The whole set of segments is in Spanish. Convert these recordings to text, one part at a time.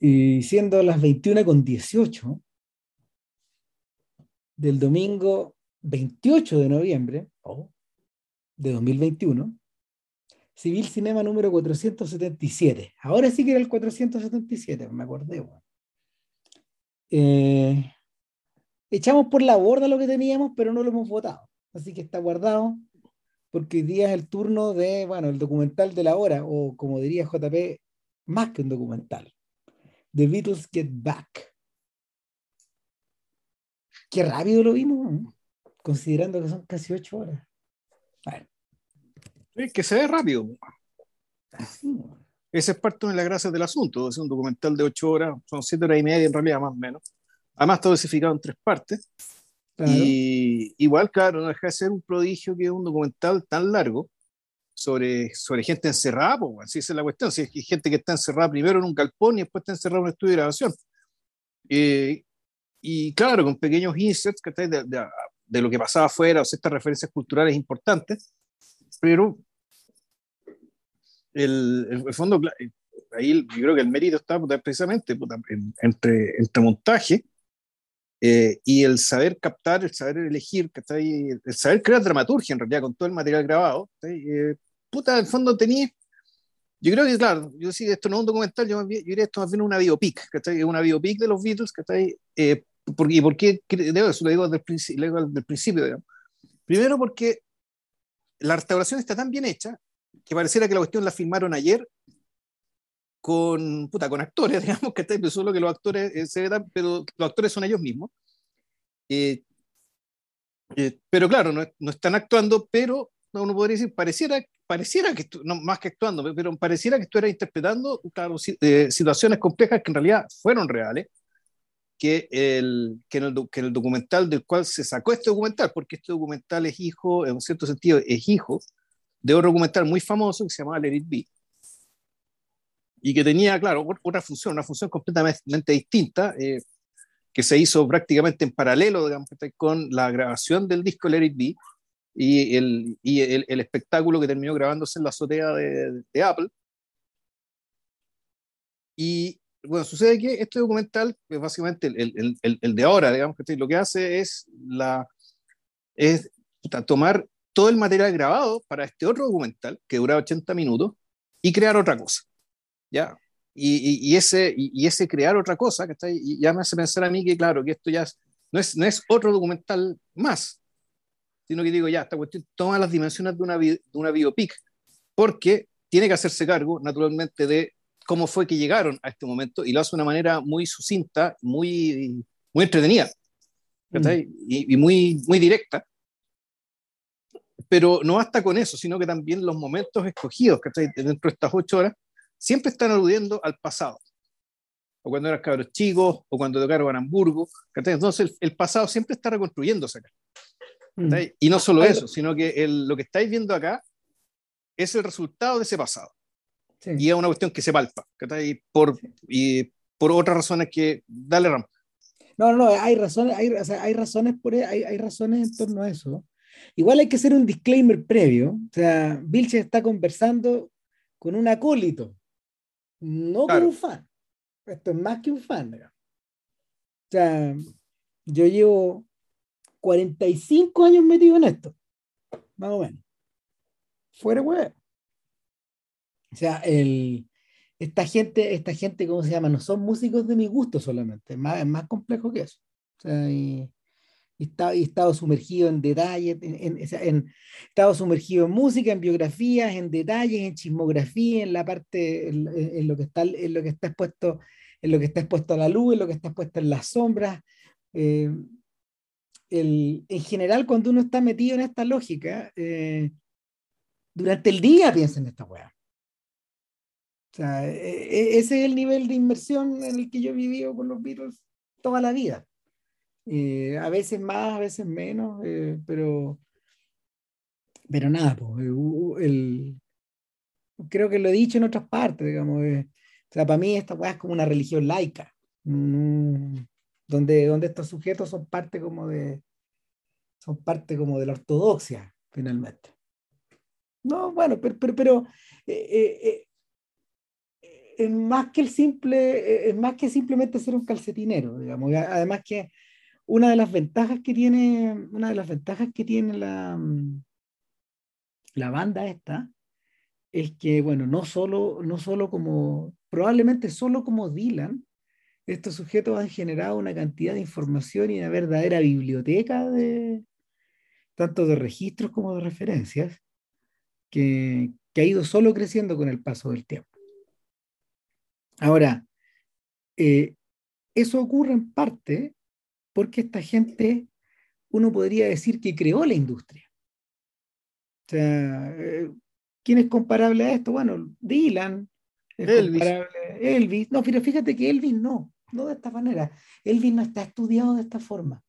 Y siendo las 21 con 18 del domingo 28 de noviembre de 2021, Civil Cinema número 477. Ahora sí que era el 477, me acordé. Eh, echamos por la borda lo que teníamos, pero no lo hemos votado. Así que está guardado, porque hoy día es el turno de, bueno, el documental de la hora, o como diría JP, más que un documental. The Beatles Get Back. Qué rápido lo vimos, considerando que son casi ocho horas. Bueno. Es que se ve rápido. Esa es parte de la gracia del asunto. Es un documental de ocho horas, son siete horas y media en realidad, más o menos. Además, todo dosificado en tres partes. Y igual, claro, no deja de ser un prodigio que un documental tan largo sobre, sobre gente encerrada, pues, así es la cuestión. Si hay gente que está encerrada primero en un galpón y después está encerrada en un estudio de grabación. Eh, y claro, con pequeños inserts de, de, de, lo que pasaba afuera, o sea, estas referencias culturales importantes, pero el, el, fondo, ahí yo creo que el mérito está precisamente entre, entre montaje eh, y el saber captar, el saber elegir, el saber crear dramaturgia en realidad con todo el material grabado. Eh, puta, en el fondo tenía. Yo creo que, claro, yo sí, esto no es un documental, yo, yo diría esto más bien una biopic, es una biopic de los Beatles, eh, por, ¿Y por qué digo eso? Lo digo desde el, principio, Primero porque la restauración está tan bien hecha que pareciera que la cuestión la filmaron ayer con, puta, con actores, digamos, que está solo que los actores eh, se dan, pero los actores son ellos mismos. Eh, eh, pero claro, no, no, están actuando, pero uno podría decir, pareciera, pareciera que, no más que actuando, pero pareciera que estuviera interpretando claro, situaciones complejas que en realidad fueron reales, que, el, que, en el, que en el documental del cual se sacó este documental, porque este documental es hijo, en un cierto sentido, es hijo de otro documental muy famoso que se llamaba Let It Be, y que tenía, claro, otra función, una función completamente distinta, eh, que se hizo prácticamente en paralelo, digamos, con la grabación del disco Let It Be y el, y el, el espectáculo que terminó grabándose en la azotea de, de, Apple. Y bueno, sucede que este documental, es básicamente el, el, el de ahora, digamos, que lo que hace es, la, es tomar todo el material grabado para este otro documental que dura 80 minutos y crear otra cosa. ¿ya? Y, y, ese, y, ese crear otra cosa, que está y ya me hace pensar a mí que, claro, que esto ya no, es, no es otro documental más, sino que digo, ya, esta cuestión toma las dimensiones de una, de una biopic, porque tiene que hacerse cargo, naturalmente, de cómo fue que llegaron a este momento y lo hace de una manera muy sucinta, muy, muy entretenida mm. y, y, muy, muy directa. Pero no basta con eso, sino que también los momentos escogidos que dentro de estas ocho horas siempre están aludiendo al pasado. O cuando eran cabros chicos, o cuando tocaron en Hamburgo. Entonces el, pasado siempre está reconstruyéndose acá. Mm. Y no solo eso, sino que el, lo que estáis viendo acá es el resultado de ese pasado. Sí. Y es una cuestión que se palpa, por, y por otras razones que... Dale, Ram. No, no, hay razones, hay, o sea, hay razones por e, hay, hay, razones en torno a eso. Igual hay que hacer un disclaimer previo. O sea, Vilche está conversando con un acólito no claro. como un fan. Esto es más que un fan. ¿verdad? O sea, yo llevo 45 años metido en esto, más o menos. Fuera web. O sea, el, esta gente, esta gente, ¿cómo se llama? No son músicos de mi gusto solamente, es más, es más complejo que eso. O sea, y, y estado, y estado sumergido en detalles, en, en, en, estado sumergido en música, en biografías, en detalles, en chismografía, en la parte, en, en, lo que está, en lo que está expuesto, en lo que está expuesto a la luz, en lo que está expuesto en las sombras. Eh, el, en general, cuando uno está metido en esta lógica, eh, durante el día piensa en esta weá. O sea, e, e, ese es el nivel de inmersión en el que yo he vivido con los Beatles toda la vida. Eh, a veces más, a veces menos, eh, pero, pero nada, pues, el, creo que lo he dicho en otras partes, digamos. Eh, o sea, para mí esta es como una religión laica, mm, donde, donde estos sujetos son parte como de son parte como de la ortodoxia, finalmente. No, bueno, pero, pero, pero es más que el simple, es más que simplemente ser un calcetinero, digamos. Además que una de las ventajas que tiene, una de las ventajas que tiene la, la banda esta es que, bueno, no solo, no solo como, probablemente solo como Dylan, estos sujetos han generado una cantidad de información y una verdadera biblioteca de tanto de registros como de referencias que, que ha ido solo creciendo con el paso del tiempo. Ahora, eh, eso ocurre en parte porque esta gente, uno podría decir que creó la industria. O sea, eh, ¿quién es comparable a esto? Bueno, Dylan, Elvis. Elvis. No, pero fíjate que Elvis no, no de esta manera. Elvis no está estudiado de esta forma.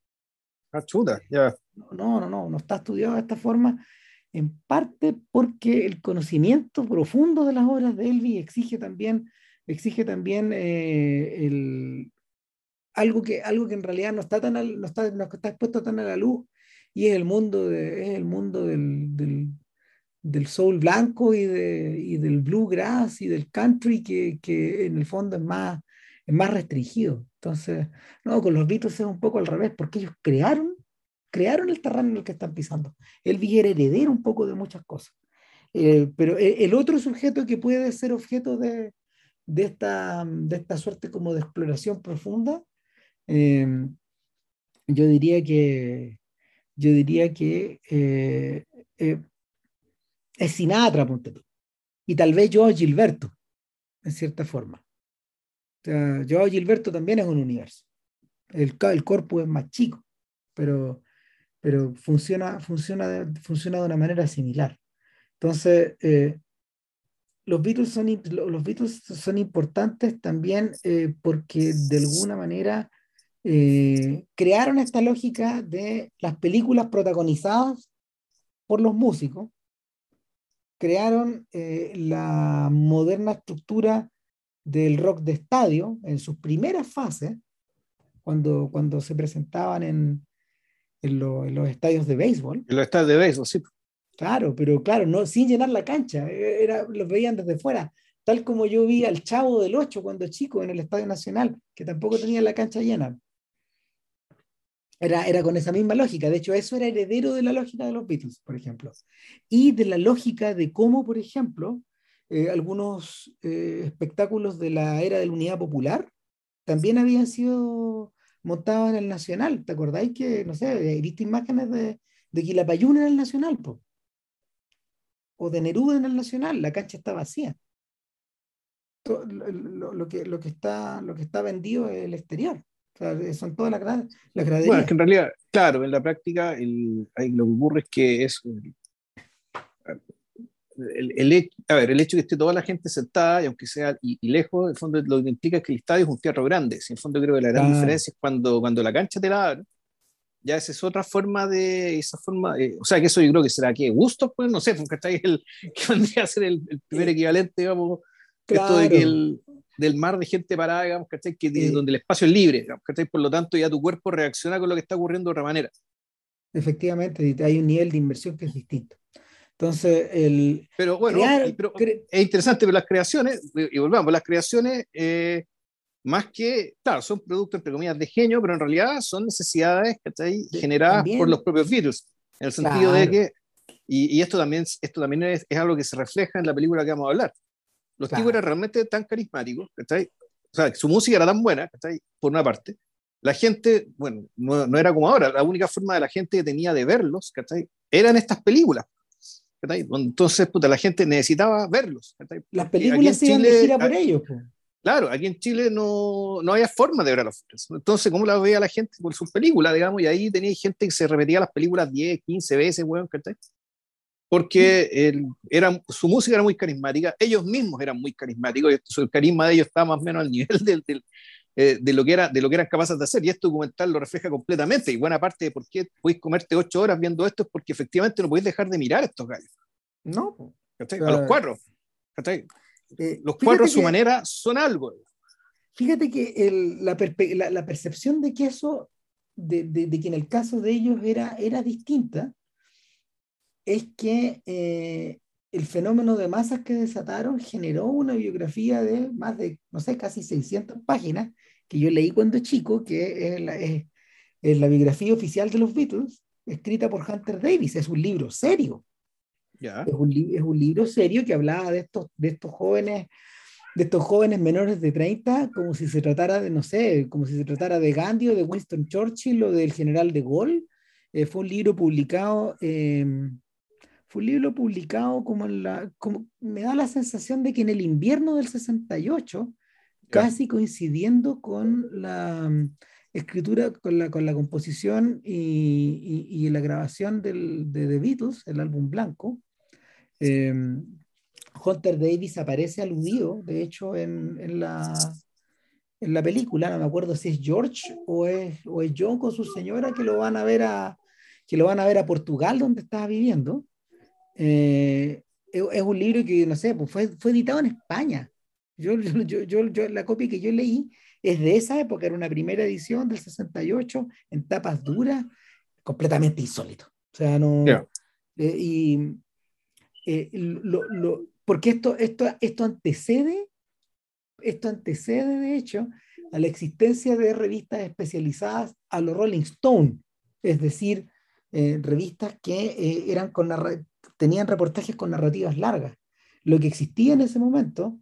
Ah, chuta, ya. No, no, no, no está estudiado de esta forma, en parte porque el conocimiento profundo de las obras de Elvis exige también, exige también eh, el, algo, que, algo que en realidad no está, tan no, está, no está expuesto tan a la luz y es el mundo, de, es el mundo del, del, del soul blanco y, de, y, del bluegrass y del country que, que, en el fondo es más, es más restringido. Entonces, no, con los Beatles es un poco al revés, porque ellos crearon, crearon el terreno en el que están pisando. Él era heredero un poco de muchas cosas. Eh, pero el otro sujeto que puede ser objeto de, de, esta, de esta suerte como de exploración profunda, eh, yo diría que, yo diría que eh, eh, es Sinatra, ponte tú. Y tal vez yo Gilberto, en cierta forma. Sea, yo Gilberto también es un universo. El, el cuerpo es más chico, pero, pero funciona, funciona, de, funciona de una manera similar. Entonces, eh, los, Beatles son, los Beatles son importantes también eh, porque de alguna manera eh, crearon esta lógica de las películas protagonizadas por los músicos, crearon eh, la moderna estructura del rock de estadio en sus primeras fases, cuando, cuando se presentaban en, en, los estadios de béisbol. En los estadios de béisbol, sí. Claro, pero claro, no, sin llenar la cancha, e, era, los veían desde fuera, tal como yo vi al Chavo del Ocho cuando chico en el Estadio Nacional, que tampoco tenía la cancha llena era, era con esa misma lógica. De hecho, eso era heredero de la lógica de los Beatles, por ejemplo. Y de la lógica de cómo, por ejemplo, eh, algunos eh, espectáculos de la era de la Unidad Popular también habían sido montados en el Nacional. ¿Te acordáis que, no sé, viste imágenes de, de Quilapayún en el Nacional? Po? O de Neruda en el Nacional, la cancha está vacía. Lo, lo, que, lo, que está, lo que está vendido es el exterior son todas las, graderías. Bueno, es que en realidad, claro, en la práctica el, lo que ocurre es que es el, el, a ver, el hecho de que esté toda la gente sentada, y aunque sea y, lejos, en fondo lo que implica es que el estadio es un teatro grande. en fondo creo que la gran diferencia es cuando, cuando la cancha te la ya esa es otra forma de, esa forma, o sea, que eso yo creo que será que gusto, pues no sé, porque está ahí el que vendría a ser el, el primer equivalente, digamos, esto de que el, del mar de gente parada, digamos, ¿cachai? Que, donde el espacio es libre, digamos, ¿cachai? Por lo tanto, ya tu cuerpo reacciona con lo que está ocurriendo de otra manera. Efectivamente, hay un nivel de inversión que es distinto. Entonces, el. Pero bueno, es interesante, pero las creaciones, y volvamos, las creaciones, eh, más que, claro, son productos, entre comillas, de genio, pero en realidad son necesidades ¿cachai? generadas por los propios virus, en el sentido de que, y, y, esto también, esto también es, es, algo que se refleja en la película que vamos a hablar. Los tipos eran realmente tan carismáticos, ¿cachai? O sea, su música era tan buena, ¿cachai? Por una parte. La gente, bueno, no, no, era como ahora, la única forma de la gente que tenía de verlos, ¿cachai? Eran estas películas. Entonces, puta, la gente necesitaba verlos. Las películas se iban de gira por ellos. Claro, aquí en Chile no, no había forma de ver a los Entonces, ¿cómo la veía la gente? Por sus películas, digamos, y ahí tenía gente que se repetía las películas 10, 15 veces, weón, ¿cachai? porque el, era, su música era muy carismática, ellos mismos eran muy carismáticos, y el carisma de ellos estaba más o menos al nivel del, del, eh, de, lo que era, de lo que eran capaces de hacer, y este documental lo refleja completamente, y buena parte de por qué podéis comerte ocho horas viendo esto es porque efectivamente no podéis dejar de mirar a estos gallos. No. A los cuatro. Eh, los cuatro a su manera son algo. Fíjate que el, la, la, la, percepción de que eso, de, de, de, que en el caso de ellos era, era distinta, es que eh, el fenómeno de masas que desataron generó una biografía de más de, no sé, casi 600 páginas que yo leí cuando chico, que es la, es, la biografía oficial de los Beatles, escrita por Hunter Davis. Es un libro serio. Ya. Es, un, es un libro serio que hablaba de estos, de estos jóvenes de estos jóvenes menores de 30 como si se tratara de, no sé, como si se tratara de Gandhi o de Winston Churchill o del general de Gaulle. Eh, fue un libro publicado, eh, fue un libro publicado como en la, como, me da la sensación de que en el invierno del 68, casi coincidiendo con la mm, escritura, con la, con la composición y, y, y la grabación del, de The Beatles, el álbum blanco, eh, Hunter Davis aparece aludido, de hecho, en, en, la, en la película, no me acuerdo si es George o es, o es John con su señora que lo van a ver a, que lo van a ver a Portugal, donde estaba viviendo. Eh, es, es, un libro que, no sé, pues fue, fue editado en España. Yo, yo, yo, yo, la copia que yo leí es de esa época, era una primera edición del 68, en tapas duras, completamente insólito. O sea, no... Yeah. Eh, y eh, lo, lo, porque esto, esto, esto antecede, esto antecede de hecho a la existencia de revistas especializadas a los Rolling Stone, es decir, eh, revistas que eh, eran con tenían reportajes con narrativas largas. Lo que existía en ese momento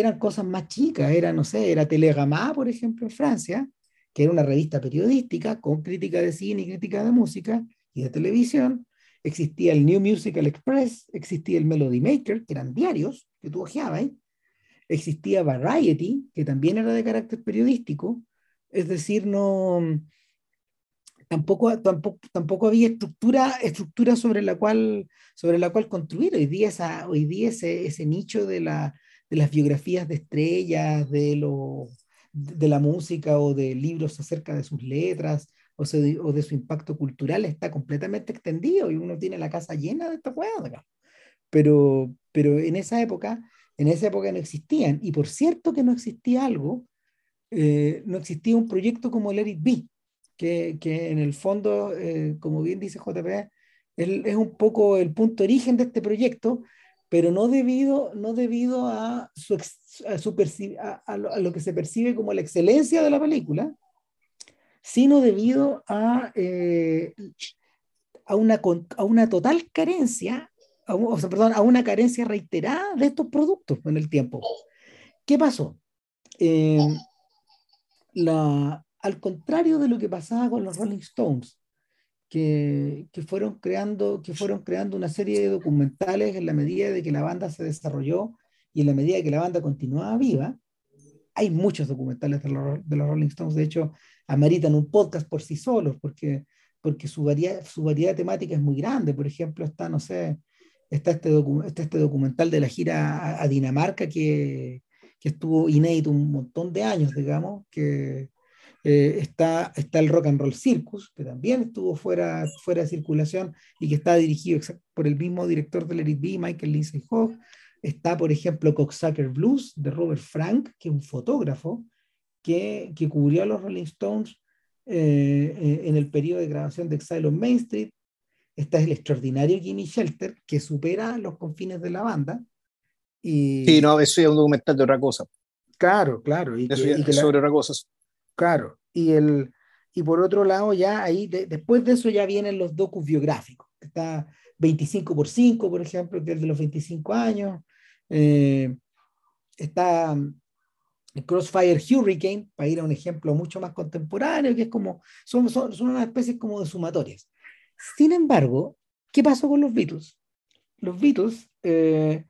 eran cosas más chicas, era, no sé, era por ejemplo, en Francia, que era una revista periodística con crítica de cine y crítica de música y de televisión, existía el New Musical Express, existía el Melody Maker, que eran diarios que tú ojeabas, existía Variety, que también era de carácter periodístico, es decir, no, tampoco, tampoco, tampoco había estructura, estructura sobre, la cual, sobre la cual construir. Hoy día, esa, hoy día ese, ese nicho de, la, de las biografías de estrellas, de, lo, de la música o de libros acerca de sus letras, o, de su impacto cultural está completamente extendido y uno tiene la casa llena de estos juegos. Pero, pero en esa época, en esa época no existían. Y por cierto que no existía algo, eh, no existía un proyecto como el Eric B, que, que en el fondo, eh, como bien dice JP, él, es un poco el punto origen de este proyecto, pero no debido, no debido a, su, a, su a, a, lo, a, lo, que se percibe como la excelencia de la película, sino debido a, eh, a, una, a una total carencia, a, o sea, perdón, a una carencia reiterada de estos productos en el tiempo. ¿Qué pasó? Eh, la, al contrario de lo que pasaba con los Rolling Stones, que, fueron creando, que fueron creando una serie de documentales en la medida de que la banda se desarrolló y en la medida de que la banda continuaba viva, hay muchos documentales de los, de los Rolling Stones, de hecho, ameritan un podcast por sí solos, porque, porque su, variedad, su variedad temática es muy grande. Por ejemplo, está, no sé, está este, está este documental de la gira a, a Dinamarca que, que, estuvo inédito un montón de años, digamos, que eh, está, está el Rock and Roll Circus, que también estuvo fuera, fuera de circulación y que está dirigido por el mismo director del Eric B, Michael Lindsay Hogg. Está, por ejemplo, Cocksucker Blues de Robert Frank, que es un fotógrafo, que, que cubrió a los Rolling Stones eh, eh, en el periodo de grabación de Exile on Main Street. Está el extraordinario Jimmy Shelter, que supera los confines de la banda. Y, sí, no, eso es un documental de otra cosa. Claro, claro. Y que, y que sobre la, otra cosa. Claro. Y, el, y por otro lado, ya ahí, de, después de eso ya vienen los docus biográficos. Está 25 por 5, por ejemplo, que es de los 25 años. Eh, está el Crossfire Hurricane, para ir a un ejemplo mucho más contemporáneo, que es como, son, son, son unas especies como de sumatorias. Sin embargo, ¿qué pasó con los Beatles? Los Beatles, eh,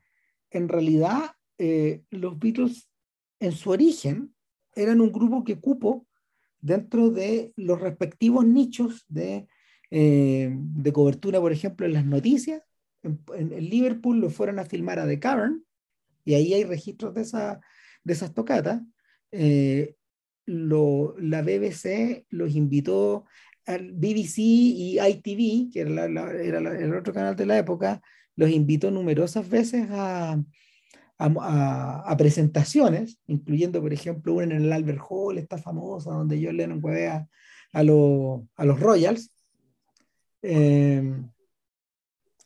en realidad, eh, los Beatles en su origen eran un grupo que cupo dentro de los respectivos nichos de, eh, de cobertura, por ejemplo, en las noticias. En, en, Liverpool lo fueron a filmar a The Cavern, y ahí hay registros de esa, de esas tocatas, eh, lo, la BBC los invitó al BBC y ITV, que era, la, la, era la, el otro canal de la época, los invitó numerosas veces a, a, a, a, presentaciones, incluyendo, por ejemplo, una en el Albert Hall, esta famosa, donde John Lennon juega a, lo, a los Royals. Eh,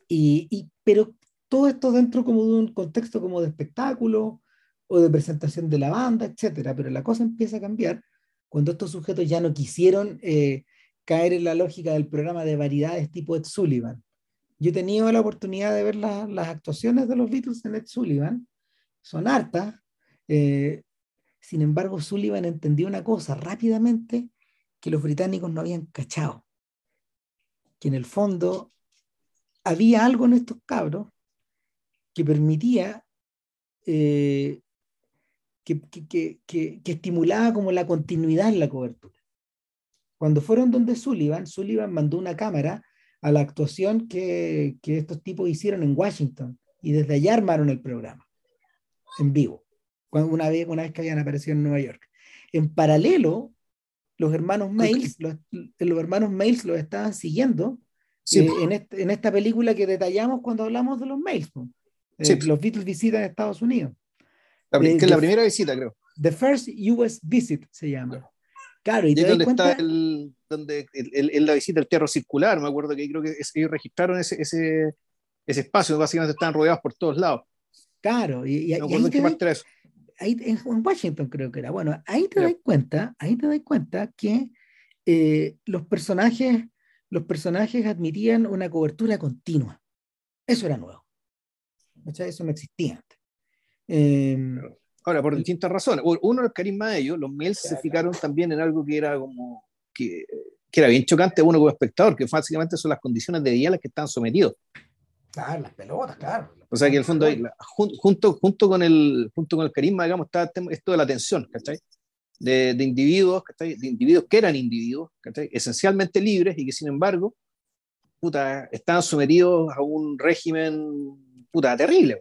y, y, pero todo esto dentro como de un contexto como de espectáculo o de presentación de la banda, etcétera, pero la cosa empieza a cambiar cuando estos sujetos ya no quisieron eh, caer en la lógica del programa de variedades tipo Ed Sullivan. Yo he tenido la oportunidad de ver las actuaciones de los Beatles en Ed Sullivan, son hartas, eh, sin embargo Sullivan entendió una cosa rápidamente que los británicos no habían cachado, que en el fondo había algo en estos cabros que permitía, eh, que, que, que, estimulaba como la continuidad en la cobertura. Cuando fueron donde Sullivan, Sullivan mandó una cámara a la actuación que, estos tipos hicieron en Washington y desde allá armaron el programa en vivo, una vez, una vez que habían aparecido en Nueva York. En paralelo, los hermanos Mails, los, los hermanos Mails los estaban siguiendo eh, en, en, esta película que detallamos cuando hablamos de los Mails. Eh, los Beatles visitan Estados Unidos. La, que es la primera visita, creo. The First US Visit se llama. Claro, y, donde está el, donde el, la visita al Tierra Circular, me acuerdo que creo que ellos registraron ese, ese, ese espacio, básicamente estaban rodeados por todos lados. Claro, y, ahí en, Washington creo que era. Bueno, ahí te das cuenta, ahí te das cuenta que eh, los personajes, los personajes admitían una cobertura continua. Eso era nuevo. Eso no existía antes. Em, Ahora, por distintas razones. Uno, el carisma de ellos, los mails se fijaron también en algo que era como que, que, era bien chocante a uno como espectador, que básicamente son las condiciones de vida a las que están sometidos. Claro, las pelotas, claro. O sea que en el fondo, junto, junto, con el, junto con el carisma, digamos, está esto de la atención, ¿cachai? De, de individuos, ¿cachai? De individuos que eran individuos, ¿cachai? Esencialmente libres y que sin embargo, puta, estaban sometidos a un régimen, puta, terrible,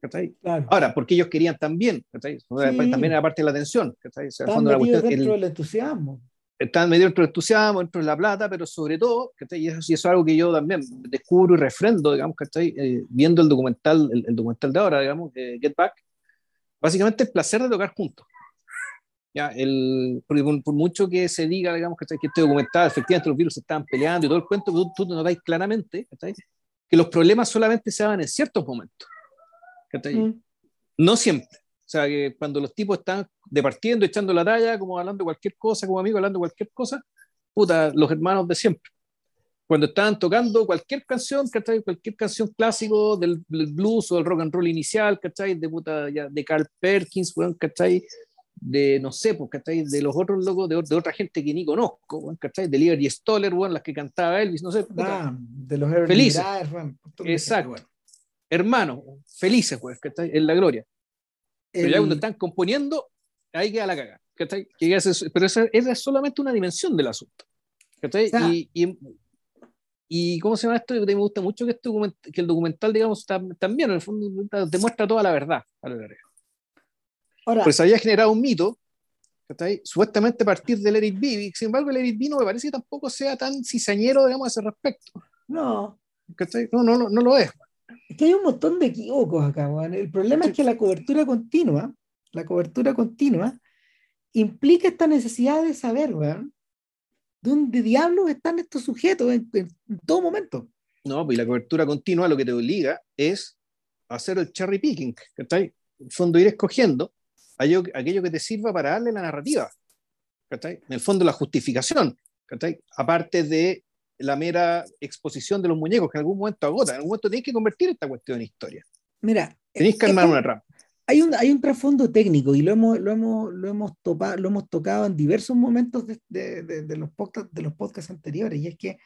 ¿cachai? Claro. Ahora, porque ellos querían también, ¿cachai? También era parte de la atención, ¿cachai? estaban metidos dentro del entusiasmo están medio dentro del entusiasmo, dentro de la plata, pero sobre todo, y eso, y eso es algo que yo también descubro y refrendo, digamos, ¿cachai? Eh, viendo el documental, el, documental de ahora, digamos, Get Back, básicamente el placer de tocar juntos. Ya, el, porque por, mucho que se diga, digamos, que este documental, efectivamente los virus estaban peleando y todo el cuento, tú, tú notáis claramente que los problemas solamente se dan en ciertos momentos. Mm. No siempre. O sea, que cuando los tipos están departiendo, echando la talla, como hablando de cualquier cosa, como amigos hablando de cualquier cosa, puta, los hermanos de siempre. Cuando estaban tocando cualquier canción, ¿cachai? Cualquier canción clásico del, blues o del rock and roll inicial, ¿cachai? De puta, ya, de Carl Perkins, bueno, ¿cachai? De, no sé, pues, ¿cachai? De los otros locos, de, de, otra gente que ni conozco, bueno, ¿cachai? De Liberty Stoller, bueno, las que cantaba Elvis, no sé. Ah, de los felices. Exacto. Hermanos, felices, pues, ¿cachai? En la gloria. Pero ya cuando están componiendo, ahí queda la caga. pero esa, es solamente una dimensión del asunto. y, y, y, ¿cómo se llama esto? Me gusta mucho que, este que el documental, digamos, también en el fondo demuestra toda la verdad. Ahora, pues había generado un mito, supuestamente a partir del Eric B. Sin embargo, el Eric B no me parece que tampoco sea tan cizañero, digamos, a ese respecto. No. No, no, no, no lo es. Es que hay un montón de equívocos acá, El problema es que la cobertura continua, la cobertura continua, implica esta necesidad de saber, dónde diablos están estos sujetos en, todo momento. No, pues la cobertura continua lo que te obliga es hacer el cherry picking, ¿cachai? En el fondo ir escogiendo aquello, que te sirva para darle la narrativa, ¿cachai? En el fondo la justificación, ¿cachai? Aparte de la mera exposición de los muñecos que en algún momento agota, en algún momento tenéis que convertir esta cuestión en historia. Mira, tenéis que armar una rampa. Hay un, hay un trasfondo técnico y lo hemos, lo hemos, lo hemos, topado, lo hemos tocado en diversos momentos de, de, de, los podcasts, de los podcasts anteriores, y es que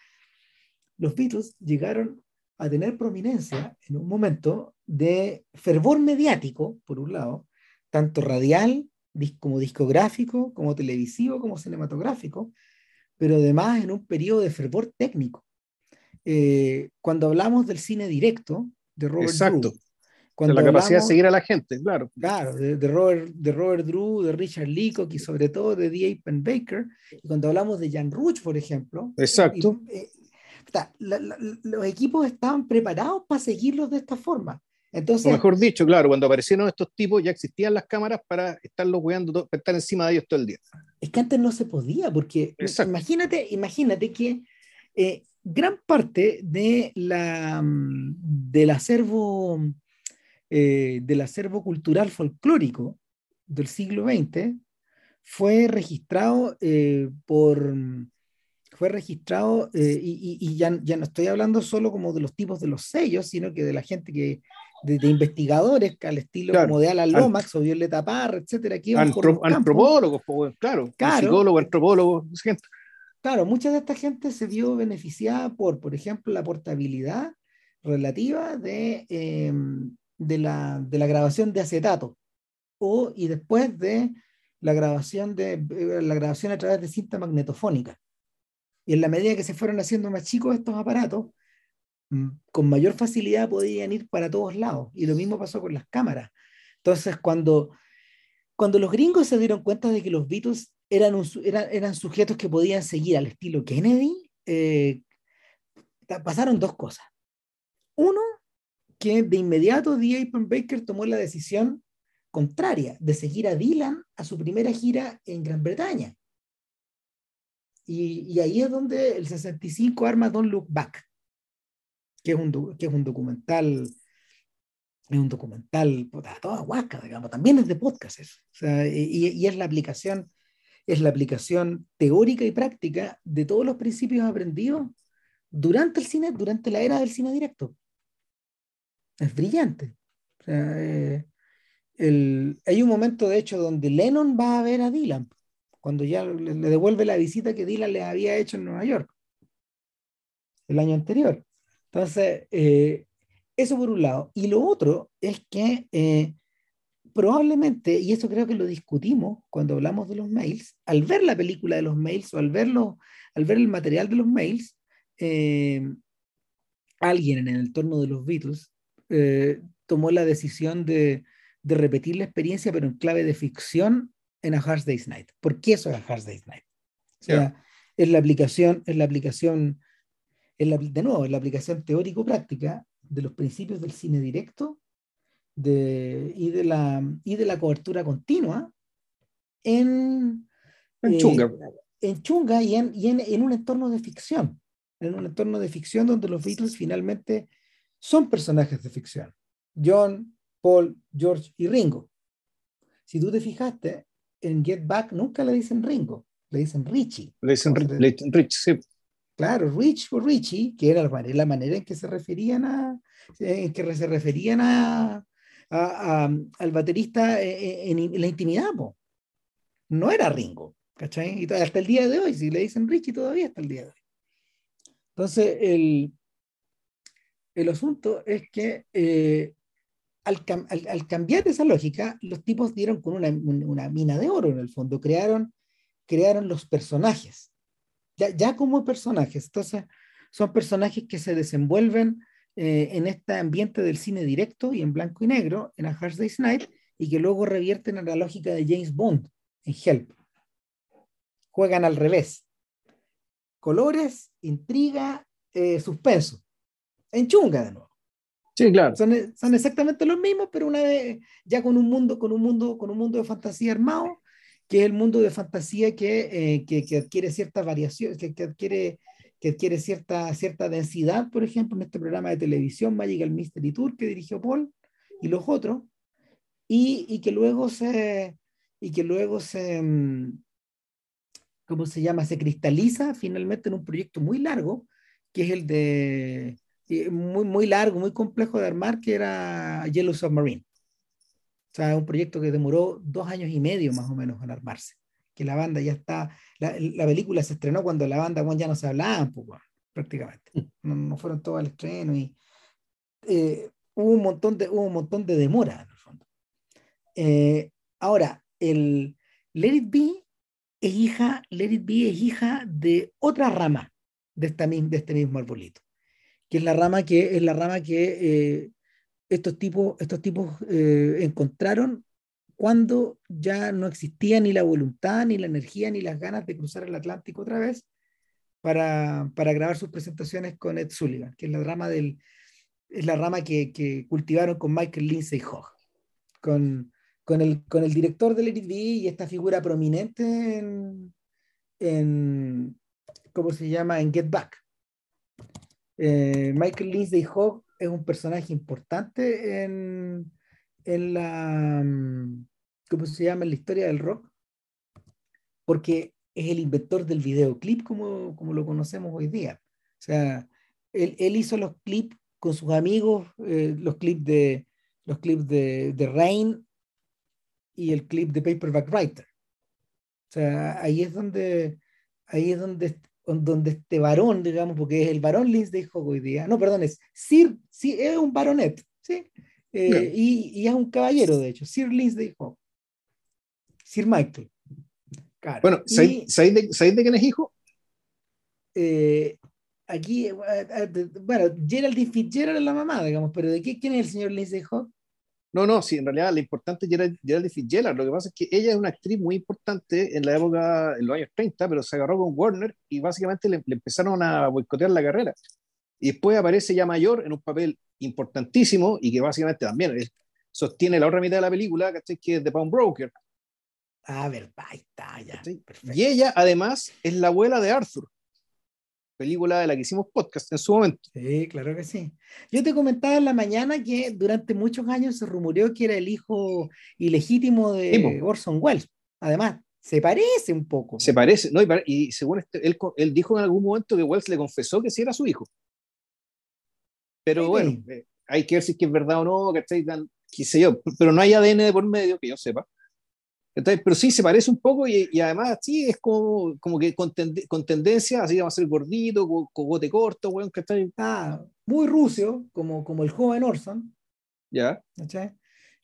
los Beatles llegaron a tener prominencia en un momento de fervor mediático, por un lado, tanto radial como discográfico, como televisivo, como cinematográfico, pero además en un periodo de fervor técnico. Eh, cuando hablamos del cine directo de Robert Exacto. Drew, cuando de la capacidad de seguir a la gente, claro. Claro, de, Robert, de Robert Drew, de Richard Leacock y sobre todo de D. Baker. Y cuando hablamos de Jan Ruch, por ejemplo. Exacto. Eh, los equipos estaban preparados para seguirlos de esta forma. Entonces, mejor dicho, claro, cuando aparecieron estos tipos ya existían las cámaras para estarlos cuidando, para estar encima de ellos todo el día. Es que antes no se podía, porque imagínate, imagínate que eh, gran parte de la, mm, del acervo eh, del acervo cultural folclórico del siglo XX fue registrado eh, por fue registrado eh, y, ya, ya, no estoy hablando solo como de los tipos de los sellos, sino que de la gente que, de, investigadores al estilo como de Alan Lomax o Violeta Parra, etcétera, que antropólogos, claro, claro. psicólogos, antropólogos, Claro, mucha de esta gente se vio beneficiada por, por ejemplo, la portabilidad relativa de, em, de, la, de la grabación de acetato o y después de la grabación de eh, la grabación a través de cinta magnetofónica. Y en la medida que se fueron haciendo más chicos estos aparatos, con mayor facilidad podían ir para todos lados. Y lo mismo pasó con las cámaras. Entonces, cuando, cuando los gringos se dieron cuenta de que los Beatles eran, eran, eran sujetos que podían seguir al estilo Kennedy, eh, pasaron dos cosas. Uno, que de inmediato D. Baker tomó la decisión contraria de seguir a Dylan a su primera gira en Gran Bretaña. Y, y ahí es donde el 65 arma Don't Look Back, que es un, documental, es un documental toda guaca, digamos, también es de podcast eso. Y, es la aplicación, es la aplicación teórica y práctica de todos los principios aprendidos durante el cine, durante la era del cine directo. Es brillante. Eh, hay un momento, de hecho, donde Lennon va a ver a Dylan, cuando ya le, devuelve la visita que Dylan le había hecho en Nueva York el año anterior. Entonces, eh, eso por un lado. Y lo otro es que eh, probablemente, y eso creo que lo discutimos cuando hablamos de los mails, al ver la película de los mails o al, verlo, al ver el material de los mails, eh, alguien en el entorno de los Beatles tomó la decisión de, de repetir la experiencia, pero en clave de ficción en A Hard Day's Night. ¿Por qué eso es A Hard Day's Night? O sea, es la aplicación, es la aplicación, la, de nuevo, es la aplicación teórico-práctica de los principios del cine directo de, y, de la, y de la cobertura continua en, en eh, Chunga. en Chunga y, en, y en, en, un entorno de ficción. En un entorno de ficción donde los Beatles finalmente son personajes de ficción. John, Paul, George y Ringo. Si tú te fijaste, en Get Back nunca le dicen Ringo, le dicen Richie. Le dicen, Richie, sí. Claro, Rich o Richie, que era la manera en que se referían a, que se referían a, al baterista en, la intimidad, no era Ringo, ¿cachai? Y hasta el día de hoy, si le dicen Richie todavía hasta el día de hoy. Entonces, el, el asunto es que eh, al, cambiar esa lógica, los tipos dieron con una, mina de oro en el fondo, crearon, crearon los personajes, ya, como personajes. Entonces, son personajes que se desenvuelven eh, en este ambiente del cine directo y en blanco y negro, en A Hard Day's Night, y que luego revierten a la lógica de James Bond en Help. Juegan al revés. Colores, intriga, eh, suspenso. En chunga de nuevo. Sí, claro. Son, son, exactamente los mismos, pero una vez ya con un mundo, con un mundo, con un mundo de fantasía armado, que es el mundo de fantasía que, eh, que, adquiere cierta variación, que, que, adquiere, que adquiere cierta, cierta densidad, por ejemplo, en este programa de televisión Magical Mystery Tour que dirigió Paul y los otros, y, y que luego se, y que luego se, mm, ¿cómo se llama? Se cristaliza finalmente en un proyecto muy largo, que es el de muy, muy largo, muy complejo de armar, que era Yellow Submarine. O sea, un proyecto que demoró dos años y medio más o menos en armarse. Que la banda ya está, la, la película se estrenó cuando la banda bueno, ya no se hablaban, pues, prácticamente. No, no, fueron todos al estreno y eh, hubo, un montón de, hubo un montón de demora en el fondo. Eh, ahora, el Let It Be es hija, Let It Be es hija de otra rama de, esta, de este mismo arbolito que es la rama que, es la rama que eh, estos tipos, estos tipos eh, encontraron cuando ya no existía ni la voluntad, ni la energía, ni las ganas de cruzar el Atlántico otra vez para, para grabar sus presentaciones con Ed Sullivan, que es la rama, del, es la rama que, que cultivaron con Michael Lindsay Hogg, con, con, el, con el director del Edit y esta figura prominente en, en, ¿cómo se llama? En Get Back Eh, Michael Lindsay Hogg es un personaje importante en, en la, mm, ¿cómo se llama? La historia del rock, porque es el inventor del videoclip como, como lo conocemos hoy día. O sea, él, él hizo los clips con sus amigos, eh, los clips de los clips de, de Rain y el clip de Paperback Writer. O sea, ahí es donde, ahí es donde, donde este varón, digamos, porque es el varón Lindsay Hogg hoy día, no, perdón, es Sir, sí, es un baronet, ¿sí? Eh, y, y, es un caballero, de hecho, Sir Lindsay Hogg. Sir Michael. Claro. Bueno, ¿sabéis de, de, quién es hijo? Eh, aquí, eh, bueno, Geraldine Fitzgerald es la mamá, digamos, pero ¿de qué, quién es el señor Lindsay Hogg? No, no, sí, en realidad lo importante es Geraldine Fitzgerald. Lo que pasa es que ella es una actriz muy importante en la época, en los años 30, pero se agarró con Warner y básicamente le, empezaron a boicotear la carrera. Y después aparece ya mayor en un papel importantísimo y que básicamente también sostiene la otra mitad de la película, que es The Pound Broker. Ah, verdad, ahí está, ya. Y ella, además, es la abuela de Arthur, película de la que hicimos podcast en su momento. Sí, claro que sí. Yo te comentaba en la mañana que durante muchos años se rumoreó que era el hijo ilegítimo de Orson Welles. Además, se parece un poco. Se parece, no, y, según este, él, él, dijo en algún momento que Welles le confesó que sí era su hijo. Pero bueno, eh, hay que ver si es que es verdad o no, que qué sé yo, pero no hay ADN de por medio, que yo sepa pero sí, se parece un poco y, y además sí, es como, como que con, con, tendencia, así va a ser gordito, cogote corto, bueno, que está ah, muy rucio, como, como el joven Orson. Ya.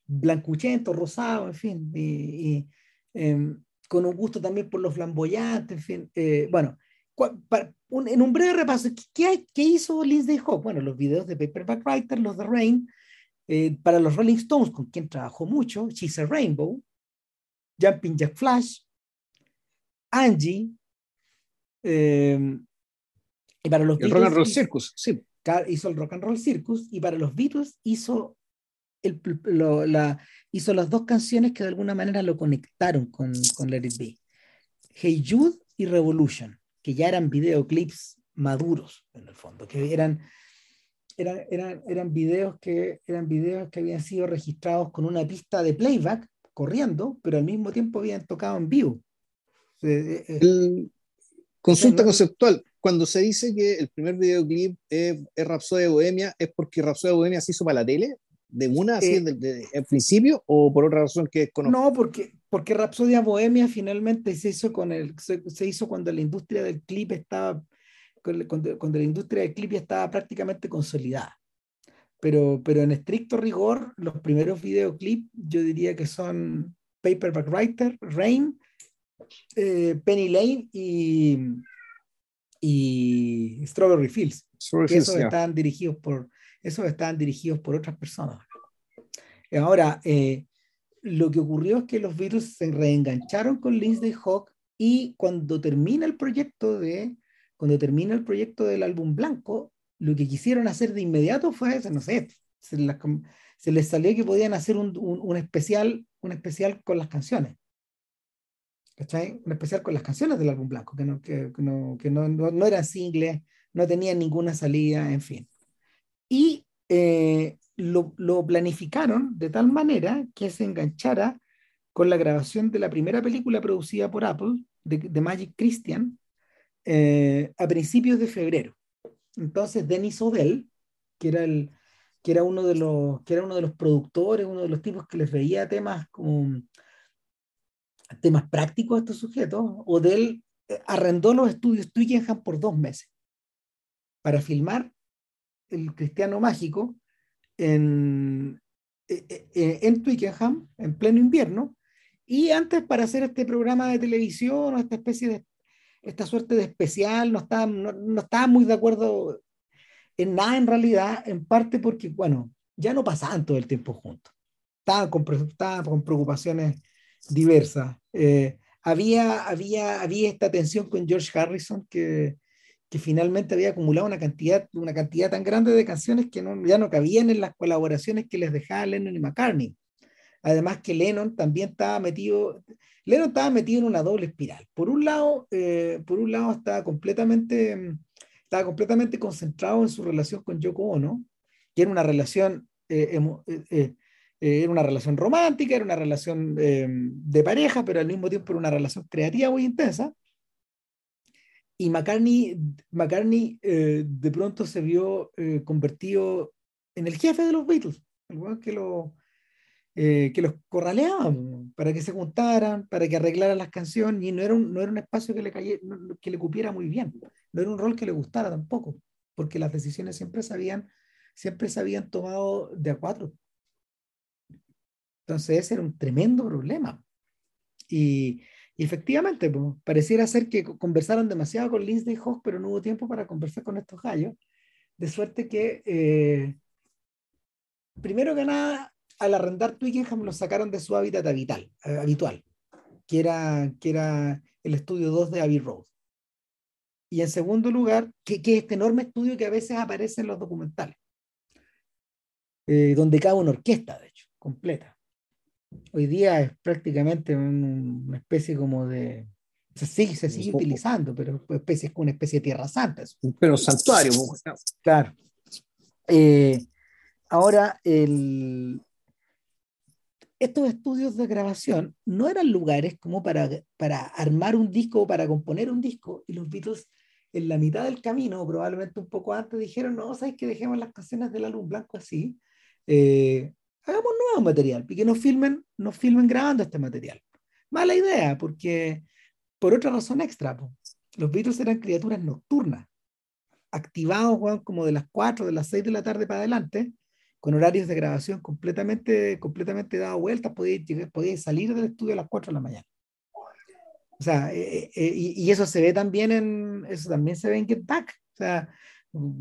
Blancuchento, rosado, en fin. Y, em, con un gusto también por los flamboyantes, en fin. Eh, bueno, en un breve repaso, ¿qué, ¿qué, hizo Lindsay Hogg? Bueno, los videos de Paperback Writer, los de Rain, eh, para los Rolling Stones, con quien trabajó mucho, She's a Rainbow, Jumping Jack Flash, Angie, eh, y para los el Rock and Roll Circus, sí. Hizo el Rock and Roll Circus y para los Beatles hizo, el, la, hizo las dos canciones que de alguna manera lo conectaron con, con Let It Be. Hey Jude y Revolution, que ya eran videoclips maduros en el fondo, que eran, eran, eran, eran, videos que, eran videos que habían sido registrados con una pista de playback corriendo, pero al mismo tiempo habían tocado en vivo. Eh, eh, consulta conceptual. Cuando se dice que el primer videoclip es, es Rapsodia Bohemia, ¿es porque Rapsodia Bohemia se hizo para la tele? ¿De una, así, eh, en principio? ¿O por otra razón que conozco? No, porque, porque Rapsodia Bohemia finalmente se hizo, con el, se, hizo cuando la industria del clip estaba, cuando, cuando la industria del clip ya estaba prácticamente consolidada pero, pero en estricto rigor, los primeros videoclips yo diría que son Paperback Writer, Rain, eh, Penny Lane y, y Strawberry Fields. esos, estaban dirigidos por, esos estaban dirigidos por otras personas. Ahora, eh, lo que ocurrió es que los Beatles se reengancharon con Lindsay Hawk y cuando termina el proyecto de cuando termina el proyecto del álbum blanco lo que quisieron hacer de inmediato fue, no sé, se, les salió que podían hacer un, un, especial, un especial con las canciones. ¿Cachai? Un especial con las canciones del álbum blanco, que no, que, no, que no, no, eran singles, no tenían ninguna salida, en fin. Y eh, lo, lo, planificaron de tal manera que se enganchara con la grabación de la primera película producida por Apple, de, de Magic Christian, eh, a principios de febrero. Entonces, Denis Odell, que era, el, que, era uno de los, que era uno de los productores, uno de los tipos que les veía temas como temas prácticos a estos sujetos, Odell eh, arrendó los estudios Twickenham por dos meses para filmar el Cristiano Mágico en, eh, eh, en Twickenham en pleno invierno y antes para hacer este programa de televisión o esta especie de esta suerte de especial, no estaba, no, estaba muy de acuerdo en nada en realidad, en parte porque, bueno, ya no pasaban todo el tiempo juntos. Estaban con, con preocupaciones diversas. Eh, había, había, había esta tensión con George Harrison que, que finalmente había acumulado una cantidad, una cantidad tan grande de canciones que no, ya no cabían en las colaboraciones que les dejaba Lennon y McCartney. Además que Lennon también estaba metido, Lennon estaba metido en una doble espiral. Por un lado, eh, por un lado estaba completamente, estaba completamente concentrado en su relación con Yoko Ono, que era una relación, eh, eh, era una relación romántica, era una relación de pareja, pero al mismo tiempo era una relación creativa muy intensa. Y McCartney, McCartney de pronto se vio convertido en el jefe de los Beatles, el que lo, eh, que los corraleaban para que se juntaran, para que arreglaran las canciones, y no era un, no era un espacio que le, cayera, que le cupiera muy bien, no era un rol que le gustara tampoco, porque las decisiones siempre se habían, siempre se habían tomado de a cuatro. Entonces ese era un tremendo problema. Y, y efectivamente, pues, pareciera ser que conversaron demasiado con Lindsay Hawk, pero no hubo tiempo para conversar con estos gallos, de suerte que, eh, primero que nada, al arrendar Twickenham lo sacaron de su hábitat habitual, eh, habitual que, era, que era el estudio 2 de Abbey Road. Y en segundo lugar, que, que este enorme estudio que a veces aparece en los documentales, eh, donde cabe una orquesta, de hecho, completa. Hoy día es prácticamente una especie como de... Se sigue, se sigue utilizando, pero es especie, una especie de tierra santa. Pero santuario. Claro. Eh, ahora, el, estos estudios de grabación no eran lugares como para, para armar un disco o para componer un disco, y los Beatles en la mitad del camino, probablemente un poco antes, dijeron, no, sabes que dejemos las canciones del álbum blanco así, eh, hagamos nuevo material, y que nos filmen, nos filmen grabando este material. Mala idea, porque por otra razón extra, los Beatles eran criaturas nocturnas, activados como de las 4, de las 6 de la tarde para adelante, con horarios de grabación completamente, completamente dado vueltas, podéis, salir del estudio a las 4 de la mañana. O sea, eh, eh, y, eso se ve también en, eso también se ve en Get Back. O sea,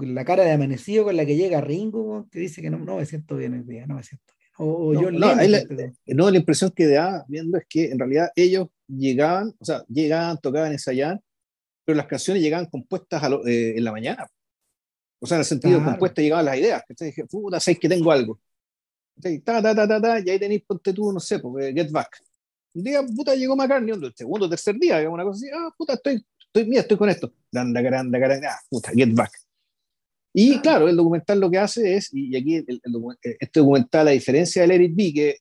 la cara de amanecido con la que llega Ringo, que dice que no, no me siento bien el día, no me siento bien. O, no, yo no, la, no, la impresión que da viendo es que en realidad ellos llegaban, o sea, llegaban, tocaban, ensayaban, pero las canciones llegaban compuestas eh, en la mañana. O sea, en el sentido claro. compuesto llegaban las ideas. Que dije, puta, sabéis que tengo algo. Ta, ta, ta, ta, ta, y ahí tenéis, ponte tú, no sé, porque Get Back. Un día, puta, llegó McCartney, el segundo tercer día, digamos, una cosa así, ah, puta, estoy, estoy, mira, estoy con esto. Grande, grande, grande, ah, puta, Get Back. Y claro, el documental lo que hace es, y aquí el, el, este documental, a diferencia del Eric B, que,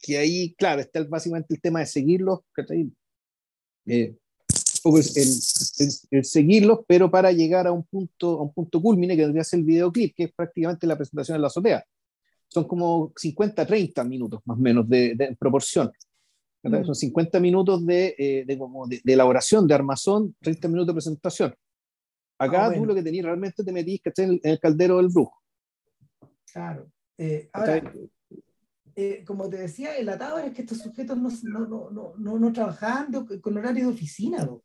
que ahí, claro, está básicamente el tema de seguirlos, que eh, el, el, seguirlos, pero para llegar a un punto, a un punto culmine que tendría ser el videoclip, que es prácticamente la presentación en la azotea. Son como 50, 30 minutos más o menos de, de proporción. Mm. Son 50 minutos de, eh, de, como de, elaboración, de armazón, 30 minutos de presentación. Acá ah, tú lo que tenías realmente te metís que en el, en el caldero del brujo. Claro. Eh, ahora, eh, como te decía, el atado es que estos sujetos no, no, no, no, no trabajaban con horario de oficina. ¿no?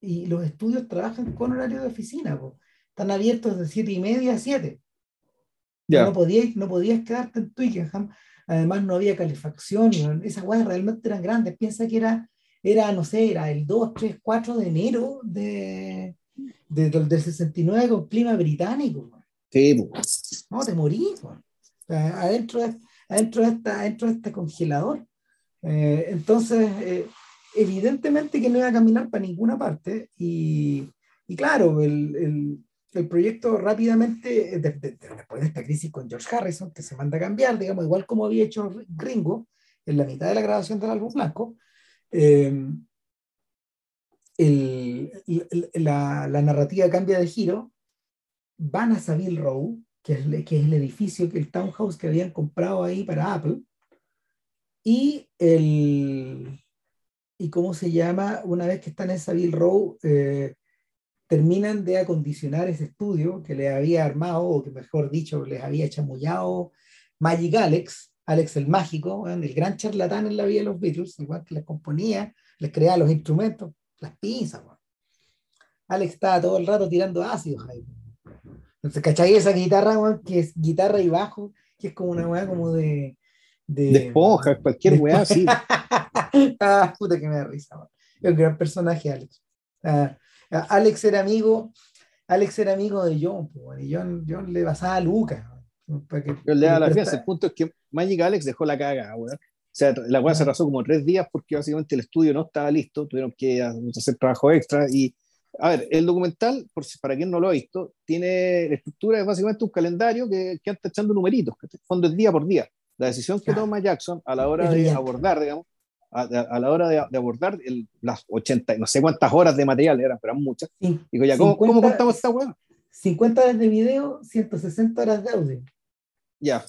Y los estudios trabajan con horario de oficina, están abiertos de 7 y media a 7. No, podías, no podías quedarte en Twickenham, además no había calefacción, esas guayas realmente eran grandes, piensa que era, era, no sé, era el 2, 3, 4 de enero de, de, del 69 con clima británico. Sí, no, te adentro, de, adentro, de esta, adentro de este congelador. Eh, entonces, eh, evidentemente que no iba a caminar para ninguna parte y, y claro, el, el, el, proyecto rápidamente, después de esta crisis con George Harrison, que se manda a cambiar, digamos, igual como había hecho Gringo en la mitad de la grabación del álbum blanco, eh, el, la, la, narrativa cambia de giro, van a Savile Row, que es, que es el edificio, que el townhouse que habían comprado ahí para Apple, y el, y cómo se llama, una vez que están en Savile Row, eh, terminan de acondicionar ese estudio que les había armado, o que mejor dicho, les había chamullado Magic Alex, Alex el mágico, el gran charlatán en la vida de los Beatles, igual que les componía, les creaba los instrumentos, las pinzas. Alex estaba todo el rato tirando ácido, Entonces, ¿cachai? Esa guitarra, que es guitarra y bajo, que es como una weá como de, de, de esponja, cualquier weá así. ah, puta que me da risa. Es un gran personaje, Alex. Ah, ah, Alex era amigo, Alex era amigo de John, y John, John le pasaba a Lucas. Pero le da la fianza. El punto es que Magic Alex dejó la caga, weón. O sea, la weá se arrasó como tres días porque básicamente el estudio no estaba listo, tuvieron que hacer trabajo extra y a ver, el documental, por si, para quien no lo ha visto, tiene la estructura de básicamente un calendario que, que anda echando numeritos, que fondo es día por día. La decisión que toma Jackson a la hora de abordar, digamos, a, a, la hora de, de abordar el, las 80, no sé cuántas horas de material eran, pero eran muchas. Sí. Digo, ya, ¿cómo, 50, ¿cómo contamos esta weá? 50 horas de video, 160 horas de audio. Ya.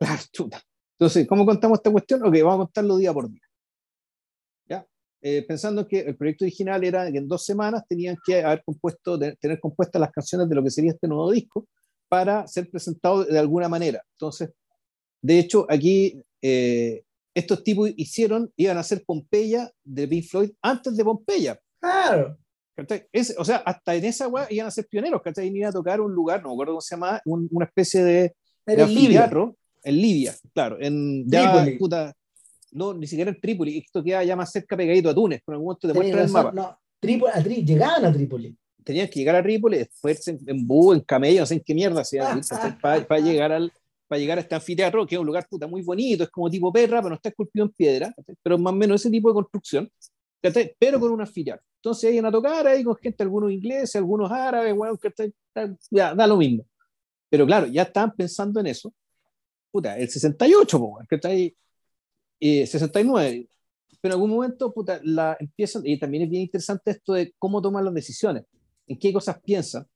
Ah, chuta. Entonces, ¿cómo contamos esta cuestión? Ok, vamos a contarlo día por día. ¿Ya? Eh, pensando que el proyecto original era que en dos semanas tenían que haber compuesto, de, tener compuestas las canciones de lo que sería este nuevo disco para ser presentado de alguna manera. Entonces, de hecho, aquí eh, estos tipos hicieron, iban a hacer Pompeya de Pink Floyd antes de Pompeya. Claro. Es, o sea, hasta en esa weá iban a ser pioneros, ¿cachai? Iban a tocar un lugar, no me acuerdo cómo se llama, un, una especie de, de anfiteatro en Libia, claro, en ya, puta, no, ni siquiera en Trípoli, esto queda ya más cerca pegadito a Túnez, por algún momento te muestra el mapa. No, Trípoli, a Trípoli, llegaban a Trípoli. Tenían que llegar a Trípoli, después en, en búho, en camello, no sé en qué mierda, para, para llegar al, para llegar a este anfiteatro, que es un lugar puta muy bonito, es como tipo perra, pero no está esculpido en piedra, pero más o menos ese tipo de construcción, pero con un anfiteatro. Entonces iban a tocar ahí con gente, algunos ingleses, algunos árabes, bueno, ya, da lo mismo. Pero claro, ya estaban pensando en eso. Puta, el 68, que está ahí, eh, 69. Pero en algún momento, puta, la empiezan, y también es bien interesante esto de cómo toman las decisiones, en qué cosas piensan,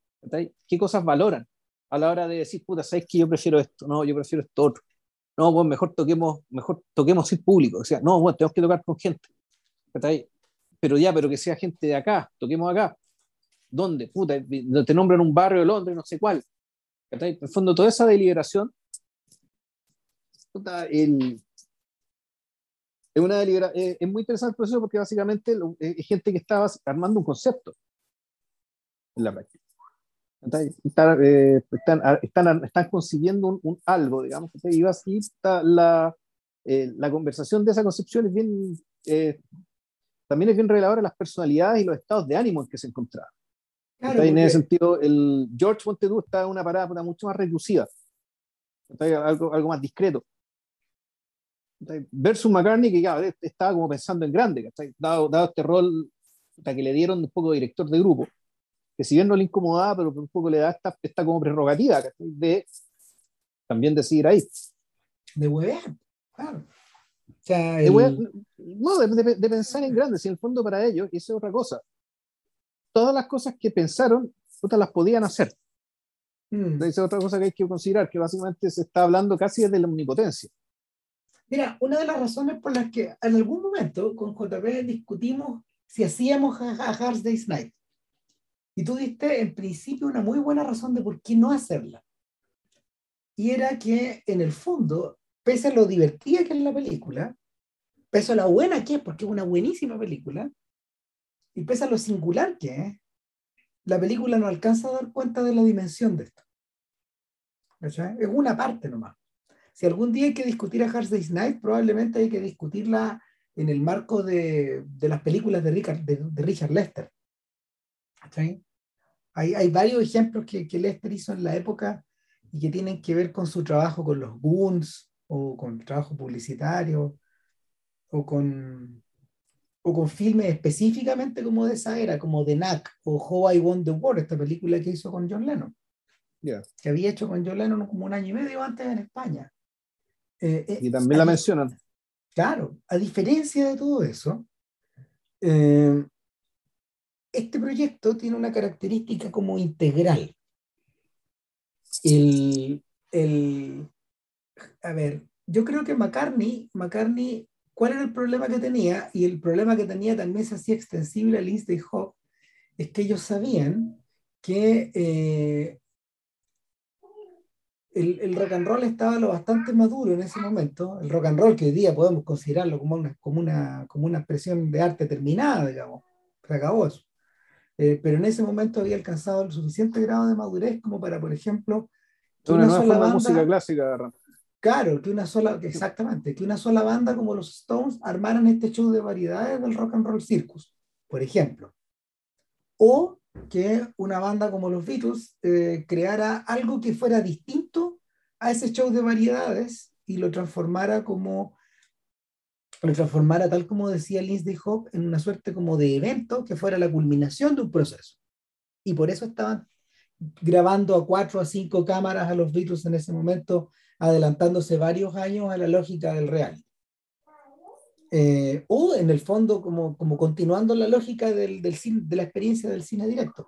qué cosas valoran a la hora de decir, puta, ¿sabes que yo prefiero esto? No, yo prefiero esto otro. No, pues mejor toquemos, mejor toquemos sin público. O sea, no, bueno, tenemos que tocar con gente. Pero ya, pero que sea gente de acá, toquemos acá. ¿Dónde? Puta, te nombran un barrio de Londres, no sé cuál. En el fondo, toda esa deliberación el, es, una delibera, es, es, muy interesante el proceso porque básicamente es gente que estaba armando un concepto en la práctica. Están, eh, están, están, están, consiguiendo un, un algo, digamos, y así está la, eh, la conversación de esa concepción es bien, eh, también es bien reveladora de las personalidades y los estados de ánimo en que se encontraban. Claro, en ese sentido, el George Montedu está en una parada mucho más reclusiva, algo, algo más discreto. Versus McCartney, que ya, estaba como pensando en grande, dado, dado este rol que le dieron un poco de director de grupo que si bien no le incomodaba, pero un poco le da esta, esta como prerrogativa de también decidir ahí. De huevear, claro. O sea, el... de no, de, de, pensar en grande, si en el fondo para ellos, y esa es otra cosa, todas las cosas que pensaron, otras las podían hacer. Mm. Esa es otra cosa que hay que considerar, que básicamente se está hablando casi desde la omnipotencia. Mira, una de las razones por las que en algún momento con JP discutimos si hacíamos a, a Hard Day's Night. Y tú diste en principio una muy buena razón de por qué no hacerla. Y era que en el fondo, pese a lo divertida que es la película, pese a lo buena que es, porque es una buenísima película, y pese a lo singular que es, la película no alcanza a dar cuenta de la dimensión de esto. Es una parte nomás. Si algún día hay que discutir a Hard Day's Night, probablemente hay que discutirla en el marco de, de las películas de Richard, de Richard Lester. Hay, hay, varios ejemplos que, que, Lester hizo en la época y que tienen que ver con su trabajo con los Goons o con trabajo publicitario o con, o con filmes específicamente como de esa era, como The Knack o How I Won the War, esta película que hizo con John Lennon. Yeah. Que había hecho con John Lennon como un año y medio antes en España. Eh, eh, y también la mencionan. Claro, a diferencia de todo eso, eh, este proyecto tiene una característica como integral. El, el, a ver, yo creo que McCartney, McCartney, ¿cuál era el problema que tenía? Y el problema que tenía también se hacía extensible a Lindsay Hawk, es que ellos sabían que eh, el, el, rock and roll estaba lo bastante maduro en ese momento, el rock and roll que hoy día podemos considerarlo como una, como una, como una expresión de arte terminada, digamos, se acabó eso. Eh, pero en ese momento había alcanzado el suficiente grado de madurez como para, por ejemplo, que una, una sola banda, música clásica. Claro, que una sola, exactamente, que una sola banda como los Stones armaran este show de variedades del rock and roll circus, por ejemplo. O que una banda como los Beatles eh, creara algo que fuera distinto a ese show de variedades y lo transformara como lo transformara, tal como decía Lindsay Hop, en una suerte como de evento que fuera la culminación de un proceso. Y por eso estaban grabando a cuatro a cinco cámaras a los Beatles en ese momento, adelantándose varios años a la lógica del real. Eh, o en el fondo como, como continuando la lógica de la experiencia del cine directo.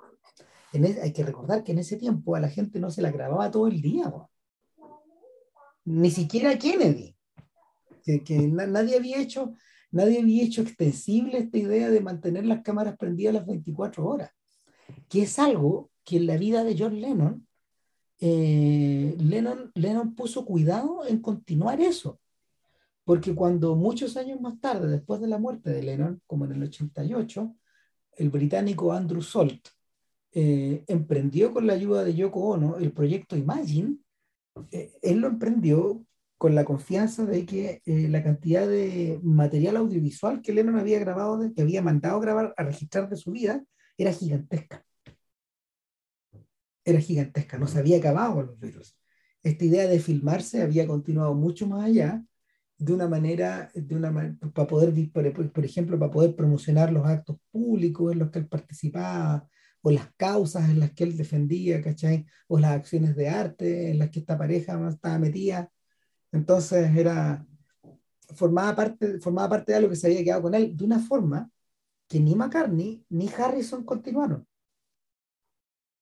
hay que recordar que en ese tiempo a la gente no se la grababa todo el día, ni siquiera Kennedy, que, nadie había hecho nadie había hecho extensible esta idea de mantener las cámaras prendidas las 24 horas, que es algo que en la vida de John Lennon, eh, Lennon, Lennon puso cuidado en continuar eso. Porque cuando muchos años más tarde, después de la muerte de Lennon, como en el 88, el británico Andrew Salt eh, emprendió con la ayuda de Yoko Ono el proyecto Imagine, eh, él lo emprendió con la confianza de que la cantidad de material audiovisual que Lennon había grabado, que había mandado grabar, a registrar de su vida, era gigantesca era gigantesca, no se había acabado los Beatles. Esta idea de filmarse había continuado mucho más allá, de una manera, de una para poder, por, ejemplo, para poder promocionar los actos públicos en los que él participaba, o las causas en las que él defendía, ¿cachai? O las acciones de arte en las que esta pareja estaba metida. Entonces era, formaba parte, parte de algo que se había quedado con él de una forma que ni McCartney ni Harrison continuaron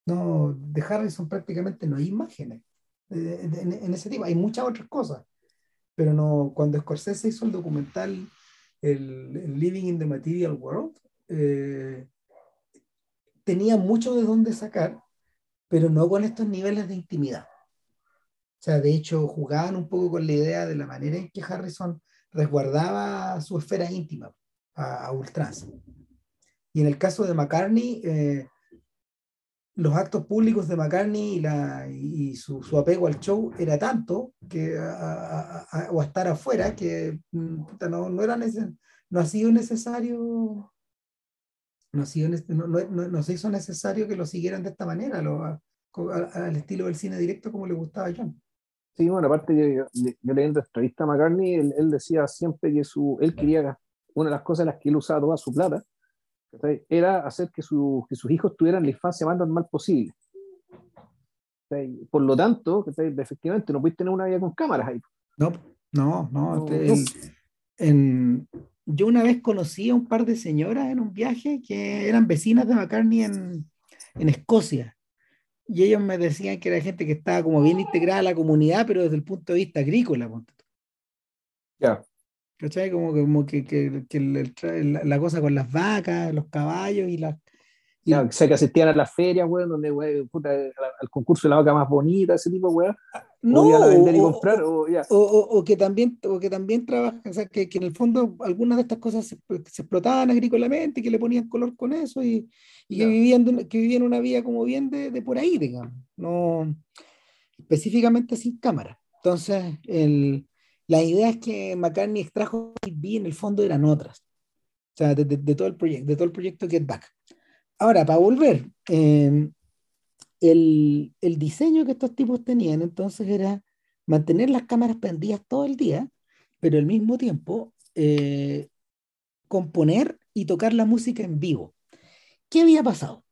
no, de Harrison prácticamente no hay imágenes en, ese tipo. Hay muchas otras cosas, pero no, cuando Scorsese hizo el documental el, Living in the Material World, eh, tenía mucho de dónde sacar, pero no con estos niveles de intimidad. Sea, de hecho, jugaban un poco con la idea de la manera en que Harrison resguardaba su esfera íntima a, a Y en el caso de McCartney, eh, los actos públicos de McCartney y, la, y su, su, apego al show era tanto que a, a, o a estar afuera que mm, no, no, era no ha sido necesario no, ha sido, no, no, no, se hizo necesario que lo siguieran de esta manera lo, al estilo del cine directo como le gustaba a John sí bueno aparte yo, yo, leyendo entrevista a McCartney él, él, decía siempre que su, él quería una de las cosas en las que él usaba toda su plata era hacer que, su, que, sus hijos tuvieran la infancia más normal posible. Por lo tanto, efectivamente, no puedes tener una vida con cámaras ahí. No, no, no. en, yo una vez conocí a un par de señoras en un viaje que eran vecinas de McCartney en, en Escocia. Y ellos me decían que era gente que estaba como bien integrada a la comunidad, pero desde el punto de vista agrícola. Ya. ¿Cachai? Como, como que, que, que la, cosa con las vacas, los caballos y las. Y... o sea, que asistían a las ferias, weón, donde, weón, puta, al concurso de la vaca más bonita, ese tipo, weón. No, a vender y comprar, o, o, que también, o que también trabajan, o sea, que, que, en el fondo algunas de estas cosas se, se, explotaban agrícolamente, que le ponían color con eso y, y que, vivían que vivían una vida como bien de, de por ahí, digamos, no específicamente sin cámara. Entonces, el, la idea es que McCartney extrajo y en el fondo eran otras. O sea, de, de, todo el proyecto, de todo el proyecto Get Back. Ahora, para volver, em, el, el, diseño que estos tipos tenían entonces era mantener las cámaras prendidas todo el día, pero al mismo tiempo eh, componer y tocar la música en vivo. ¿Qué había pasado?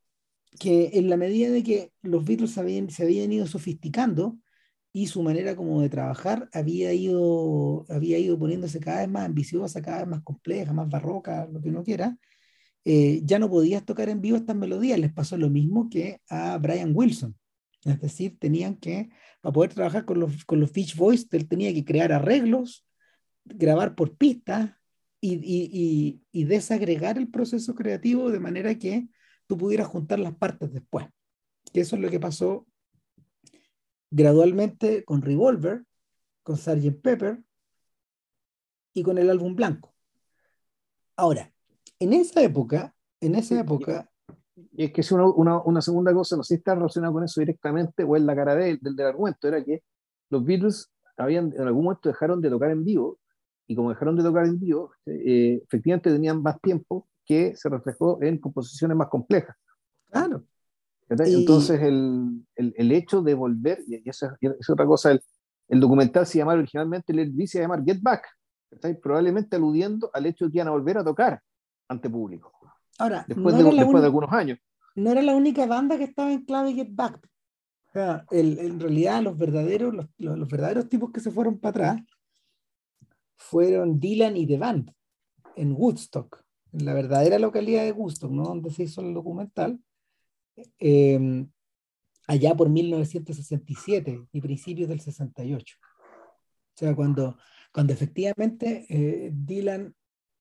Que en la medida de que los Beatles habían, se habían ido sofisticando, y su manera como de trabajar había ido, había ido poniéndose cada vez más ambiciosa, cada vez más compleja, más barroca, lo que uno quiera, eh, ya no podías tocar en vivo estas melodías. Les pasó lo mismo que a Brian Wilson. Es decir, tenían que, para poder trabajar con los, con los Beach Boys, él tenía que crear arreglos, grabar por pistas y, y, y, desagregar el proceso creativo de manera que tú pudieras juntar las partes después. Eso es lo que pasó gradualmente con Revolver, con Sgt. Pepper y con el álbum blanco. Ahora, en esa época, en esa época... Y es que es una, una, segunda cosa, no sé si está relacionado con eso directamente o es la cara del, del, argumento, era que los Beatles habían, en algún momento dejaron de tocar en vivo y como dejaron de tocar en vivo, eh, efectivamente tenían más tiempo que se reflejó en composiciones más complejas. Claro. Entonces, el, el, el, hecho de volver, y eso es, otra cosa, el, el, documental se llamaba originalmente, le dice llamar Get Back, Probablemente aludiendo al hecho de que iban a volver a tocar ante público. Ahora, después, de, después de algunos años. No era la única banda que estaba en clave Get Back. O sea, el, en realidad los verdaderos, los, los, verdaderos tipos que se fueron para atrás fueron Dylan y The Band en Woodstock, en la verdadera localidad de Woodstock, ¿no? donde se hizo el documental, eh, allá por 1967 y principios del 68. O sea, cuando, cuando efectivamente eh, Dylan,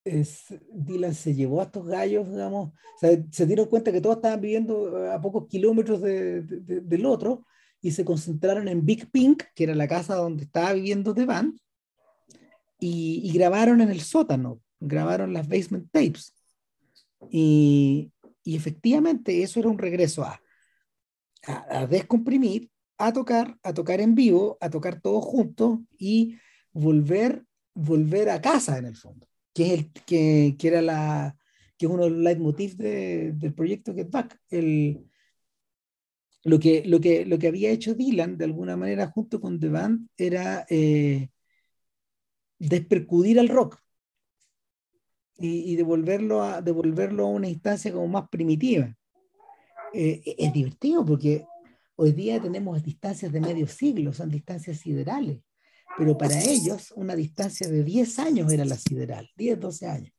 es, Dylan se llevó a estos gallos, digamos, se dieron cuenta que todos estaban viviendo eh, a pocos kilómetros de, del otro y se concentraron en Big Pink, que era la casa donde estaba viviendo The Band, y, y grabaron en el sótano, grabaron las basement tapes. Y, y efectivamente eso era un regreso a, a, descomprimir, a tocar, a tocar en vivo, a tocar todos juntos y volver, volver a casa en el fondo, que es, el, que, que era la, que es uno de los leitmotivs de, del proyecto Get Back. El, lo, que, lo, que, lo que había hecho Dylan, de alguna manera, junto con The Band, era eh, despercudir al rock y, y, devolverlo, a, devolverlo a una instancia como más primitiva. Eh, es divertido porque hoy día tenemos distancias de medio siglo, son distancias siderales, pero para ellos una distancia de 10 años era la sideral, 10, 12 años.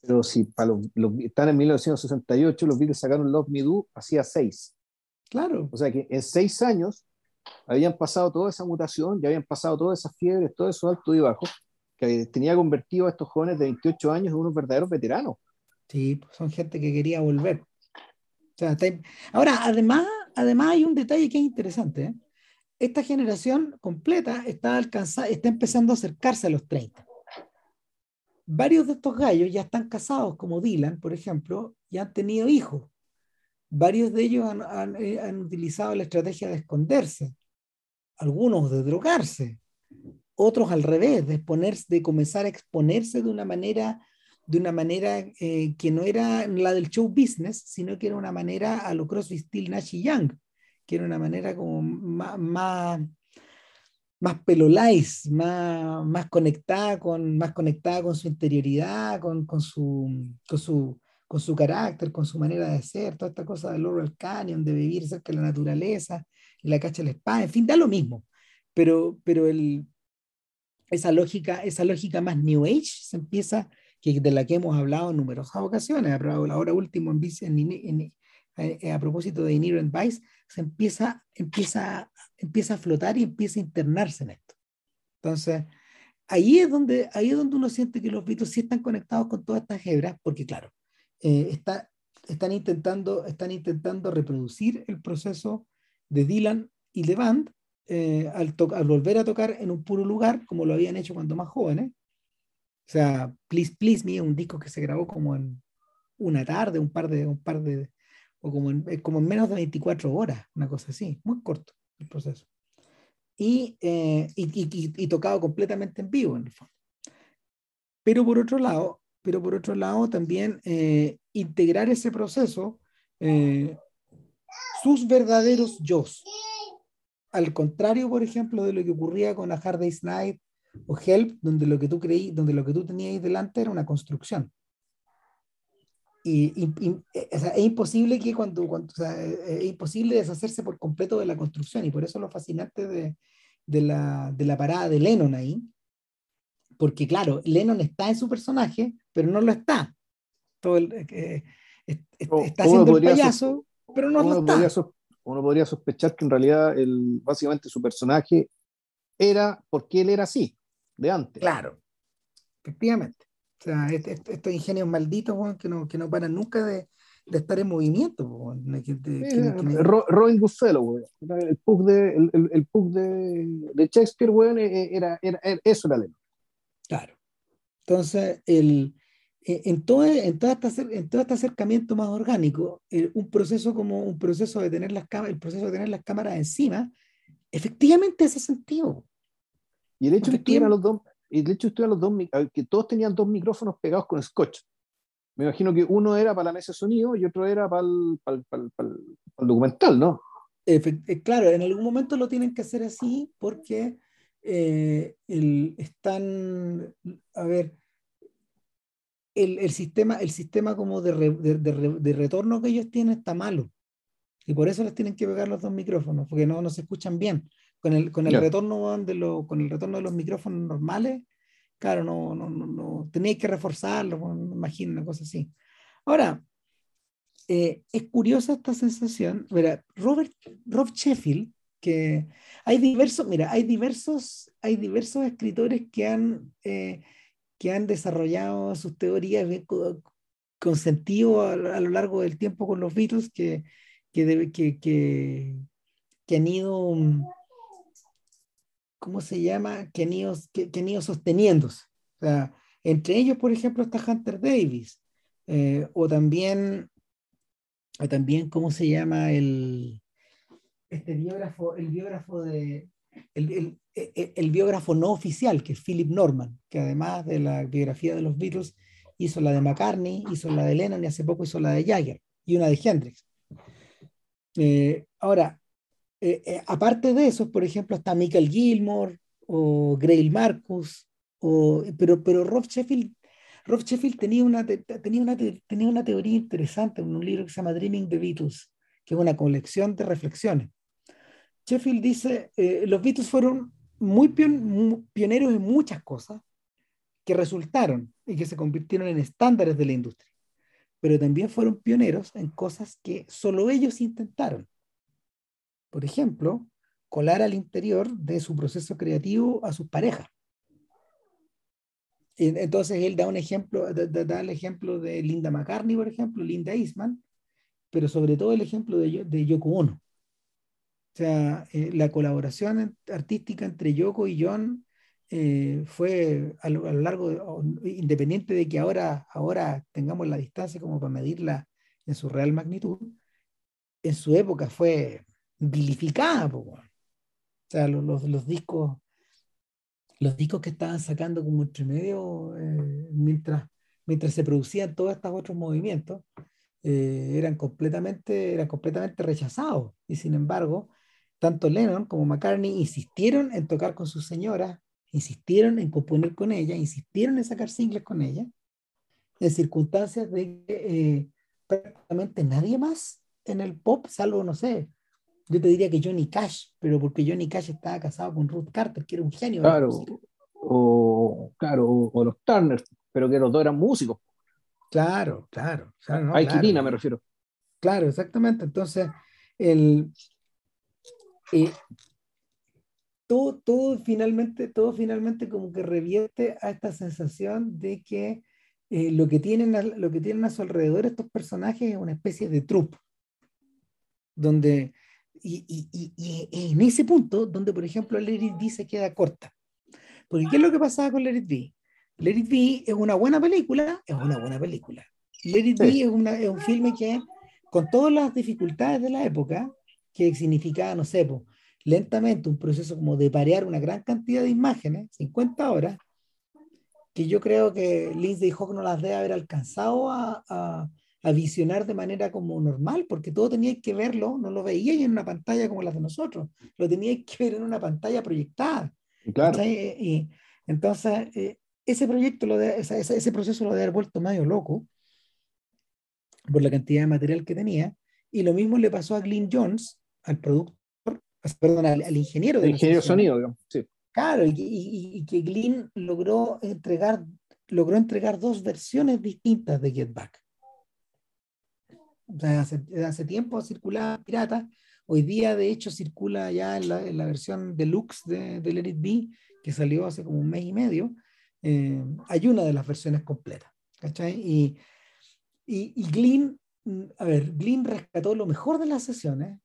Pero si para los, están en 1968, los Beatles sacaron Love Me Do hacía 6. Claro. O sea que en 6 años habían pasado toda esa mutación, ya habían pasado todas esas fiebres, todo eso alto y bajo, que tenía convertido a estos jóvenes de 28 años en unos verdaderos veteranos. Sí, pues son gente que quería volver. Ahora, además, además hay un detalle que es interesante. ¿eh? Esta generación completa está, empezando a acercarse a los 30. Varios de estos gallos ya están casados, como Dylan, por ejemplo, y han tenido hijos. Varios de ellos han, eh, utilizado la estrategia de esconderse, algunos de drogarse, otros al revés, de, comenzar a exponerse de una manera eh, que no era la del show business, sino que era una manera a lo Crosby, Steel, Nash y Young, que era una manera como más, más, más pelolais, más, más, conectada con, más conectada con su interioridad, con, con, su, con, su, con su carácter, con su manera de ser, toda esta cosa del Laurel Canyon, de vivir cerca de la naturaleza, y la cacha de la espada, en fin, da lo mismo. Pero, pero el, esa, lógica, esa lógica más New Age se empieza que, de la que hemos hablado en numerosas ocasiones, ahora último en, en, eh, a propósito de Inherent Vice, se empieza, empieza, empieza a flotar y empieza a internarse en esto. Entonces, ahí es donde, ahí es donde uno siente que los Beatles sí están conectados con todas estas hebras, porque claro, eh, está, están, intentando, están intentando reproducir el proceso de Dylan y de Band eh, al, al, volver a tocar en un puro lugar, como lo habían hecho cuando más jóvenes, o sea, Please Please Me es un disco que se grabó como en una tarde, un par de, un par de, o como en, eh, como en menos de 24 horas, una cosa así, muy corto el proceso. Y, eh, y, y, y, tocado completamente en vivo, en el fondo. Pero por otro lado, pero por otro lado también eh, integrar ese proceso eh, sus verdaderos yo. Al contrario, por ejemplo, de lo que ocurría con A Hard Day's Night o Help, donde lo que tú creí, donde lo que tú tenías delante era una construcción. Y, eh, es imposible que cuando, cuando o sea, eh, es imposible deshacerse por completo de la construcción y por eso lo fascinante de, de, la, de la parada de Lennon ahí, porque claro, Lennon está en su personaje, pero no lo está. Todo el, eh, está haciendo el payaso, pero no lo está. uno podría sospechar que en realidad el, básicamente su personaje era porque él era así de antes. Claro, efectivamente. O sea, estos ingenios malditos que, no, que no paran nunca de, de estar en movimiento. Robin Goodfellow, el pug de, el, el, de, de, Shakespeare, bueno, e, e, era, era, eso era Lennon. Claro. Entonces, el, e, en, todo, en, todo este, en todo este acercamiento más orgánico, un proceso como un proceso de tener las cámaras, el proceso de tener las cámaras encima, efectivamente hace sentido. Y el hecho de que los dos, el hecho de que los dos, que todos tenían dos micrófonos pegados con scotch. Me imagino que uno era para la mesa de sonido y otro era para el, para el, para el, documental, ¿no? Eh, claro, en algún momento lo tienen que hacer así porque eh, el, están, a ver, el, el, sistema, el sistema como de, re, de, de, de, retorno que ellos tienen está malo. Y por eso les tienen que pegar los dos micrófonos, porque no, no se escuchan bien. Con el, con el, retorno, de lo, con el retorno de los micrófonos normales, claro, no, no, no, no tenéis que reforzarlo, me imagino, una cosa así. Ahora, eh, es curiosa esta sensación. Mira, Robert, Rob Sheffield, que hay diversos, mira, hay diversos, hay diversos escritores que han, eh, que han desarrollado sus teorías con, con sentido a, a, lo largo del tiempo con los Beatles que, que, que, que, que, han ido, ¿cómo se llama? Que ido, que, sosteniéndose. O sea, entre ellos, por ejemplo, está Hunter Davis, eh, o también, o también, ¿cómo se llama? El, este biógrafo, el biógrafo de, el, el, el, biógrafo no oficial, que es Philip Norman, que además de la biografía de los Beatles, hizo la de McCartney, hizo la de Lennon y hace poco hizo la de Jagger y una de Hendrix. Eh, ahora, eh, eh, aparte de eso, por ejemplo, está Michael Gilmore o Grail Marcus, o, pero, pero Rob Sheffield, Rob Sheffield tenía, una, tenía, una, tenía una teoría interesante en un libro que se llama Dreaming the Beatles, que es una colección de reflexiones. Sheffield dice, eh, los Beatles fueron muy pioneros en muchas cosas que resultaron y que se convirtieron en estándares de la industria pero también fueron pioneros en cosas que solo ellos intentaron. Por ejemplo, colar al interior de su proceso creativo a sus parejas. Entonces él da un ejemplo, da, el ejemplo de Linda McCartney, por ejemplo, Linda Eastman, pero sobre todo el ejemplo de, de Yoko Ono. O sea, eh, la colaboración artística entre Yoko y John eh, fue a lo, a lo, largo, de, independiente de que ahora, ahora tengamos la distancia como para medirla en su real magnitud, en su época fue vilificada. Po, o sea, los, los, los, discos los discos que estaban sacando como entre medio eh, mientras, mientras se producían todos estos otros movimientos eh, eran, completamente, eran completamente rechazados y sin embargo tanto Lennon como McCartney insistieron en tocar con sus señoras insistieron en componer con ella, insistieron en sacar singles con ella, en circunstancias de que eh, prácticamente nadie más en el pop, salvo, no sé, yo te diría que Johnny Cash, pero porque Johnny Cash estaba casado con Ruth Carter, que era un genio. Claro, o, claro, o, los Turner, pero que los dos eran músicos. Claro, claro. O sea, no, claro. me refiero. Claro, exactamente. Entonces, el, eh, todo, todo, finalmente, todo finalmente como que revierte a esta sensación de que eh, lo, que tienen a, lo que tienen a su alrededor estos personajes es una especie de trupe. Donde, y, y, y, y, en ese punto, donde por ejemplo Let It Be se queda corta. Porque ¿qué es lo que pasaba con Let It Be? Let It Be es una buena película, es una buena película. Let It Be sí. es, una, es un filme que, con todas las dificultades de la época, que significaba, no sé, pues, lentamente un proceso como de parear una gran cantidad de imágenes, 50 horas, que yo creo que Lindsay Hawk no las debe haber alcanzado a, a, a, visionar de manera como normal, porque todo tenía que verlo, no lo veía en una pantalla como las de nosotros, lo tenía que ver en una pantalla proyectada. Claro. Y, entonces, eh, ese proyecto, lo de, ese, ese proceso lo de haber vuelto medio loco por la cantidad de material que tenía, y lo mismo le pasó a Glyn Jones, al producto perdón, al, al ingeniero de ingeniero sonido, digamos. Sí. Claro, y, y, y, que Glynn logró entregar, logró entregar dos versiones distintas de Get Back. Hace, hace tiempo circulaba pirata, hoy día de hecho circula ya en la, en la versión deluxe de, de Let It Be, que salió hace como un mes y medio, eh, hay una de las versiones completas. ¿cachai? Y, y, y Glynn, a ver, Glynn rescató lo mejor de las sesiones,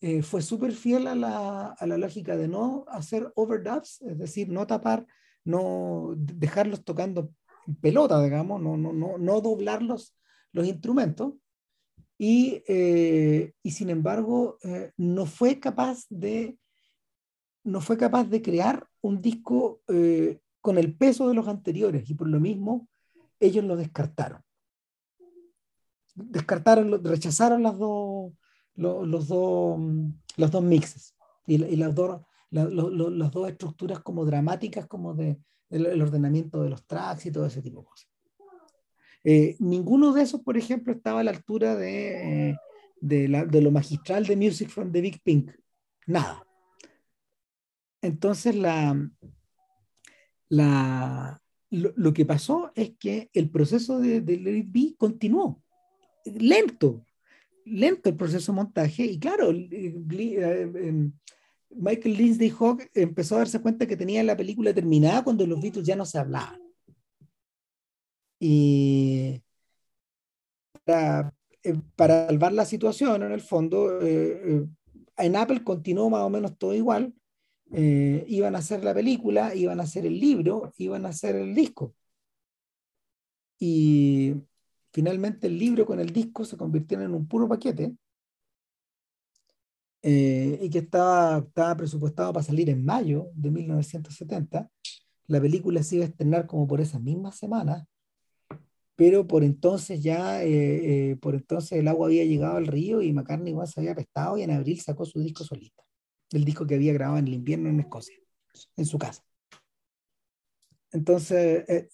eh, fue súper fiel a la, a la, lógica de no hacer overdubs, es decir, no tapar, no dejarlos tocando pelota, digamos, no, no, no, no doblar los, los instrumentos. Y, eh, y sin embargo, eh, no fue capaz de no fue capaz de crear un disco eh, con el peso de los anteriores y por lo mismo ellos lo descartaron. Descartaron, rechazaron las dos, los, dos, los dos mixes y, y las, dos, las dos estructuras como dramáticas, como de, el ordenamiento de los tracks y todo ese tipo de cosas. Eh, ninguno de esos, por ejemplo, estaba a la altura de, de, lo magistral de Music from the Big Pink. Nada. Entonces, la, la, lo, que pasó es que el proceso de, de Let continuó. Lento, lento el proceso de montaje. Y claro, eh, em, Michael Lindsay Hogg empezó a darse cuenta que tenía la película terminada cuando los Beatles ya no se hablaban. Y para, eh, para salvar la situación, en el fondo, eh, eh, en Apple continuó más o menos todo igual. iban a hacer la película, iban a hacer el libro, iban a hacer el disco. Y finalmente el libro con el disco se convirtieron en un puro paquete y que estaba, estaba presupuestado para salir en mayo de 1970. La película se iba a estrenar como por esas mismas semanas pero por entonces ya, eh, eh, por entonces el agua había llegado al río y McCartney igual se había apestado y en abril sacó su disco solista, el disco que había grabado en el invierno en Escocia, en su casa. Entonces, eh,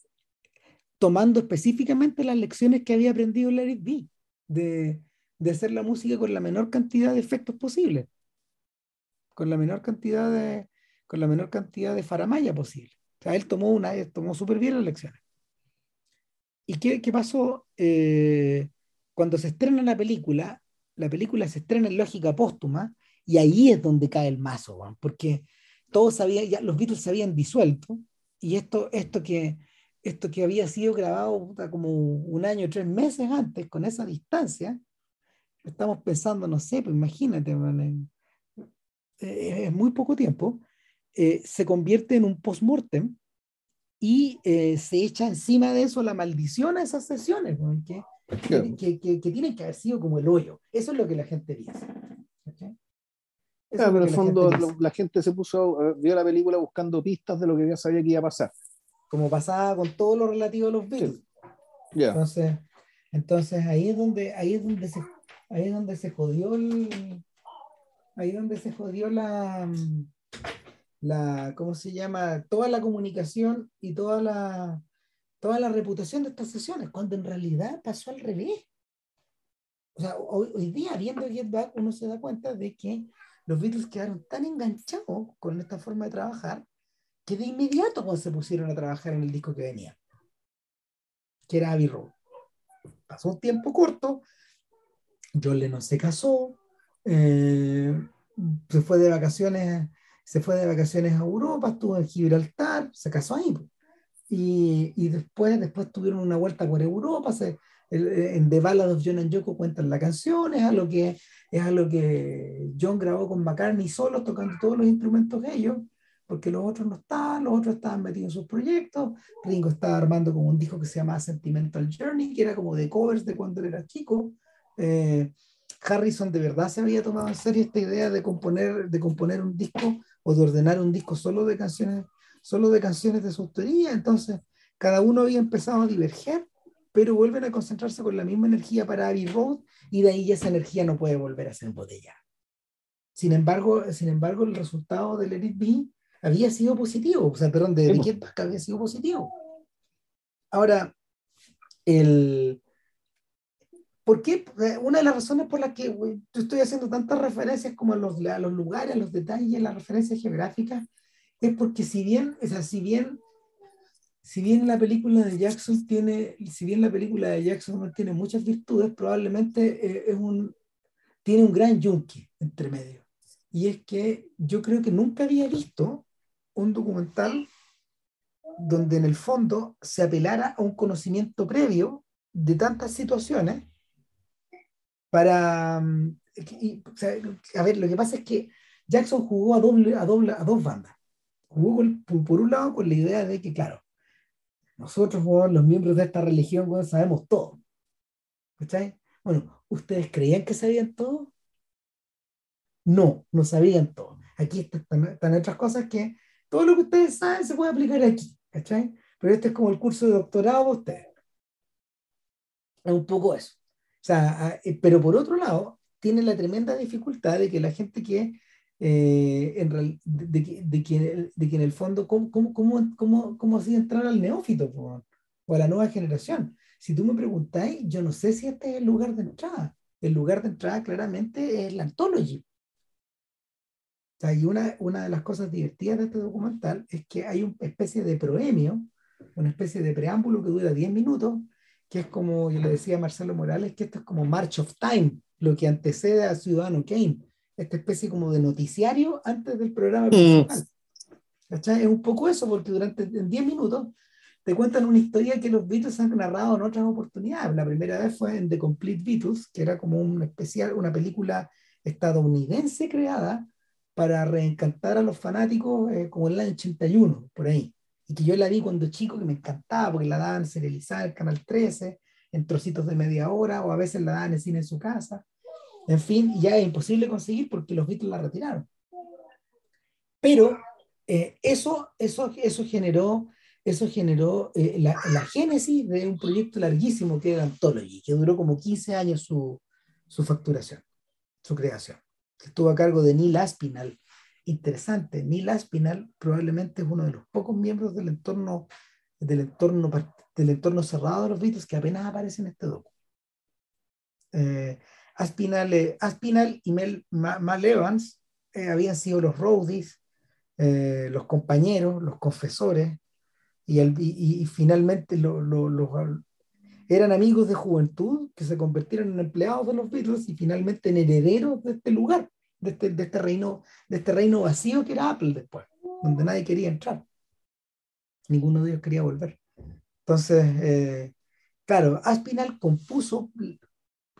tomando específicamente las lecciones que había aprendido Larry B, de, de hacer la música con la menor cantidad de efectos posible, con la menor cantidad de, con la menor cantidad de faramaya posible. O sea, él tomó, una, tomó súper bien las lecciones. ¿Y qué, qué pasó? Eh, cuando se estrena la película, la película se estrena en lógica póstuma y ahí es donde cae el mazo, porque todos sabían, ya los Beatles se habían disuelto y esto, esto, que, esto que había sido grabado como un año, tres meses antes, con esa distancia, estamos pensando, no sé, pues imagínate, es muy poco tiempo, eh, se convierte en un post-mortem y eh, se echa encima de eso la maldición a esas sesiones, que, que, que, tienen que haber sido como el hoyo. Eso es lo que la gente piensa. Claro, en el fondo la gente, se puso, vio la película buscando pistas de lo que ya sabía que iba a pasar. Como pasaba con todo lo relativo a los Beatles. Entonces, entonces ahí es donde, ahí es donde se, ahí es donde se jodió el, ahí es donde se jodió la, la, ¿cómo se llama? Toda la comunicación y toda la, toda la reputación de estas sesiones, cuando en realidad pasó al revés. O sea, hoy, día, viendo Get Back, uno se da cuenta de que los Beatles quedaron tan enganchados con esta forma de trabajar que de inmediato cuando se pusieron a trabajar en el disco que venía, que era Abbey Road. Pasó un tiempo corto, John Lennon se casó, eh, se fue de vacaciones se fue de vacaciones a Europa, estuvo en Gibraltar, se casó ahí. Y, y después, después tuvieron una vuelta por Europa, se, en The Ballad of John and Yoko cuentan la canción, es a lo que, es a lo que John grabó con McCartney solo, tocando todos los instrumentos ellos, porque los otros no estaban, los otros estaban metidos en sus proyectos, Ringo estaba armando como un disco que se llamaba Sentimental Journey, que era como de covers de cuando era chico. Eh, Harrison de verdad se había tomado en serio esta idea de componer, de componer un disco o de ordenar un disco solo de canciones, solo de canciones de su autoría. Entonces, cada uno había empezado a diverger, pero vuelven a concentrarse con la misma energía para Abbey Road y de ahí esa energía no puede volver a ser embotellada. Sin embargo, sin embargo, el resultado del Elite B había sido positivo, o sea, perdón, de Get Back había sido positivo. Ahora, el, ¿Por qué? Eh, una de las razones por las que estoy haciendo tantas referencias como a los, a los lugares, a los detalles, a las referencias geográficas, es porque si bien, o sea, si bien, si bien la película de Jackson tiene, si bien la película de Jackson tiene muchas virtudes, probablemente eh, es un, tiene un gran yunque entre medio. Y es que yo creo que nunca había visto un documental donde en el fondo se apelara a un conocimiento previo de tantas situaciones para... Mm, a ver, lo que pasa es que Jackson jugó a, doble, a, doble, a dos bandas. Jugó por, un lado con la idea de que, claro, nosotros, los miembros de esta religión, sabemos todo. ¿Cachai? Bueno, ¿ustedes creían que sabían todo? No, no sabían todo. Aquí están, otras cosas que todo lo que ustedes saben se puede aplicar aquí. ¿Cachai? Pero este es como el curso de doctorado de ustedes. Es un poco eso sea, eh, pero por otro lado, tiene la tremenda dificultad de que la gente que, eh, en de, que, de, que, de, que, en el fondo, ¿cómo, cómo, cómo, cómo, así entrar al neófito o a la nueva generación? Si tú me preguntáis, yo no sé si este es el lugar de entrada. El lugar de entrada claramente es la anthology. O sea, y una, una de las cosas divertidas de este documental es que hay una especie de proemio, una especie de preámbulo que dura 10 minutos, que es como, yo le decía a Marcelo Morales, que esto es como March of Time, lo que antecede a Ciudadano Kane, esta especie como de noticiario antes del programa mm. principal. Es un poco eso, porque durante en 10 minutos te cuentan una historia que los Beatles han narrado en otras oportunidades. La primera vez fue en The Complete Beatles, que era como un especial, una película estadounidense creada para reencantar a los fanáticos eh, como en el año 81, por ahí. Y que yo la vi cuando chico, que me encantaba, porque la daban serializada en el Canal 13, en trocitos de media hora, o a veces la daban en cine en su casa. En fin, ya es imposible conseguir porque los Beatles la retiraron. Pero eh, eso, eso, eso generó eso generó eh, la, la, génesis de un proyecto larguísimo que era Anthology, que duró como 15 años su, su facturación, su creación. Estuvo a cargo de Neil Aspinall. Interesante, Neil Aspinall probablemente es uno de los pocos miembros del entorno, del entorno, del entorno cerrado de los Beatles que apenas aparece en este docu. Eh, Aspinall, eh, y Mel, Mal Evans habían sido los roadies, los compañeros, los confesores, y, finalmente lo, eran amigos de juventud que se convirtieron en empleados de los Beatles y finalmente en herederos de este lugar, de este, de este, reino, de este reino vacío que era Apple después, donde nadie quería entrar. Ninguno de ellos quería volver. Entonces, eh, claro, Aspinall compuso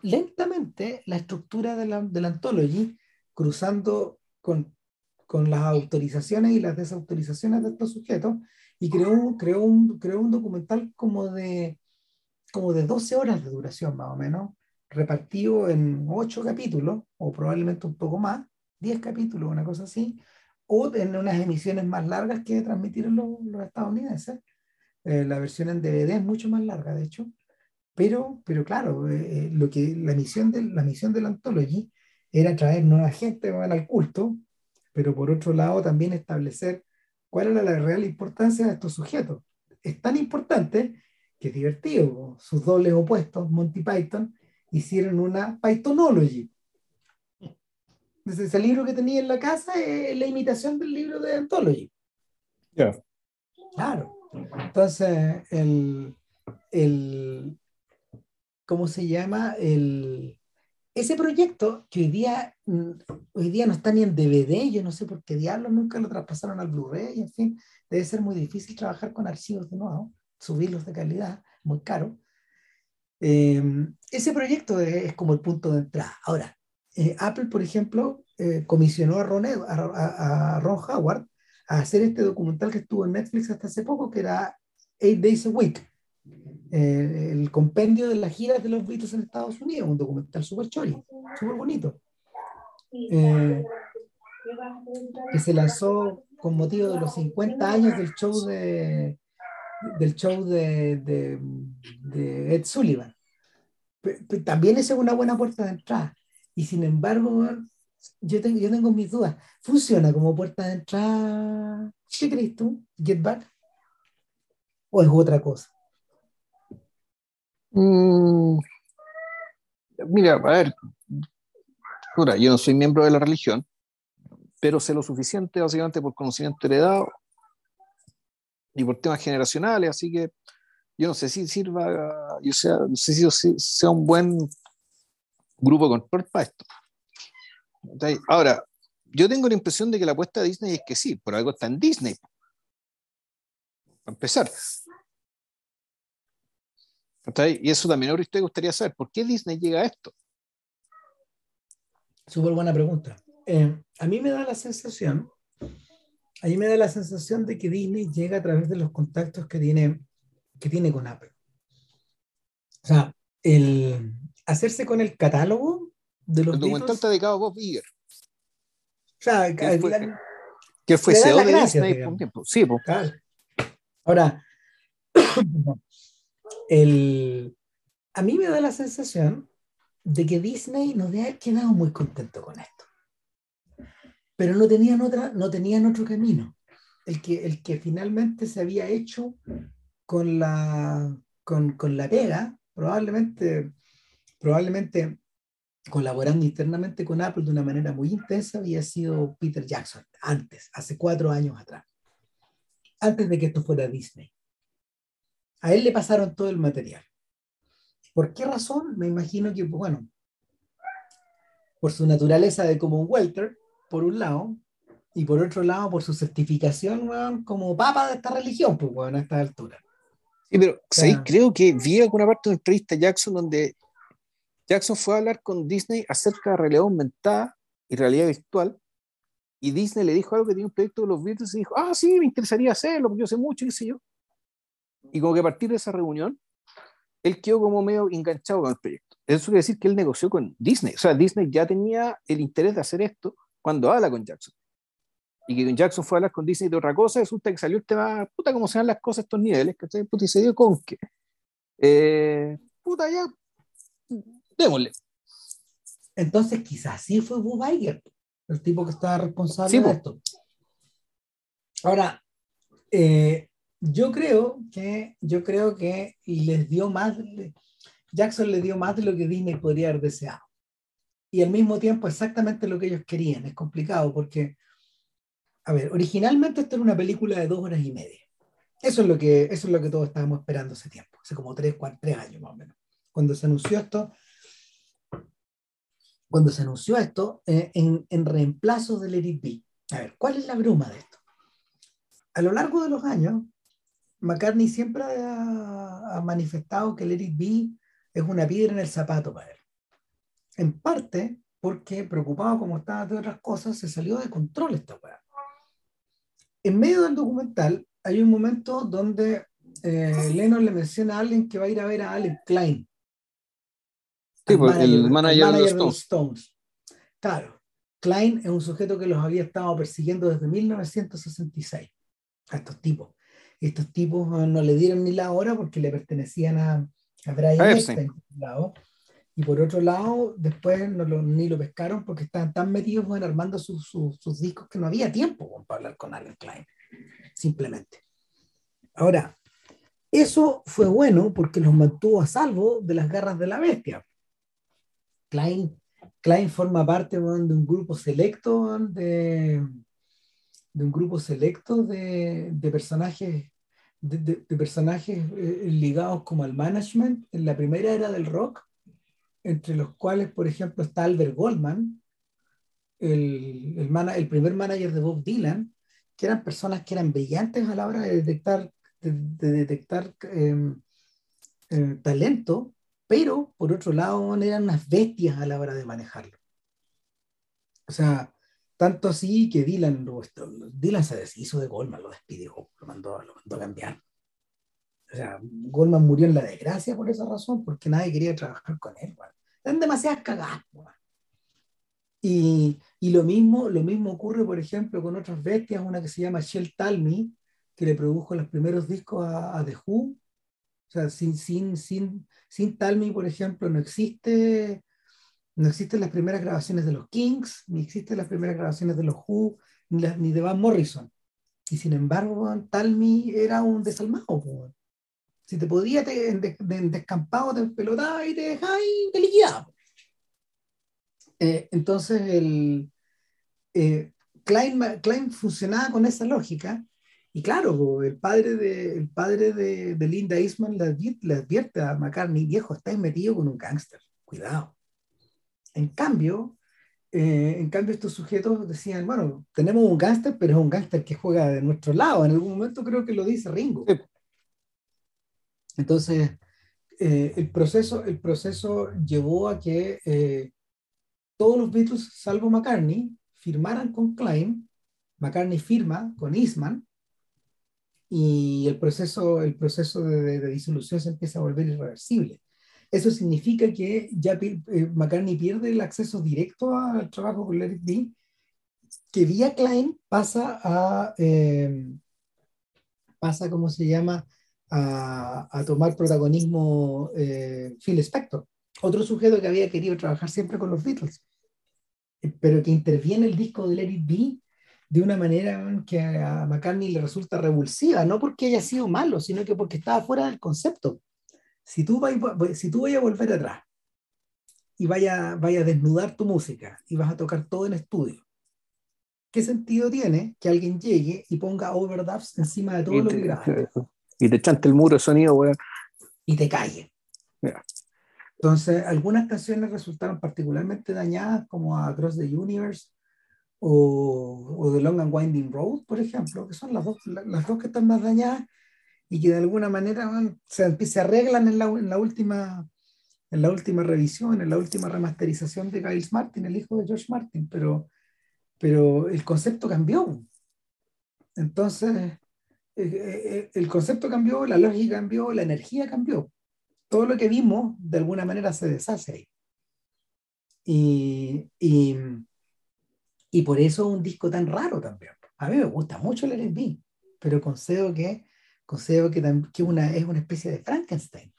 lentamente la estructura de la, de la Anthology, cruzando con, con las autorizaciones y las desautorizaciones de estos sujetos, y creó creó un, creó un documental como de, como de 12 horas de duración más o menos, repartido en 8 capítulos, o probablemente un poco más, 10 capítulos, una cosa así, o en unas emisiones más largas que transmitieron los, los estadounidenses. Eh, la versión en DVD es mucho más larga, de hecho, pero, pero claro, eh, eh, lo que, la, misión de, la misión de la Anthology era traer nueva gente al culto, pero por otro lado también establecer cuál era la real importancia de estos sujetos. Es tan importante que es divertido. Sus dobles opuestos, Monty Python, hicieron una Pythonology. Ese libro que tenía en la casa es la imitación del libro de Anthology. Claro. Entonces, el, el, ¿cómo se llama? El, ese proyecto que hoy día, mm, hoy día no está ni en DVD, yo no sé por qué diablos nunca lo traspasaron al Blu-ray, en fin, debe ser muy difícil trabajar con archivos de nuevo, subirlos de calidad, muy caro. Em, ese proyecto es, como el punto de entrada. Ahora, eh, Apple, por ejemplo, eh, comisionó a Ron, a, a Ron Howard a hacer este documental que estuvo en Netflix hasta hace poco, que era Eight Days a Week, eh, el compendio de las giras de los Beatles en Estados Unidos, un documental súper chori, súper bonito, eh, que se lanzó con motivo de los 50 años del show de del show de, de, Ed Sullivan. también es una buena puerta de entrada. Y sin embargo, yo tengo, yo tengo mis dudas. ¿Funciona como puerta de entrada? ¿Qué crees tú? ¿Get Back? ¿O es otra cosa? Mm, mira, a ver, yo no soy miembro de la religión, pero sé lo suficiente básicamente por conocimiento heredado y por temas generacionales, así que yo no sé si sirva, yo sea, no sé si sea un buen grupo control para esto. Ahora, yo tengo la impresión de que la apuesta de Disney es que sí, por algo está en Disney. Para empezar. Y eso también ahora usted gustaría saber, ¿por qué Disney llega a esto? Súper buena pregunta. Eh, a mí me da la sensación, a mí me da la sensación de que Disney llega a través de los contactos que tiene, que tiene con Apple. O sea, el hacerse con el catálogo de los El documental está dedicado a Bob Iger. O sea, que fue, que fue CEO de Disney por un tiempo. Sí, pues. Ahora, el, a mí me da la sensación de que Disney no debe haber quedado muy contento con esto. Pero no tenían, otra, no tenían otro camino. El que, el que finalmente se había hecho con la, con, con la pega, probablemente, probablemente colaborando internamente con Apple de una manera muy intensa, había sido Peter Jackson, antes, hace cuatro años atrás, antes de que esto fuera Disney. A él le pasaron todo el material. ¿Por qué razón? Me imagino que, bueno, por su naturaleza de como un welter, por un lado, y por otro lado, por su certificación como papa de esta religión, pues, bueno, a esta altura. Sí, pero creo que vi alguna parte de una entrevista Jackson donde Jackson fue a hablar con Disney acerca de realidad aumentada y realidad virtual, y Disney le dijo algo que tenía un proyecto de los Beatles y dijo, ah, sí, me interesaría hacerlo, porque yo sé mucho, qué sé yo. Y como que a partir de esa reunión, él quedó como medio enganchado con el proyecto. Eso quiere decir que él negoció con Disney. O sea, Disney ya tenía el interés de hacer esto cuando habla con Jackson. Y que con Jackson fue a hablar con Disney de otra cosa, resulta que salió el tema, puta, como se dan las cosas estos niveles, ¿cachai? Puta, y se dio con que, eh, puta, ya, démosle. Entonces, quizás sí fue Bob Iger, el tipo que estaba responsable de esto. Ahora, eh, yo creo que, yo creo que les dio más, Jackson le dio más de lo que Disney podría haber deseado. Y al mismo tiempo exactamente lo que ellos querían. Es complicado porque, a ver, originalmente esto era una película de dos horas y media. Eso es lo que, eso es lo que todos estábamos esperando hace tiempo, hace como tres, cuatro, tres años más o menos. Cuando se anunció esto, cuando se anunció esto eh, en, en, reemplazo del Edit B. A ver, ¿cuál es la bruma de esto? A lo largo de los años, McCartney siempre ha, manifestado que el Eric B es una piedra en el zapato para él. En parte porque, preocupado como estaba de otras cosas, se salió de control esta weá. En medio del documental hay un momento donde eh, Lennon le menciona a alguien que va a ir a ver a Alex Klein. Sí, pues, el, manager, de, los Stones. Claro, Klein es un sujeto que los había estado persiguiendo desde 1966 a estos tipos estos tipos no le dieron ni la hora porque le pertenecían a, a Brian Epstein. Y por otro lado, después no lo, ni lo pescaron porque estaban tan metidos en armando sus, sus, discos que no había tiempo para hablar con Alan Klein, simplemente. Ahora, eso fue bueno porque los mantuvo a salvo de las garras de la bestia. Klein, Klein forma parte de un grupo selecto de, de un grupo selecto de, de personajes, de, de, personajes eh, ligados como al management en la primera era del rock, entre los cuales, por ejemplo, está Albert Goldman, el, el, primer manager de Bob Dylan, que eran personas que eran brillantes a la hora de detectar, de, detectar em, eh, talento, pero por otro lado eran unas bestias a la hora de manejarlo. O sea, tanto así que Dylan, Dylan se deshizo de Goldman, lo despidió, lo mandó, lo mandó a cambiar. O sea, Goldman murió en la desgracia por esa razón, porque nadie quería trabajar con él. Eran demasiadas cagadas. Y, y, lo, mismo, lo mismo ocurre, por ejemplo, con otras bestias, una que se llama Shell Talmy, que le produjo los primeros discos a, a The Who. O sea, sin, sin, sin, sin Talmy, por ejemplo, no existe no existen las primeras grabaciones de los Kings, ni existen las primeras grabaciones de los Who, ni, de Van Morrison. Y sin embargo, Talmi era un desalmado. Si te podía, te, en, descampado, te pelotaba y te dejaba y te liquidaba. Eh, entonces, el, eh, Klein, Klein, funcionaba con esa lógica. Y claro, el padre de, el padre de, de Linda Eastman le le advierte a McCartney, viejo, estáis metido con un gángster, cuidado. En cambio, eh, en cambio, estos sujetos decían, bueno, tenemos un gángster, pero es un gángster que juega de nuestro lado. En algún momento creo que lo dice Ringo. Entonces, eh, el, proceso, el proceso llevó a que eh, todos los Beatles, salvo McCartney, firmaran con Klein. McCartney firma con Eastman y el proceso, el proceso de, de disolución se empieza a volver irreversible. Eso significa que ya eh, McCartney pierde el acceso directo al trabajo con Larry B, que vía Klein pasa a, eh, pasa, ¿cómo se llama?, a, a tomar protagonismo eh, Phil Spector, otro sujeto que había querido trabajar siempre con los Beatles. pero que interviene el disco de Let It Be de una manera que a McCartney le resulta revulsiva, no porque haya sido malo, sino que porque estaba fuera del concepto. Si tú, vas, si tú vayas a volver atrás y vaya, vaya a desnudar tu música y vas a tocar todo en estudio, ¿qué sentido tiene que alguien llegue y ponga overdubs encima de todo lo que grabaste? Y te chante el muro de sonido, weón. Y te calle. Entonces, algunas canciones resultaron particularmente dañadas, como Across the Universe o, o The Long and Winding Road, por ejemplo, que son las dos, las dos que están más dañadas y que de alguna manera se, se arreglan en la, en la, última, en la última revisión, en la última remasterización de Giles Martin, el hijo de George Martin, pero, pero el concepto cambió. Entonces, el concepto cambió, la lógica cambió, la energía cambió todo lo que vimos de alguna manera se deshace ahí. Y, y, y por eso es un disco tan raro también. A mí me gusta mucho el R&B, pero concedo que, concedo que, que una, es una especie de Frankenstein,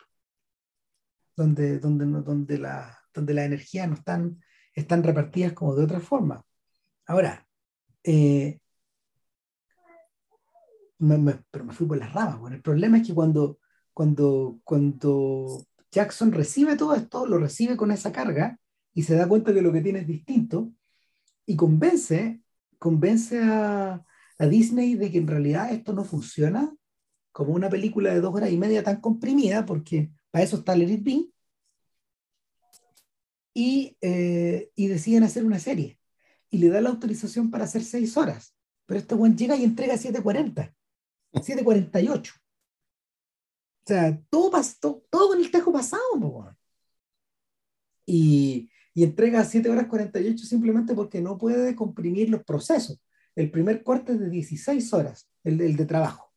donde, donde, donde, la, donde las energías no están, están repartidas como de otra forma. Ahora, eh, pero me fui por las ramas. Bueno, el problema es que cuando, cuando, cuando Jackson recibe todo esto, lo recibe con esa carga y se da cuenta que lo que tiene es distinto y convence, convence a, a Disney de que en realidad esto no funciona como una película de dos horas y media tan comprimida, porque para eso está Let It y, eh, y, deciden hacer una serie. Y le da la autorización para hacer seis horas. Pero este buen llega y entrega 7.40, 7.48. O sea, todo, pasó, todo con el tejo pasado, y, y entrega 7 horas 48 simplemente porque no puede comprimir los procesos. El primer corte es de 16 horas, el, el de trabajo.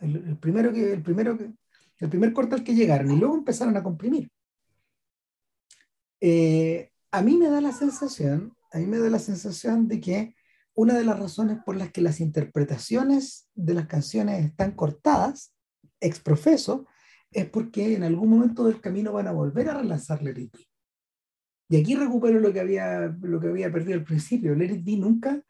El, el, primero que, el, primero que, el primer corte al que llegaron y luego empezaron a comprimir. Eh, a mí me da la sensación, a mí me da la sensación de que una de las razones por las que las interpretaciones de las canciones están cortadas exprofeso, es porque en algún momento del camino van a volver a relanzar Let It. Y aquí recupero lo que había, lo que había perdido al principio. Let It nunca,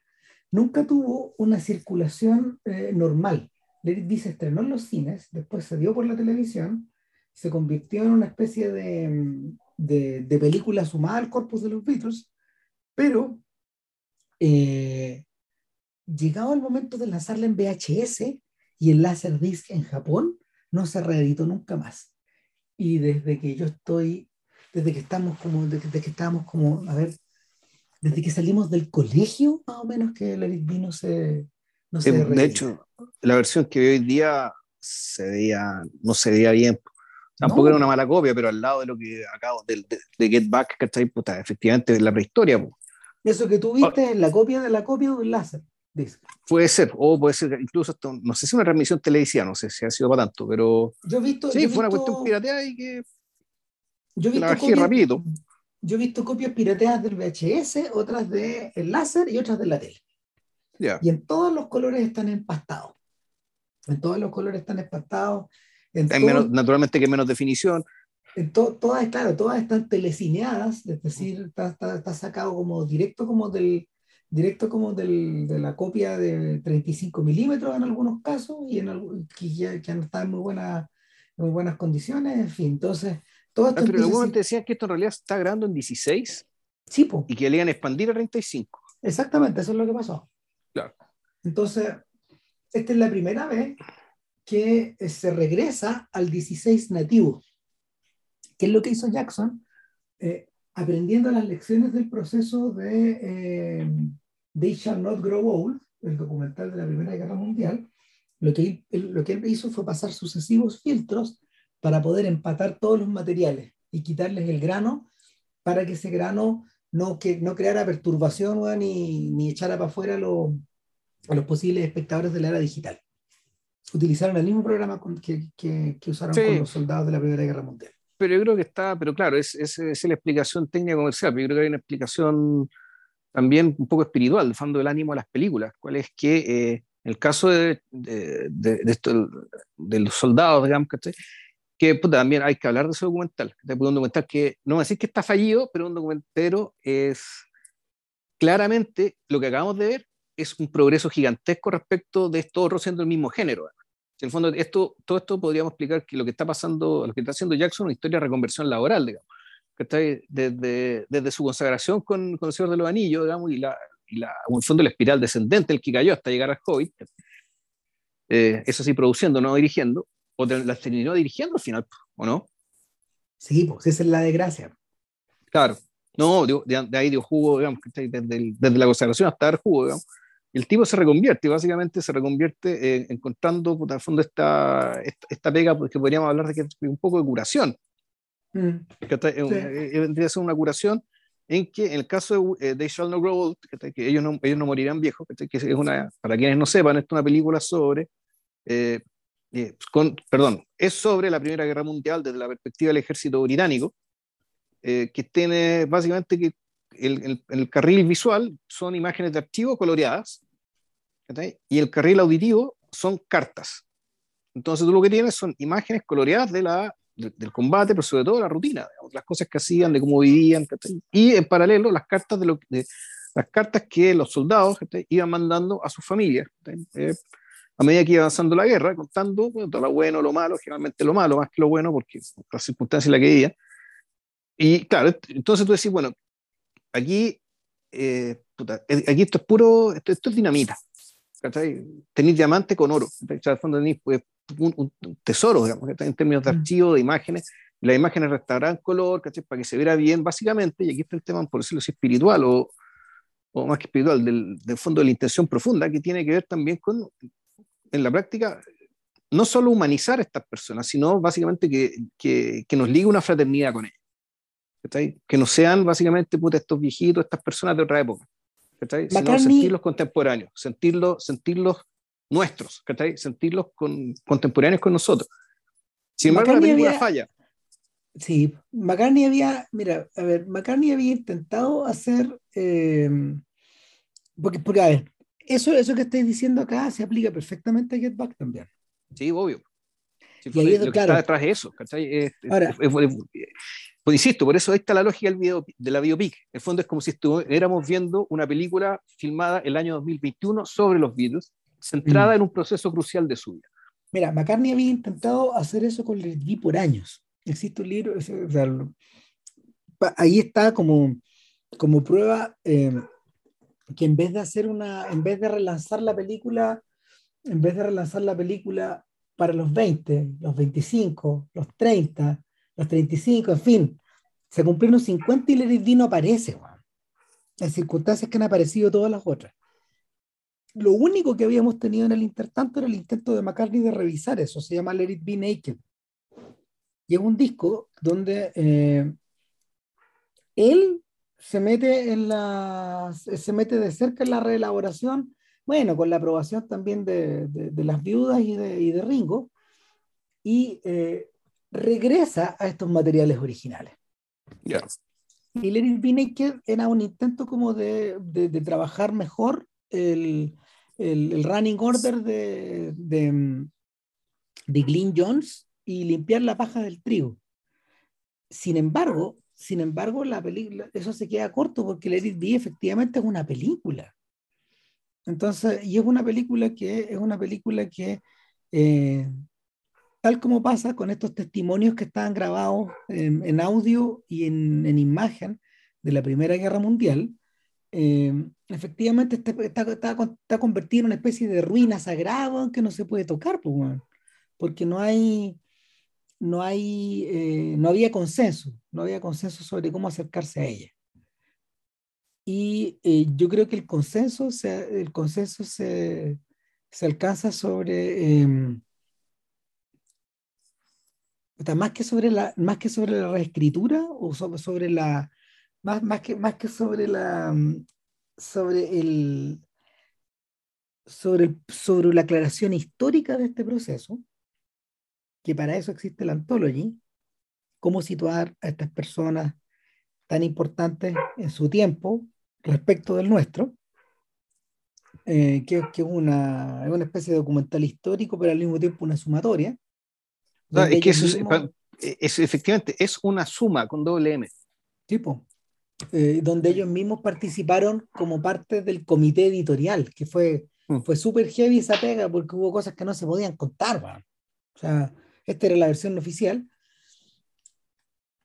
nunca tuvo una circulación eh, normal. Let It se estrenó en los cines, después se dio por la televisión, se convirtió en una especie de, de, de película sumada al corpus de los Beatles, pero eh, llegado el momento de lanzarla en VHS y en Laserdisc en Japón, no se reeditó nunca más. Y desde que yo estoy, desde que estamos como, desde que estábamos como, a ver, desde que salimos del colegio, más o menos que el Eric no se... No se de hecho, la versión que veo hoy día se veía, no se veía bien. Tampoco era una mala copia, pero al lado de lo que acabo de, de, Get Back, ¿cachai? Puta, efectivamente, es la prehistoria. Eso que tú viste es la copia de la copia de un láser. Puede ser, o puede ser incluso, no sé si una transmisión televisiva, no sé si ha sido para tanto, pero. Yo he visto. Sí, fue una cuestión pirateada y que. Yo he visto. copias, rápido. Yo he visto copias pirateadas del VHS, otras del el láser y otras de la tele. Y en todos los colores están empastados. En todos los colores están empastados. En menos, naturalmente que menos definición. En todas, claro, todas están telecineadas, es decir, está, está sacado como directo como del, directo como del, de la copia de 35 milímetros en algunos casos y en que, ya, que han estado en muy, buena, muy buenas condiciones, en fin, entonces... Todo esto ah, pero luego te decían que esto en realidad está grabando en 16 sí, po. y que le iban a expandir a 35. Exactamente, eso es lo que pasó. Claro. Entonces, esta es la primera vez que se regresa al 16 nativo. ¿Qué es lo que hizo Jackson? Eh, aprendiendo las lecciones del proceso de eh, They Shall Not Grow Old, el documental de la Primera Guerra Mundial, lo que, él, lo que él hizo fue pasar sucesivos filtros para poder empatar todos los materiales y quitarles el grano para que ese grano no, que, no creara perturbación ni, ni echara para afuera lo, a los posibles espectadores de la era digital. Utilizaron el mismo programa que, que, que usaron con los soldados de la Primera Guerra Mundial pero yo creo que está, pero claro, es, es, es, la explicación técnica comercial, pero yo creo que hay una explicación también un poco espiritual, de fondo del ánimo de las películas, cuál es que eh, en el caso de, de, de, esto, de, los soldados, digamos, que también hay que hablar de ese documental, de un documental que no voy a decir que está fallido, pero un documentero es claramente lo que acabamos de ver es un progreso gigantesco respecto de esto otro siendo el mismo género. En el fondo, esto, todo esto podríamos explicar que lo que está pasando, lo que está haciendo Jackson es una historia de reconversión laboral, digamos, que está desde, desde su consagración con, con, el Señor de los Anillos, digamos, y la, y la, en el fondo la espiral descendente, el que cayó hasta llegar al Hobbit, eh, eso sí, produciendo, no dirigiendo, o la terminó dirigiendo al final, ¿o no? Sí, pues esa es la desgracia. Claro, no, de, de ahí dio jugo, digamos, desde, desde, la consagración hasta dar jugo, digamos. El tipo se reconvierte, básicamente se reconvierte eh, encontrando, en el fondo, esta, esta, pega, porque pues, podríamos hablar de que un poco de curación. Mm. Que eh, eh, vendría a ser una curación en que en el caso de They Shall Not Grow Old, que ellos no, ellos no morirán viejos, que es una, para quienes no sepan, es una película sobre eh, eh, con, perdón, es sobre la Primera Guerra Mundial desde la perspectiva del ejército británico, eh, que tiene básicamente que el, el, carril visual son imágenes de archivo coloreadas y el carril auditivo son cartas. Entonces tú lo que tienes son imágenes coloreadas de la, del combate, pero sobre todo la rutina, las cosas que hacían, de cómo vivían, y en paralelo las cartas de, lo, de las cartas que los soldados iban mandando a sus familias a medida que iba avanzando la guerra, contando todo lo bueno, lo malo, generalmente lo malo más que lo bueno, porque las circunstancias en las que vivía. Y claro, entonces tú decís, bueno, aquí, eh, eh, aquí esto es puro, esto, es dinamita. Tenéis diamante con oro. Al fondo tenéis pues, un, tesoro, digamos, en términos de mm. archivo, de imágenes. Las imágenes restaurarán color, para que se viera bien, básicamente, y aquí está el tema, por decirlo así, espiritual o, o más que espiritual, del, del, fondo de la intención profunda, que tiene que ver también con en la práctica no solo humanizar a estas personas, sino básicamente que, que, que nos ligue una fraternidad con ellas. Que no sean básicamente estos viejitos, estas personas de otra época. Sino sentirlos contemporáneos, sentirlos, sentirlos nuestros, sentirlos con, contemporáneos con nosotros. Sin embargo, la película falla. Sí, McCartney había, mira, a ver, McCartney había intentado hacer, eh, porque, porque, a ver, eso, eso que estáis diciendo acá se aplica perfectamente a Get Back también. Sí, obvio. y ahí, lo que está detrás de eso, Ahora, pues insisto, por eso ahí está la lógica del video, de la biopic. En el fondo es como si estuviéramos viendo una película filmada el año 2021 sobre los Beatles, centrada mm. en un proceso crucial de su vida. Mira, McCartney había intentado hacer eso con Led por años. Existe un libro, ahí está como, como prueba eh, que en vez de hacer una, en vez de relanzar la película, en vez de relanzar la película para los 20, los 25, los 30, los 35, en fin, se cumplieron 50 y Let no aparece, en circunstancias que han aparecido todas las otras. Lo único que habíamos tenido en el intertanto era el intento de McCartney de revisar eso, se llama Let It Be Naked. Y es un disco donde eh, él se mete en la, se mete de cerca en la reelaboración, bueno, con la aprobación también de, de, las viudas y de, y de Ringo, y eh, regresa a estos materiales originales. Y Larry It era un intento como de, de trabajar mejor el, el, el, running order de, de, de Glyn Jones y limpiar la paja del trigo. Sin embargo, sin embargo, la película, eso se queda corto porque Let It Be efectivamente es una película. Entonces, y es una película que es una película que, eh, tal como pasa con estos testimonios que estaban grabados en, audio y en, en, imagen de la Primera Guerra Mundial, eh, efectivamente está, está, está, convertido en una especie de ruina sagrada que no se puede tocar, pues, porque no hay, no, hay, eh, no había consenso, no había consenso sobre cómo acercarse a ella. Y eh, yo creo que el consenso, se, el consenso se, se alcanza sobre, em, más, que sobre la, más que sobre la reescritura o sobre, sobre la, más, más, que, más que sobre la, sobre el, sobre, sobre la aclaración histórica de este proceso, que para eso existe la Anthology, cómo situar a estas personas tan importantes en su tiempo respecto del nuestro, eh, que, es, una, una, especie de documental histórico, pero al mismo tiempo una sumatoria. Es que eso es, efectivamente es una suma con doble M. Tipo. eh, donde ellos mismos participaron como parte del comité editorial, que fue, Mm. fue súper heavy esa pega porque hubo cosas que no se podían contar. weón. O sea, esta era la versión oficial.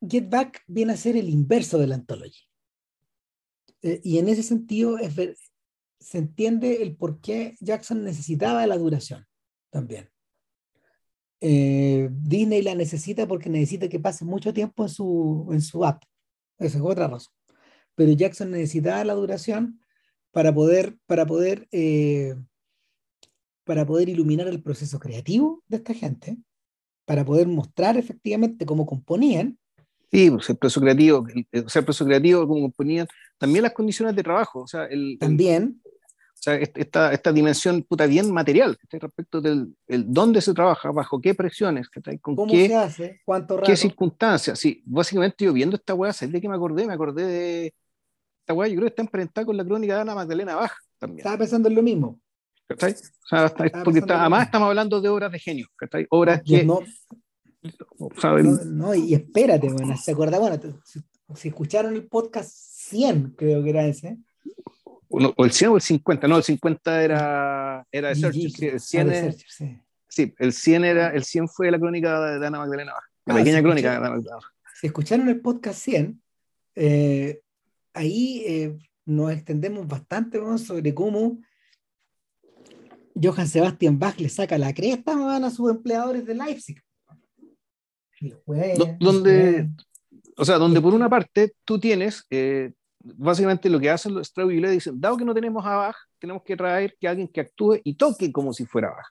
Get Back viene a ser el inverso de la anthology. Eh, y en ese sentido es ver- se entiende el por qué Jackson necesitaba la duración también. Eh, Disney la necesita porque necesita que pase mucho tiempo en su, en su app. Esa es otra razón. Pero Jackson necesitaba la duración para poder, para poder, eh, para poder iluminar el proceso creativo de esta gente, para poder mostrar efectivamente cómo componían Sí, pues el proceso creativo, el, o sea, el proceso creativo, como ponían, también las condiciones de trabajo, o sea, el, también. Sea, est- esta, esta dimensión puta bien material, respecto del el dónde se trabaja, bajo qué presiones, ¿cachai? con ¿Cómo qué, se hace? ¿Cuánto rato? qué circunstancias. Sí, básicamente yo viendo esta weá, ¿sabes de qué me acordé? Me acordé de esta weá, yo creo que está emparentada con la crónica de Ana Magdalena Bach también. Estaba pensando en lo mismo. O sea, está- porque está- además estamos hablando de obras de genio. Obras que, no, no, no, y espérate, bueno, ¿se acuerdan? Bueno, si escucharon el podcast 100, creo que era ese. O o el 100 o el 50, no, el 50 era, era de GG, Searcher, el 100 Ah, de es- Searcher, sí. Sí, el 100 era, el 100 fue la crónica de, de Ana Magdalena Bach, la Ah, pequeña sí, crónica de. Ana Magdalena. Si escucharon el podcast 100, eh, ahí eh, nos extendemos bastante weón, sobre cómo Johann Sebastian Bach le saca la cresta a sus empleadores de Leipzig. Donde-. O sea, donde por una parte tú tienes, eh, básicamente lo que hacen los Strauss y Gillet dicen, dado que no tenemos a Bach, tenemos que traer que alguien que actúe y toque como si fuera Bach.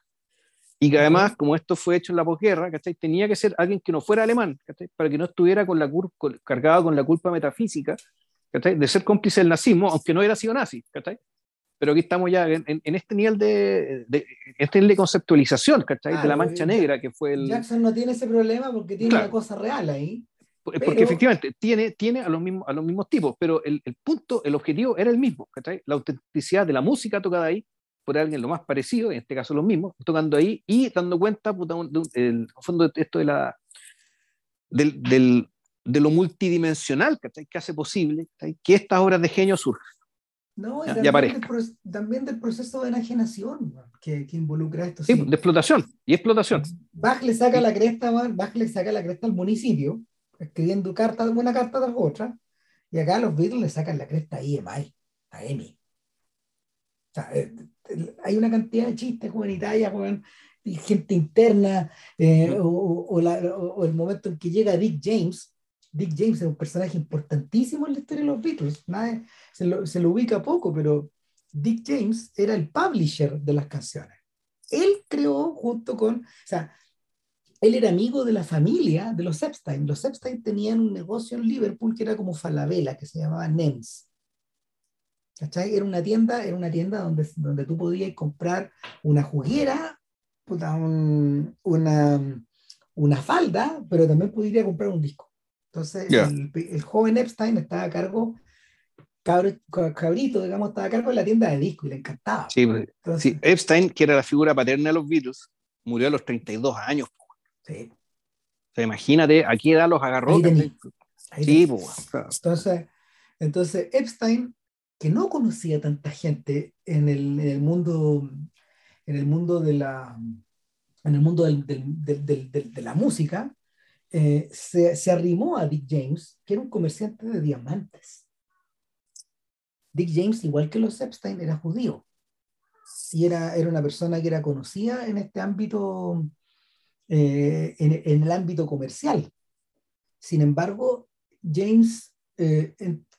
Y que además, como esto fue hecho en la posguerra, ¿cachai? tenía que ser alguien que no fuera alemán, ¿cachai? para que no estuviera con la con- cargado con la culpa metafísica ¿cachai? de ser cómplice del nazismo, aunque no hubiera sido nazi. Pero aquí estamos ya en, en- en este nivel de, de- este nivel de conceptualización ¿cachai? de la mancha eh, negra que fue el... Jackson no tiene ese problema porque tiene Claro. una cosa real ahí. Porque Pero- efectivamente tiene, tiene a, los mismos, a los mismos tipos, pero el, el punto, el objetivo era el mismo, ¿cachai? La autenticidad de la música tocada ahí por alguien lo más parecido, en este caso los mismos, tocando ahí y dando cuenta, puta, un- de un- el, fondo, de esto de la del, del- de lo multidimensional ¿cachai? que hace posible ¿cachai? que estas obras de genio surjan. No, y Ya- también, del, también del proceso de enajenación que, que involucra esto. Sí, sí. de explotación y explotación. Bach le saca la cresta, Bach le saca la cresta al municipio, escribiendo carta, una carta tras otra, y acá los Beatles le sacan la cresta a EMI, a EMI. O sea, eh, eh, hay una cantidad de chistes, weón, y gente interna, eh, o, o- o la- o- o el momento en que llega Dick James. Dick James es un personaje importantísimo en la historia de los Beatles. Nadie, se, lo, se lo ubica poco, pero Dick James era el publisher de las canciones. Él creó junto con, o sea, él era amigo de la familia de los Epstein. Los Epstein tenían un negocio en Liverpool que era como Falabella, que se llamaba Nems. ¿Cachai? Era una tienda, era una tienda donde, donde tú podías comprar una juguera, un- una, una falda, pero también podías comprar un disco. Entonces, Ya. el, el joven Epstein estaba a cargo, cabro- cabrito, digamos, estaba a cargo de la tienda de disco y le encantaba. Sí, pues, Entonces, sí, Epstein, que era la figura paterna de los Beatles, murió a los 32 años. Sí, O sea, imagínate a qué edad los agarró. Sí, pues, Entonces, entonces Epstein, que no conocía tanta gente en el, en el mundo, en el mundo de la, en el mundo del- del- del- del- del- de la música, eh, se, se arrimó a Dick James, que era un comerciante de diamantes. Dick James, igual que los Epstein, era judío. Y era, era una persona que era conocida en este ámbito, eh, en, en el ámbito comercial. Sin embargo, James, eh,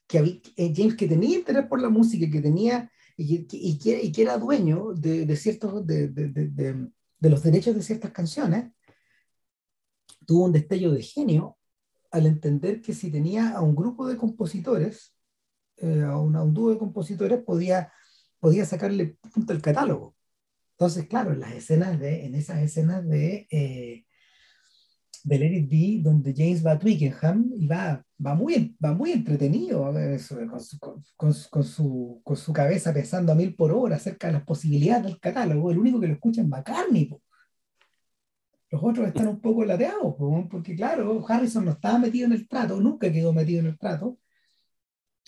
que, eh, James que tenía interés por la música, que tenía y que, y que- y que era dueño de, de ciertos de, de- de- los derechos de ciertas canciones, tuvo un destello de genio al entender que si tenía a un grupo de compositores, eh, a, un, a un dúo de compositores, podía, podía sacarle punto al catálogo. Entonces, claro, en las escenas de, en esas escenas de, eh, de Let It Be, donde James va a Twickenham y va, va, muy, va muy entretenido con, su, con, con su- con su, cabeza pesando a mil por hora acerca de las posibilidades del catálogo. El único que lo escucha es McCartney. po. Los otros están un poco lateados, po, porque claro, Harrison no estaba metido en el trato, nunca quedó metido en el trato.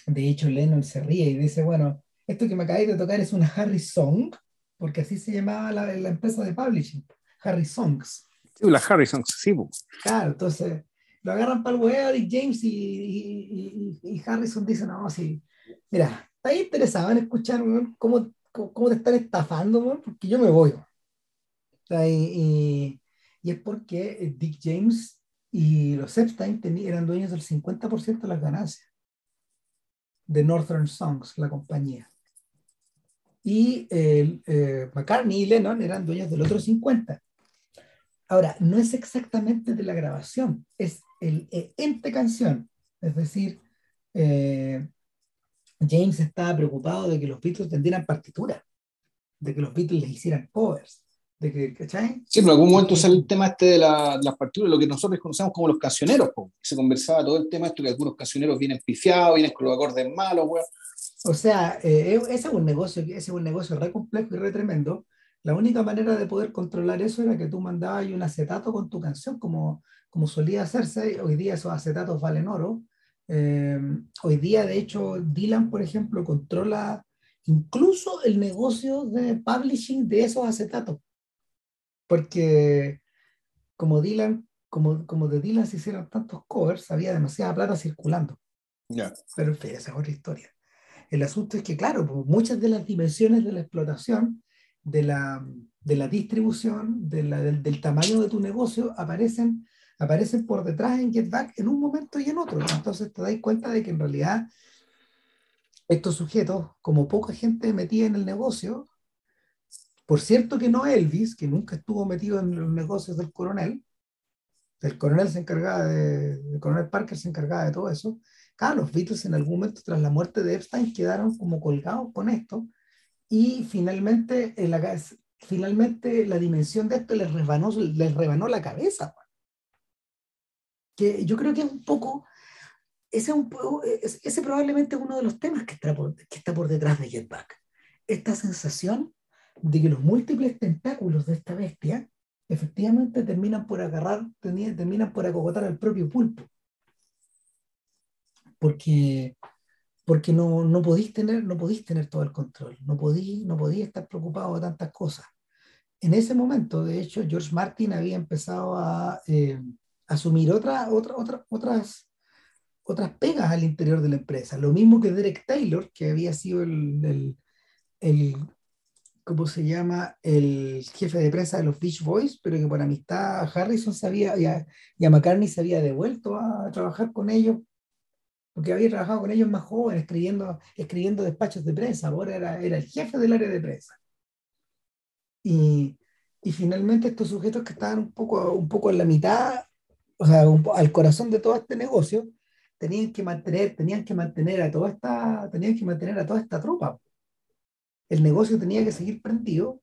De hecho, Lennon se ríe y dice, bueno, esto que me acabáis de tocar es una Harry Song, porque así se llamaba la, la empresa de publishing, Harry Songs. Sí, la Harry Songs, sí. Claro, entonces lo agarran para el huevo y James y, y, y, Harrison dicen, no, sí, mira, ¿estás interesado en escuchar cómo, cómo, te están estafando? Porque yo me voy. y, es porque Dick James y los Epstein eran dueños del 50% de las ganancias de Northern Songs, la compañía. Y eh, McCartney y Lennon eran dueños del otro 50%. Ahora, no es exactamente de la grabación, es el, ente canción. Es decir, eh, James estaba preocupado de que los Beatles tendieran partitura, de que los Beatles les hicieran covers. De que, ¿cachai? Sí, pero en algún momento sale el tema este de la, las partituras, lo que nosotros conocemos como los cancioneros. Se conversaba todo el tema esto que algunos cancioneros vienen pifiados, vienen con los acordes malos, O sea, eh, ese es un negocio, ese es un negocio re complejo y re tremendo, la única manera de poder controlar eso era que tú mandabas un acetato con tu canción, como, como solía hacerse. Hoy día esos acetatos valen oro. Eh, hoy día, de hecho, Dylan, por ejemplo, controla incluso el negocio de publishing de esos acetatos. Porque como Dylan, como, como de Dylan se hicieron tantos covers, había demasiada plata circulando. Pero en fin, esa es otra historia. El asunto es que, claro, muchas de las dimensiones de la explotación de la, de la distribución, de la, del, tamaño de tu negocio, aparecen, aparecen por detrás en Get Back en un momento y en otro. Entonces te dais cuenta de que en realidad estos sujetos, como poca gente metida en el negocio, por cierto que no Elvis, que nunca estuvo metido en los negocios del coronel, el coronel se encargaba de, el coronel Parker se encargaba de todo eso, claro, los Beatles en algún momento tras la muerte de Epstein quedaron como colgados con esto y finalmente, la, finalmente la dimensión de esto les rebanó, les rebanó la cabeza. Que yo creo que es un poco, ese, un, ese probablemente es uno de los temas que está, por, que está por detrás de Jetpack. Esta sensación de que los múltiples tentáculos de esta bestia efectivamente terminan por agarrar, terminan por acogotar al propio pulpo. Porque porque no, no, podís tener, no tener todo el control, no podís, no podís estar preocupado de tantas cosas. En ese momento, de hecho, George Martin había empezado a eh, asumir otra, otra, otra, otras, otras pegas al interior de la empresa. Lo mismo que Derek Taylor, que había sido el, el, el ¿cómo se llama? El jefe de prensa de los Beach Boys, pero que por amistad a Harrison se había, y a, y a McCartney se había devuelto a trabajar con ellos porque había trabajado con ellos más jóvenes, escribiendo, escribiendo despachos de prensa, ahora era, era el jefe del área de prensa. Y, y, finalmente estos sujetos que estaban un poco, un poco en la mitad, o sea, al corazón de todo este negocio, tenían que mantener, tenían que mantener a toda esta, tenían que mantener a toda esta tropa. El negocio tenía que seguir prendido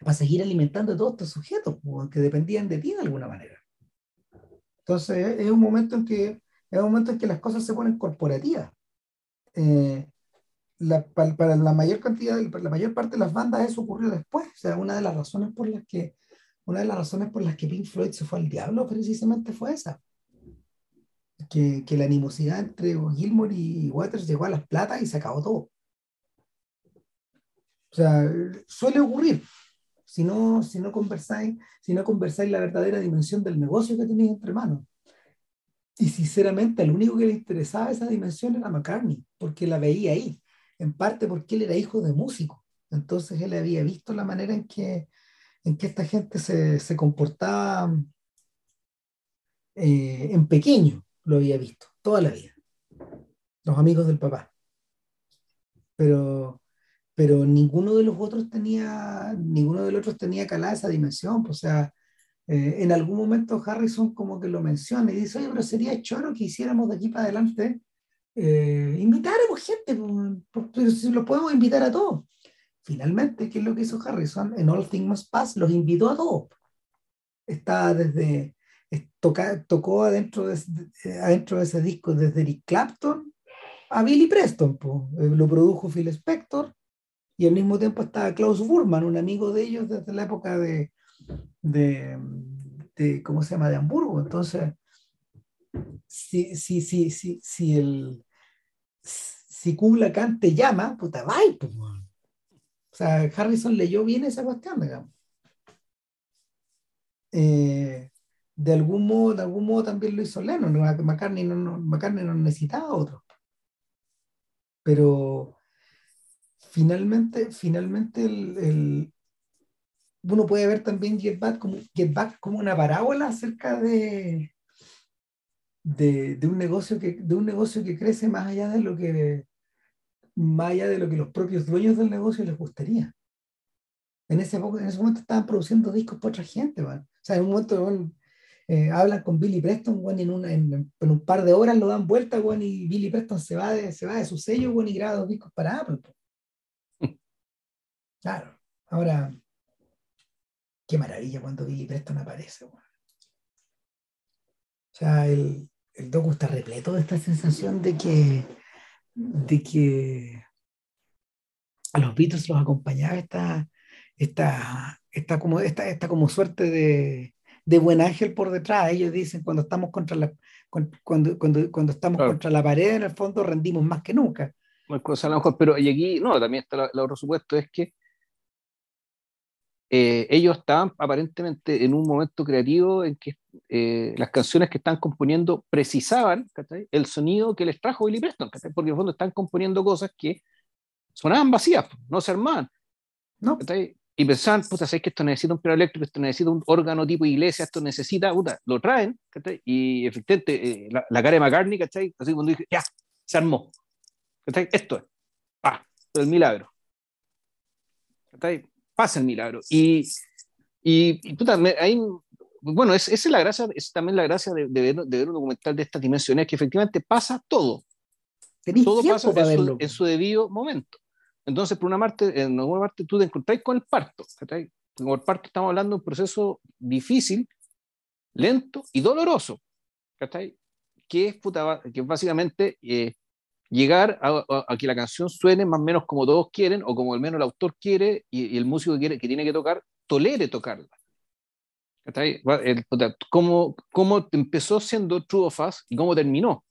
para seguir alimentando a todos estos sujetos que dependían de ti de alguna manera. Entonces es un momento en que es un momento en que las cosas se ponen corporativas. Eh, para, la mayor cantidad, para la mayor parte de las bandas eso ocurrió después. O sea, una de las razones por las que, una de las razones por las que Pink Floyd se fue al diablo precisamente fue esa. Que, que la animosidad entre Gilmour y Waters llegó a las platas y se acabó todo. O sea, suele ocurrir. Si no, si no conversáis, si no conversáis la verdadera dimensión del negocio que tenéis entre manos. Y sinceramente, al único que le interesaba esa dimensión era McCartney, porque la veía ahí, en parte porque él era hijo de músico. Entonces él había visto la manera en que, en que esta gente se, se comportaba eh, en pequeño, lo había visto, toda la vida. Los amigos del papá. Pero, pero ninguno de los otros tenía, ninguno de los otros tenía calada esa dimensión. Pues, o sea, eh, en algún momento Harrison como que lo menciona y dice, oye, pero sería choro que hiciéramos de aquí para adelante, eh, invitáramos gente, pero si lo podemos invitar a todos. Finalmente, ¿qué es lo que hizo Harrison? En All Things Must Pass los invitó a todos. Está desde, toca, tocó adentro de, adentro de ese disco desde Eric Clapton a Billy Preston, eh, lo produjo Phil Spector y al mismo tiempo estaba Klaus Burman, un amigo de ellos desde la época de, de, de, ¿cómo se llama?, de Hamburgo. Entonces, si, si, si, si, si, el, si Kubla Khan te llama, puta, bye, pues. O sea, Harrison leyó bien esa cuestión, digamos. Eh, de algún modo, de algún modo también lo hizo Lennon. McCartney no, no, McCartney no necesitaba otro. Pero finalmente, finalmente el, uno puede ver también Get Back como, Get Back como una parábola acerca de, de, de, un negocio que, de un negocio que crece más allá de lo que más allá de lo que los propios dueños del negocio les gustaría. En ese, en ese momento estaban produciendo discos para otra gente, ¿vale? O sea, en un momento eh, hablan con Billy Preston, bueno, en, una, en, en, un par de horas lo dan vuelta, y Billy Preston se va de, se va de su sello, y graba dos discos para Apple. Claro. Ahora, qué maravilla cuando Billy Preston aparece, bueno. O sea, el, el docu está repleto de esta sensación de que de que a los Beatles los acompañaba esta, esta, esta, como, esta, esta como suerte de, de buen ángel por detrás. Ellos dicen cuando estamos contra la, cuando, cuando, cuando estamos claro. contra la pared, en el fondo rendimos más que nunca. Pero y aquí, no, también está el otro supuesto, es que eh, ellos estaban aparentemente en un momento creativo en que eh, las canciones que están componiendo precisaban ¿cachai? el sonido que les trajo Billy Preston, ¿cachai? porque en el fondo están componiendo cosas que sonaban vacías, no se armaban. ¿No? ¿cachai? Y pensaban, puta, ¿sabes que esto necesita un piano eléctrico, esto necesita un órgano tipo iglesia, esto necesita, puta, lo traen, y efectivamente eh, la, la, cara de McCartney, ¿cachai? así cuando dije, ya, se armó. ¿cachai? Esto es, pa, el milagro. ¿cachai? Pasa el milagro. Y, y, y puta, me, ahí, bueno, es, esa es la gracia, es también la gracia de, de, ver, de ver un documental de estas dimensiones, que efectivamente pasa todo. todo pasa en su, en su, debido momento. Entonces, por una parte, en alguna parte tú te encontrás con el parto. Con el parto estamos hablando de un proceso difícil, lento y doloroso. ¿cachai? Que es, puta, que básicamente eh, llegar a, a, a, que la canción suene más o menos como todos quieren o como al menos el autor quiere y, y el músico que, quiere, que tiene que tocar tolere tocarla. El, ¿cómo, ¿Cómo empezó siendo True of Us y cómo terminó?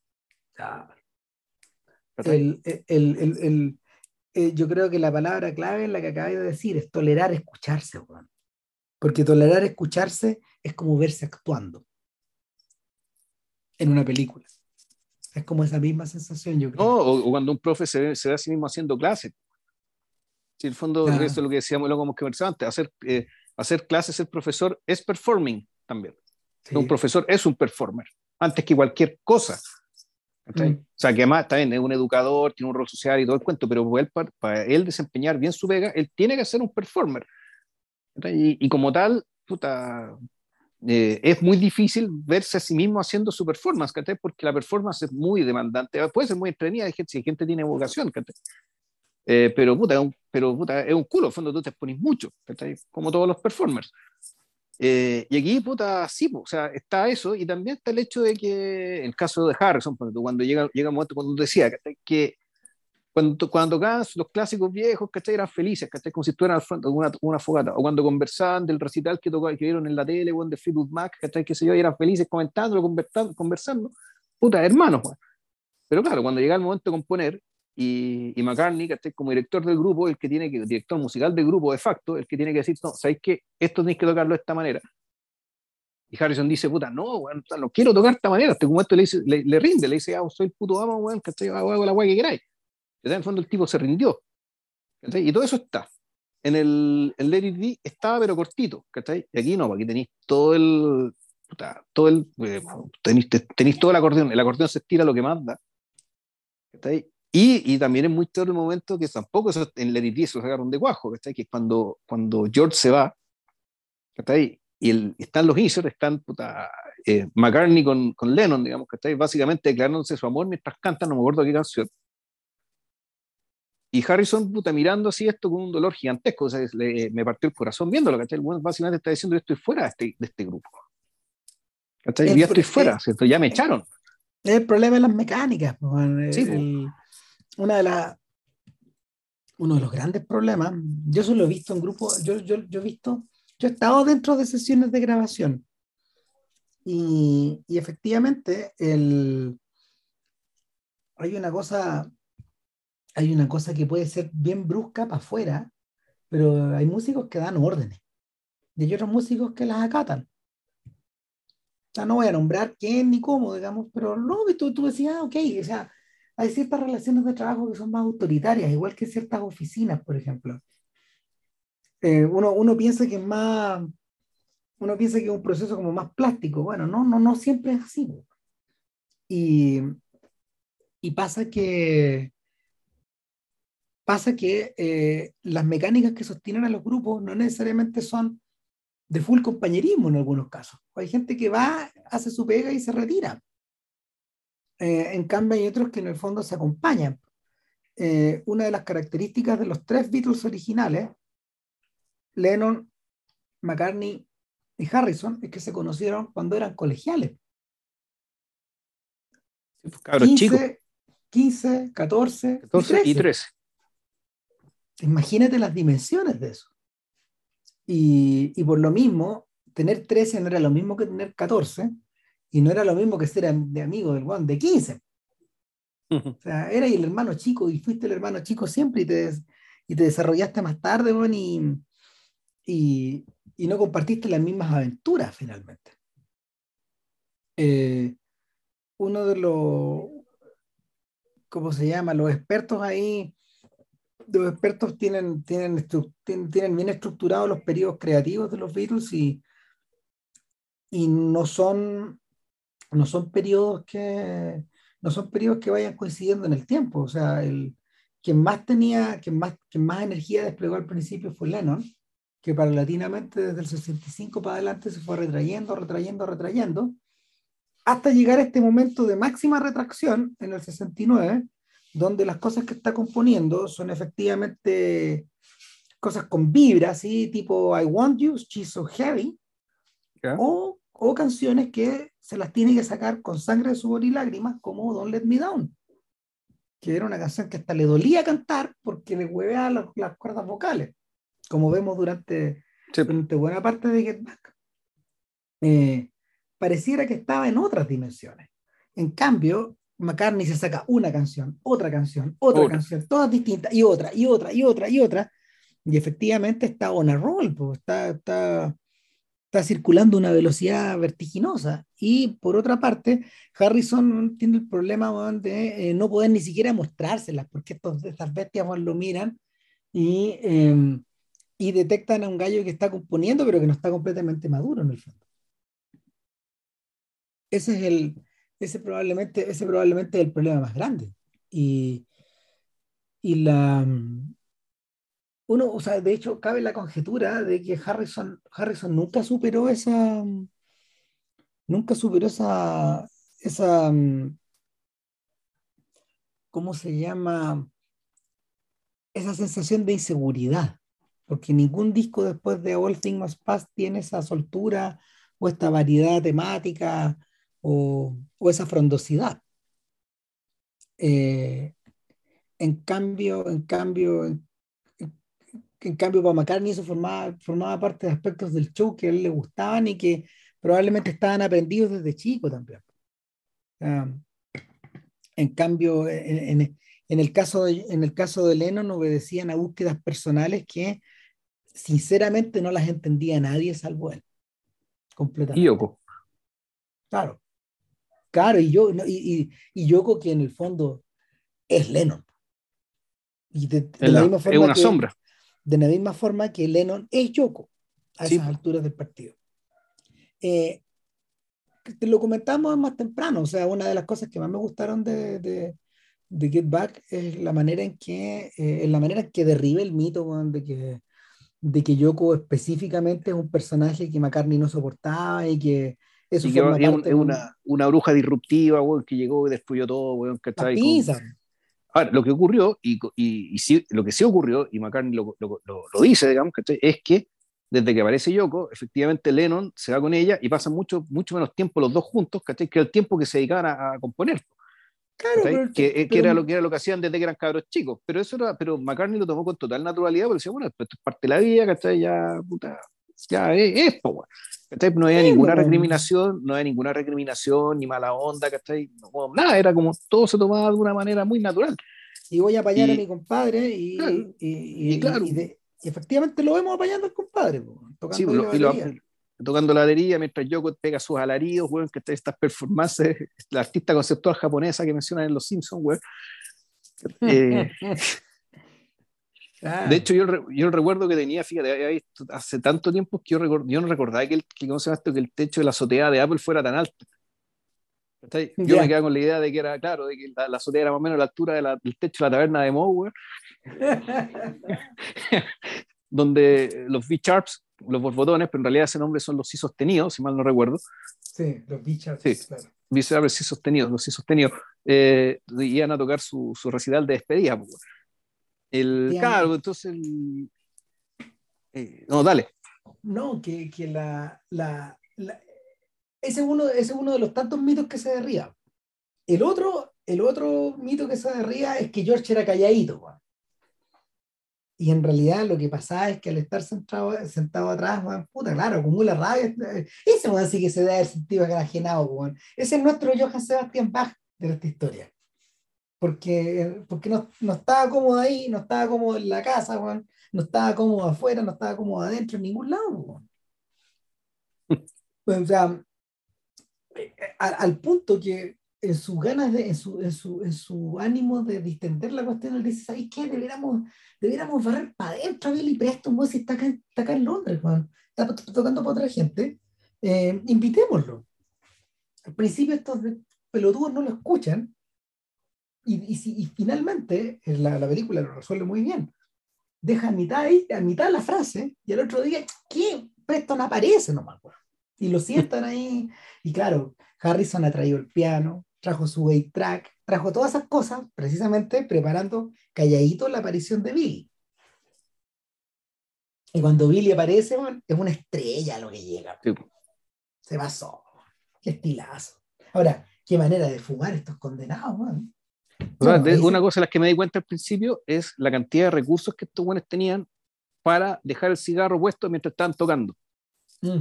El, eh, yo creo que la palabra clave es la que acabé de decir, es tolerar escucharse, Juan. porque tolerar escucharse es como verse actuando en una película. Es como esa misma sensación, yo creo. No, o, o cuando un profe se ve, se ve, a sí mismo haciendo clase. Si en el fondo, ah. eso es lo que decíamos, lo que antes, hacer, eh, hacer clases, el profesor es performing también. Sí. Un profesor es un performer, antes que cualquier cosa. Mm. O sea, que además también es un educador, tiene un rol social y todo el cuento, pero él, para, para, él desempeñar bien su vega, él tiene que ser un performer. Y, y, como tal, puta, eh, es muy difícil verse a sí mismo haciendo su performance, ¿cachai? porque la performance es muy demandante, puede ser muy entretenida si la gente tiene vocación, eh, pero, puta, es un, pero puta, es un culo, en fondo tú te expones mucho, ¿cachai? como todos los performers. Eh, y aquí, puta, sí, o sea, está eso, y también está el hecho de que, el caso de Harrison, cuando llega, llega un momento cuando decía que cuando, cuando tocaban los clásicos viejos, ¿cachai? Eran felices, ¿cachai? Como si estuvieran al frente de una, una, fogata. O cuando conversaban del recital que, tocaba, que vieron en la tele, o de Fleetwood Mac, ¿cachai? Que se yo, y eran felices comentando, conversando. Puta, hermanos, Pero claro, cuando llega el momento de componer, y, y McCartney, ¿cachai? Como director del grupo, el que tiene que, director musical del grupo de facto, el que tiene que decir, no, ¿sabéis qué? Esto tenéis que tocarlo de esta manera. Y Harrison dice, puta, no, weón, no quiero tocar de esta manera. Este como le, dice, le, le, rinde, le dice, ah, soy el puto amo, weón, ¿cachai? Hago la weá que queráis. En el fondo el tipo se rindió. ¿cachai? Y todo eso está. En el, el Let It estaba pero cortito. ¿cachai? Y aquí no, aquí tenéis todo el... Puta, todo el eh, tenéis, tenéis todo el acordeón. El acordeón se estira lo que manda. ¿cachai? Y, y también es muy todo el momento que tampoco eso, en Let It Be se lo sacaron de cuajo. ¿cachai? Que es cuando, cuando George se va. ¿cachai? Y el, están los Easer, están puta, eh, McCartney con, con Lennon, digamos, está básicamente declarándose su amor mientras cantan, no me acuerdo qué canción. Y Harrison, puta, mirando así esto con un dolor gigantesco, o sea, le, me partió el corazón viéndolo, ¿cachai? El bueno, básicamente está diciendo, yo estoy fuera de este, de este grupo. ¿Cachai? El, ya estoy fuera, ¿cierto? Ya me echaron. El problema de las mecánicas, pues, sí, el, una de las uno de los grandes problemas, yo eso lo he visto en grupos, yo, yo, yo he visto, yo he estado dentro de sesiones de grabación y, y efectivamente el, hay una cosa hay una cosa que puede ser bien brusca para afuera, pero hay músicos que dan órdenes y hay otros músicos que las acatan. O sea, no voy a nombrar quién ni cómo, digamos, pero no, tú, tú decías, ah, ok, o sea, hay ciertas relaciones de trabajo que son más autoritarias, igual que ciertas oficinas, por ejemplo. Eh, uno, uno piensa que es más, uno piensa que es un proceso como más plástico. Bueno, no, no, no siempre es así. Y, y pasa que pasa que eh, las mecánicas que sostienen a los grupos no necesariamente son de full compañerismo en algunos casos. Hay gente que va, hace su pega y se retira. Eh, en cambio, hay otros que en el fondo se acompañan. Eh, una de las características de los tres Beatles originales, Lennon, McCartney y Harrison, es que se conocieron cuando eran colegiales. 15, 15, 14, 14 y 13. Imagínate las dimensiones de eso. Y, y, por lo mismo, tener 13 no era lo mismo que tener 14, y no era lo mismo que ser de amigo del Juan de 15. O sea, eras el hermano chico y fuiste el hermano chico siempre y te, y te desarrollaste más tarde, bueno, y, y, y, no compartiste las mismas aventuras finalmente. Eh, uno de los, ¿cómo se llama? Los expertos ahí, los expertos tienen, tienen, tienen bien estructurados los periodos creativos de los Beatles y, y no son no son periodos que no son periodos que vayan coincidiendo en el tiempo. O sea, el, quien más tenía, quien más, quien más energía desplegó al principio fue Lennon, que paulatinamente desde el 65 para adelante se fue retrayendo, retrayendo, retrayendo, hasta llegar a este momento de máxima retracción en el 69, donde las cosas que está componiendo son efectivamente cosas con vibra, ¿sí? tipo I Want You, She's So Heavy, o, o canciones que se las tiene que sacar con sangre, sudor y lágrimas, como Don't Let Me Down, que era una canción que hasta le dolía cantar porque le huevea las, las cuerdas vocales, como vemos durante, durante buena parte de Get Back. Eh, pareciera que estaba en otras dimensiones. En cambio, McCartney se saca una canción, otra canción, otra canción, todas distintas, y otra, y otra, y otra, y otra, y efectivamente está on a roll, pues está, está, está circulando a una velocidad vertiginosa. Y por otra parte, Harrison tiene el problema de eh, no poder ni siquiera mostrárselas, porque estos, estas bestias lo miran y, em, y detectan a un gallo que está componiendo, pero que no está completamente maduro en el fondo. Ese es el, ese probablemente, ese probablemente es el problema más grande. Y, y la, uno, o sea, de hecho, cabe la conjetura de que Harrison, Harrison nunca superó esa, nunca superó esa, esa, ¿cómo se llama? Esa sensación de inseguridad, porque ningún disco después de All Things Must Pass tiene esa soltura o esta variedad temática o, o esa frondosidad. Eh, en cambio, en cambio, en cambio para McCartney eso formaba, formaba parte de aspectos del show que a él le gustaban y que probablemente estaban aprendidos desde chico también. en cambio, en, el caso de, en el caso de Lennon obedecían a búsquedas personales que sinceramente no las entendía nadie salvo él. Completamente. Yoko. Claro. Claro, y, yo, y, y, Yoko que en el fondo es Lennon. Y de, la, misma forma es una sombra de la misma forma que Lennon es Yoko a esas alturas del partido. Eh, te lo comentamos más temprano, o sea, una de las cosas que más me gustaron de, de, de Get Back es la manera en que, eh, la manera en que derribe el mito de que, de que Yoko específicamente es un personaje que McCartney no soportaba y que eso y que una, una, bruja disruptiva, que llegó y destruyó todo, weón, ahí. Ahora, lo que ocurrió, y, y, sí, lo que sí ocurrió, y McCartney lo, lo, lo, dice, digamos, es que desde que aparece Yoko, efectivamente Lennon se va con ella y pasan mucho, mucho menos tiempo los dos juntos, ¿cachai? que el tiempo que se dedicaban a, componer. Claro, que, que, era lo que era lo que hacían desde que eran cabros chicos. Pero eso era, pero McCartney lo tomó con total naturalidad porque decía, bueno, esto es parte de la vida, ¿cachai? Ya, puta, ya es, No había ninguna recriminación, no había ninguna recriminación, ni mala onda, ¿cachai? No, nada, era como todo se tomaba de una manera muy natural. Y voy a apañar Y- a mi compadre y, Claro. y, Y claro. y de- efectivamente lo vemos apañando al compadre, tocando Sí, lo- la lo- tocando la mientras Yoko pega sus alaridos, weón, que estas performances, la artista conceptual japonesa que mencionan en Los Simpsons, weón. Eh, Ah, de hecho, yo, yo recuerdo que tenía, fíjate, hace tanto tiempo que yo, record- yo no recordaba que el, que, ¿cómo se llama esto? que el techo de la azotea de Apple fuera tan alto. Yo Ya. me quedaba con la idea de que era, claro, de que la, la azotea era más o menos la altura de la- del techo de la taberna de Moe, weón, donde los V-Sharps, los borbotones, pero en realidad ese nombre son los sí sostenidos, si mal no recuerdo, sí, los bichos, Sí. claro. Miserable sí sostenidos, los sí sostenidos, eh, iban a tocar su, su recital de despedida. pues. El, Bien. claro, entonces el, eh, no, dale. No, que, que la, la, la- ese, es uno, ese es uno de los tantos mitos que se derriba. El otro, el otro mito que se derriba es que George era calladito. weón. Y en realidad lo que pasaba es que al estar sentado, sentado atrás, weón, puta, claro, acumula rabia. Ese weón sí que se da el sentido weón. Ese es nuestro Johann Sebastian Bach de esta historia. Porque, porque no, no estaba cómodo ahí, no estaba cómodo en la casa, weón no estaba cómodo afuera, no estaba cómodo adentro, en ningún lado. Pues, o sea, eh, a- al punto que en sus ganas de, en su, en su, en su ánimo de distender la cuestión, él dice, ¿sabes qué? Deberíamos, deberíamos barrer para adentro a Billy Preston, si está acá, está acá en Londres, weón. Está to- tocando para otra gente. Eh, invitémoslo. Al principio estos pelotudos no lo escuchan, y, y, finalmente la, la película lo resuelve muy bien deja a mitad ahí, a mitad la frase, y al otro día, ¿qué? Preston aparece nomás. Y lo sientan ahí. Y claro, Harrison ha traído el piano, trajo su 8-track, trajo todas esas cosas, precisamente preparando calladito la aparición de Billy. Y cuando Billy aparece, es una estrella lo que llega. Sí. Se pasó. Qué estilazo. Ahora, qué manera de fumar estos condenados, weón. O sea, de- una cosa de las que me di cuenta al principio es la cantidad de recursos que estos buenos tenían para dejar el cigarro puesto mientras estaban tocando. Mm.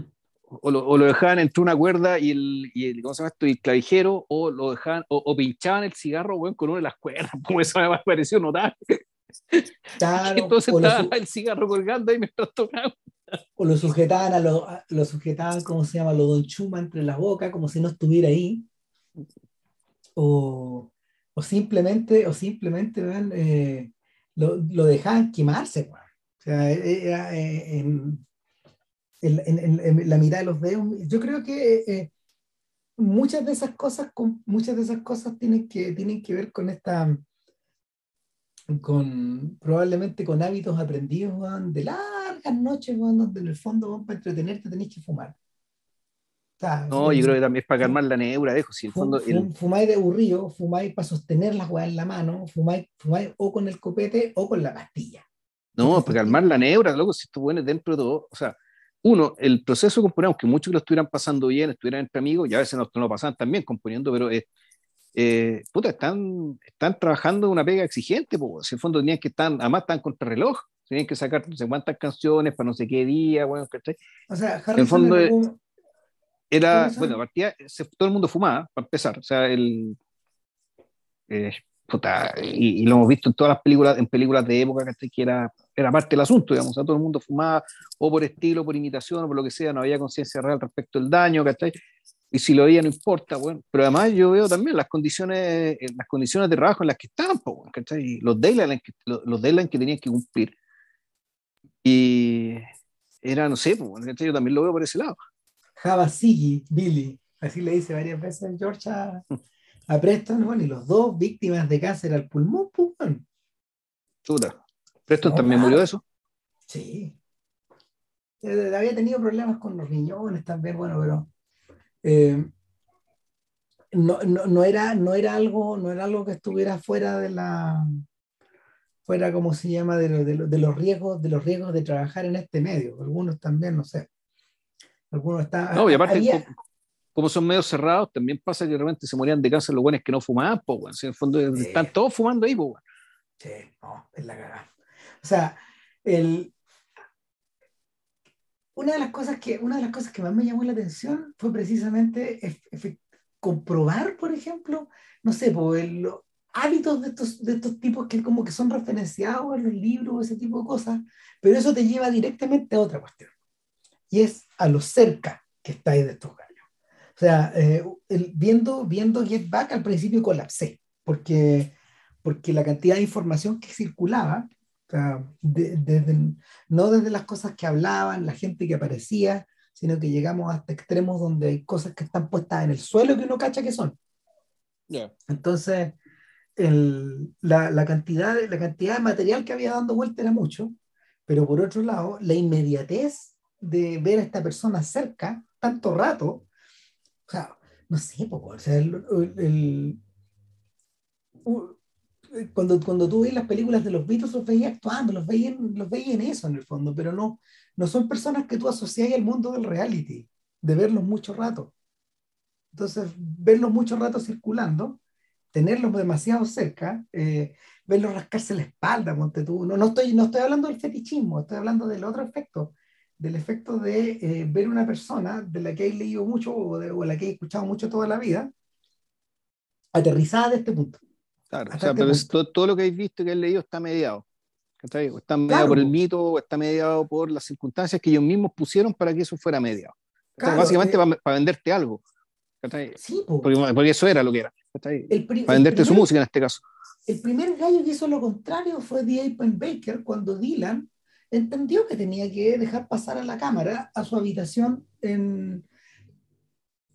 O lo, o lo dejaban entre una cuerda y el, y el, ¿cómo se llama esto? Y el clavijero, o lo dejaban, o, o pinchaban el cigarro, weón, con una de las cuerdas, como eso me pareció notable. Claro, Entonces estaba el cigarro colgando ahí mientras tocaban. o lo sujetaban a lo, a- lo sujetaban, ¿cómo se llama? Lo Don Chuma entre la boca, como si no estuviera ahí. O, o simplemente, o simplemente eh, lo, lo dejaban quemarse. O sea, era eh, en, en- en- en- la mitad de los dedos. Yo creo que eh, muchas de esas cosas, muchas de esas cosas tienen que, tienen que ver con esta con probablemente con hábitos aprendidos weón, de largas noches, weón, donde en el fondo para entretenerte tenés que fumar. No, yo creo que también es para calmar la neura, dejo. Si en el fondo, el- fum- fumáis de aburrido, fumáis para sostener las weas en la mano, fumáis, fumáis o con el copete o con la pastilla. No, para calmar la neura, loco, si estos buenos dentro de todo, o sea, uno, el proceso de componer, aunque muchos que lo estuvieran pasando bien, estuvieran entre amigos, y a veces no, no lo pasaban tan bien componiendo, pero eh, eh, puta, están, están trabajando una pega exigente, pues, si en el fondo tenían que estar, además están contra reloj, tenían que sacar no sé cuántas canciones para no sé qué día, bueno, ¿cachai? O sea, Harrison fondo en es- algún- Era, ¿Cómo se bueno, partía, se- todo el mundo fumaba, para empezar, o sea, el... eh, puta, y, y lo hemos visto en todas las películas, en películas de época, que era, era parte del asunto, digamos, o sea, todo el mundo fumaba, o por estilo, por imitación, o por lo que sea, no había conciencia real respecto del daño, ¿cachai? Y si lo veía no importa, bueno, pero además yo veo también las condiciones, eh, las condiciones de trabajo en las que estaban, po, ¿cachai? Los deadlines que, los, deadlines que tenían que cumplir. Y era, no sé, po, yo también lo veo por ese lado. Habasigi, Billy, así le dice varias veces George a, a Preston, bueno, y los dos víctimas de cáncer al pulmón, pues, bueno. Chuta. Preston No, también murió de eso. Sí. Eh, había tenido problemas con los riñones también, bueno, pero eh, no, no, no era, no, era algo, no era algo que estuviera fuera de la fuera como se llama de, lo- de lo- de los riesgos de los riesgos de trabajar en este medio algunos también no sé algunos están No, y aparte, había- como, como son medios cerrados, también pasa que de repente se morían de cáncer los buenos que no fumaban, pues, weón. Si en el fondo Sí. están todos fumando ahí, pues, weón. Sí, no, es la cagada. O sea, el, una de las cosas que, una de las cosas que más me llamó la atención fue precisamente efe- comprobar, por ejemplo, no sé, po, el- lo- hábitos de estos, de estos tipos que como que son referenciados en los libros, ese tipo de cosas, pero eso te lleva directamente a otra cuestión, y es a lo cerca que estáis de estos gallos. O sea, eh, el, viendo, viendo Get Back al principio colapsé, porque, porque la cantidad de información que circulaba, o sea, desde, no desde las cosas que hablaban, la gente que aparecía, sino que llegamos hasta extremos donde hay cosas que están puestas en el suelo que uno cacha que son. Entonces, el, la, la, cantidad, la cantidad de material que había dando vuelta era mucho, pero por otro lado, la inmediatez de ver a esta persona cerca tanto rato, o sea, no sé, o sea, el, cuando, cuando tú ves las películas de los Beatles, los veías actuando, los veías, los veías en eso en el fondo, pero no, no son personas que tú asocias al mundo del reality, de verlos mucho rato. Entonces, verlos mucho rato circulando tenerlos demasiado cerca, eh, verlos rascarse la espalda, ponte tú. No, no, estoy, no estoy hablando del fetichismo, estoy hablando del otro efecto, del efecto de eh, ver una persona de la que he leído mucho o de la que he escuchado mucho toda la vida, aterrizada de este punto. Claro, o sea, este pero todo, lo que habéis visto y que he leído está mediado. Está mediado por el mito, o está mediado por las circunstancias que ellos mismos pusieron para que eso fuera mediado. básicamente eh, para venderte algo. Sí, porque, porque, eso era lo que era. Para venderte su música en este caso. El primer gallo que hizo lo contrario fue The Ape Baker cuando Dylan entendió que tenía que dejar pasar a la cámara a su habitación en,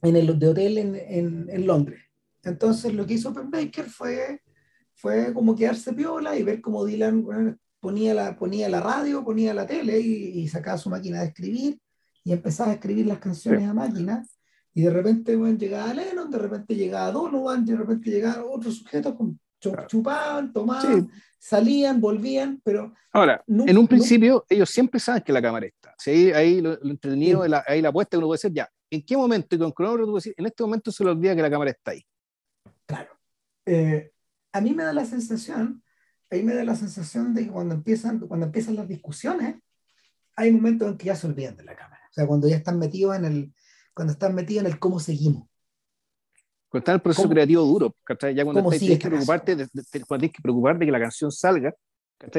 en el de hotel en, en, en Londres. Entonces lo que hizo Penn Baker fue, fue como quedarse piola y ver cómo Dylan ponía, la, ponía la radio, ponía la tele y, y, sacaba su máquina de escribir y empezaba a escribir las canciones a máquina y de repente bueno, llegaba Lennon, de repente llegaba Donovan, de repente llegaban otros sujetos, con, chupaban, tomaban, salían, volvían, pero... Ahora, en un principio ellos siempre saben que la cámara está. Si ahí, lo, entretenido, ahí la apuesta que uno puede decir, ya, ¿en qué momento? Y con cronómetro tú puedes decir, en este momento se le olvida que la cámara está ahí. Claro. Eh, a mí me da la sensación, ahí me da la sensación de que cuando empiezan, cuando empiezan las discusiones, hay momentos en que ya se olvidan de la cámara. O sea, cuando ya están metidos en el, cuando estás metido en el cómo seguimos. Cuando está en el proceso creativo duro, Ya cuando tienes que, preocuparte de, cuando tienes que preocuparte de que la canción salga,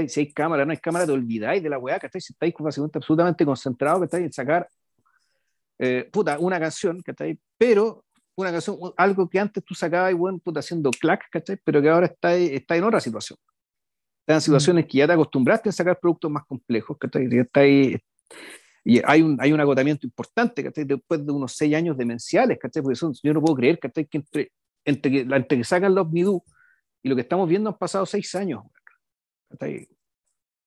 Si hay cámara, no hay cámara, te olvidáis de la weá, ¿cachai? Si estáis absolutamente concentrados, ¿cachai? En sacar eh, puta, una canción, ¿cachai? Pero una canción, algo que antes tú sacabas y bueno, puta, haciendo clack, ¿cachai? Pero que ahora está, está en otra situación. Está en situaciones mm. que ya te acostumbraste a sacar productos más complejos, ¿cachai? Está ahí, y hay un, hay un agotamiento importante, ¿cachai? Después de unos seis años demenciales, ¿cachai? Porque son, yo no puedo creer, ¿cachai? Que entre, entre, que, entre que sacan los Bidú y lo que estamos viendo han pasado seis años, ¿cachai?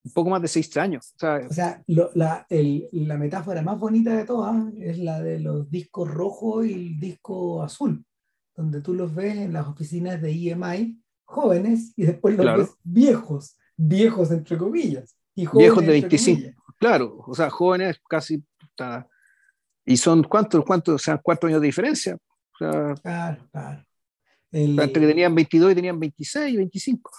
Un poco más de seis años. O sea, o sea lo, la, el, la metáfora más bonita de todas es la de los discos rojos y el disco azul, donde tú los ves en las oficinas de EMI jóvenes y después los ves viejos, viejos entre comillas. Y viejos de 25. Claro, o sea, jóvenes casi. ¿Y son cuántos, cuántos, o sea, cuatro años de diferencia? O sea, claro, claro. entre que tenían 22 y tenían 26, 25.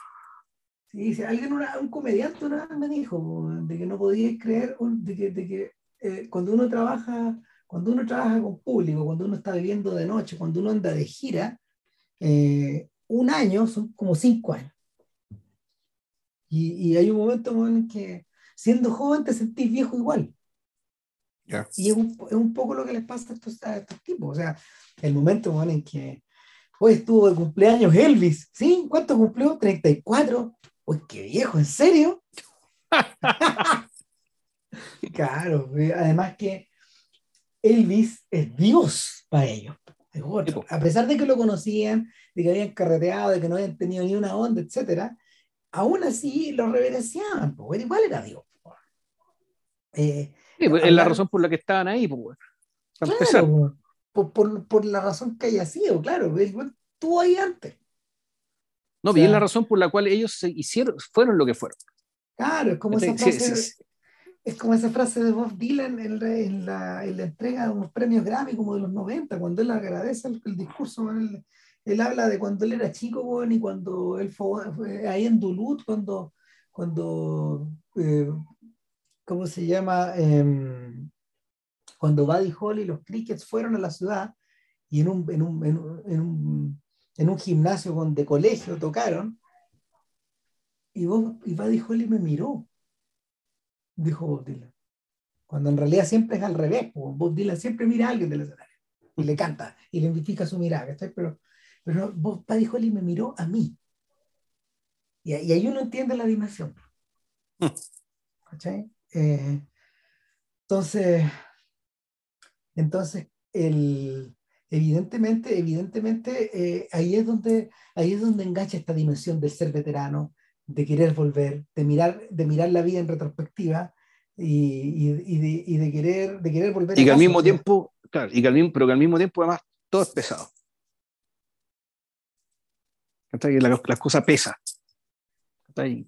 Sí, alguien, un comediante una vez me dijo de que no podías creer, de que, de que eh, cuando uno trabaja, cuando uno trabaja con público, cuando uno está viviendo de noche, cuando uno anda de gira, eh, un año son como cinco años. Y, y hay un momento en que siendo joven te sentís viejo igual. Y es un, es un, poco lo que les pasa a estos, a estos tipos. O sea, el momento en que hoy estuvo de cumpleaños Elvis, ¿sí? ¿Cuánto cumplió? 34. Uy, qué viejo, ¿en serio? claro, eh, además que Elvis es Dios para ellos. A pesar de que lo conocían, de que habían carreteado, de que no habían tenido ni una onda, etcétera, aún así lo reverenciaban, porque igual era Dios. Eh, pues, es la razón por la que estaban ahí, pues, claro, por, por, por, la razón que haya sido, claro, estuvo ahí antes. No, y es la razón por la cual ellos se hicieron, fueron lo que fueron. Claro, es como esa frase, es como esa frase de Bob Dylan en la, en la, en la entrega de unos premios Grammy como de los 90, cuando él agradece el, el discurso, él, él, habla de cuando él era chico, bueno, y cuando él fue, ahí en Duluth, cuando, cuando eh, ¿cómo se llama? Em, cuando Buddy Holly y los Crickets fueron a la ciudad y en un, en un, en un, en un gimnasio de colegio tocaron, y, vos, Buddy Holly me miró, dijo Bob Dylan. Cuando en realidad siempre es al revés, Bob Dylan siempre mira a alguien del escenario y le canta y le identifica su mirada, Pero, pero Buddy Holly me miró a mí. Y, y ahí uno entiende la dimensión. ¿Cachai? Eh, entonces, entonces el, evidentemente, evidentemente eh, ahí, es donde, ahí es donde engancha esta dimensión del ser veterano, de querer volver, de mirar, de mirar la vida en retrospectiva y, y, de, y de, querer, de querer volver. Y que al mismo tiempo, claro, y que al mismo, pero que al mismo tiempo además todo es pesado. Las, las cosas pesan. Boy,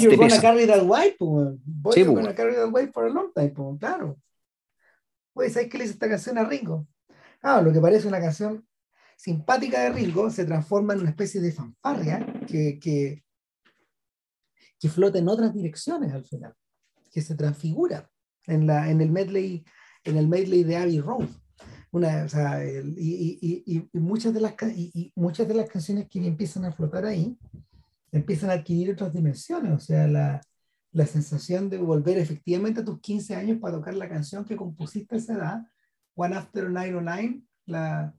you're gonna carry that weight, Boy, you're gonna carry that weight for a long time, claro. Pues, ¿sabes qué le hizo esta canción a Ringo? Ah, lo que parece una canción simpática de Ringo se transforma en una especie de fanfarria que, que, que flota en otras direcciones al final, que se transfigura en, la, en, el, medley, en el medley de Abbey Road. Una, o sea, y, y, y, muchas de las, y, muchas de las canciones que empiezan a flotar ahí empiezan a adquirir otras dimensiones, o sea, la, la sensación de volver efectivamente a tus 15 años para tocar la canción que compusiste a esa edad, One After 909, la,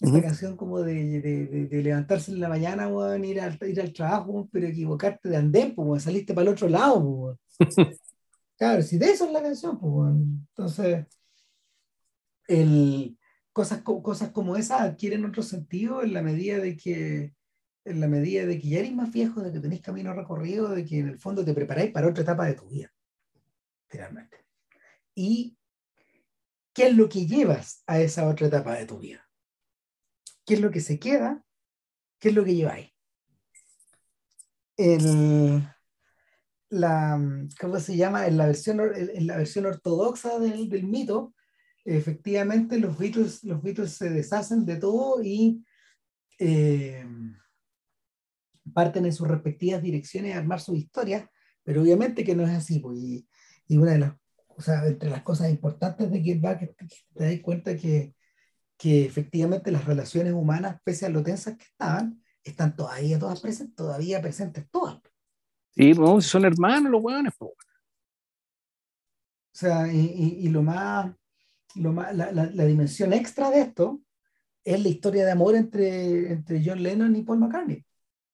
esta canción como de, de, de, levantarse en la mañana, bueno, ir, al, ir al trabajo, pero equivocarte de andén, pues, saliste para el otro lado. claro, si de eso es la canción, pues, entonces, el, cosas, cosas como esas adquieren otro sentido en la medida de que en la medida de que ya eres más viejo, de que tenéis camino recorrido, de que en el fondo te preparáis para otra etapa de tu vida, finalmente. ¿Y qué es lo que llevas a esa otra etapa de tu vida? ¿Qué es lo que se queda? ¿Qué es lo que lleváis? El, la, ¿cómo se llama? En la versión, en la versión ortodoxa del, del mito, efectivamente los Beatles, los Beatles se deshacen de todo y eh, parten en sus respectivas direcciones a armar sus historias, pero obviamente que no es así. Pues, y, y, una de las, o sea, entre las cosas importantes de Get Back que te das cuenta que, que efectivamente las relaciones humanas, pese a lo tensas que estaban, están todavía todas presentes, todavía presentes todas. Sí, pues son hermanos los hueones. Pues. O sea, y, y, lo más, lo más la, la, la, dimensión extra de esto es la historia de amor entre, entre John Lennon y Paul McCartney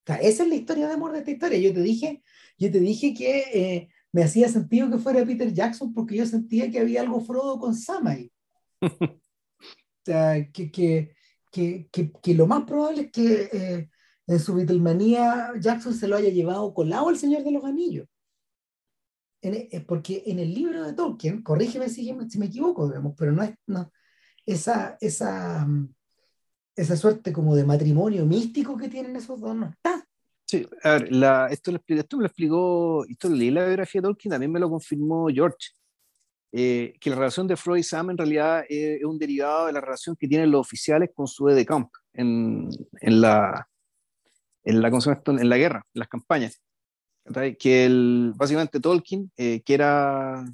esa es la historia de amor de esta historia. Yo te dije, yo te dije que eh, me hacía sentido que fuera Peter Jackson porque yo sentía que había algo Frodo con Sam ahí. o sea, que, que, que, que, lo más probable es que eh, en su Beatlemanía Jackson se lo haya llevado colado al Señor de los Anillos. E, porque en el libro de Tolkien, corrígeme si, si me equivoco, digamos, pero no es no, esa, esa, esa suerte como de matrimonio místico que tienen esos dos no está. Sí, a ver, la, esto, esto me lo explicó, esto leí la biografía de Tolkien, también me lo confirmó George, eh, que la relación de Freud y Sam en realidad es, un derivado de la relación que tienen los oficiales con su de camp en, en la en la, en la guerra, en las campañas. Que el, básicamente Tolkien, eh, que, era,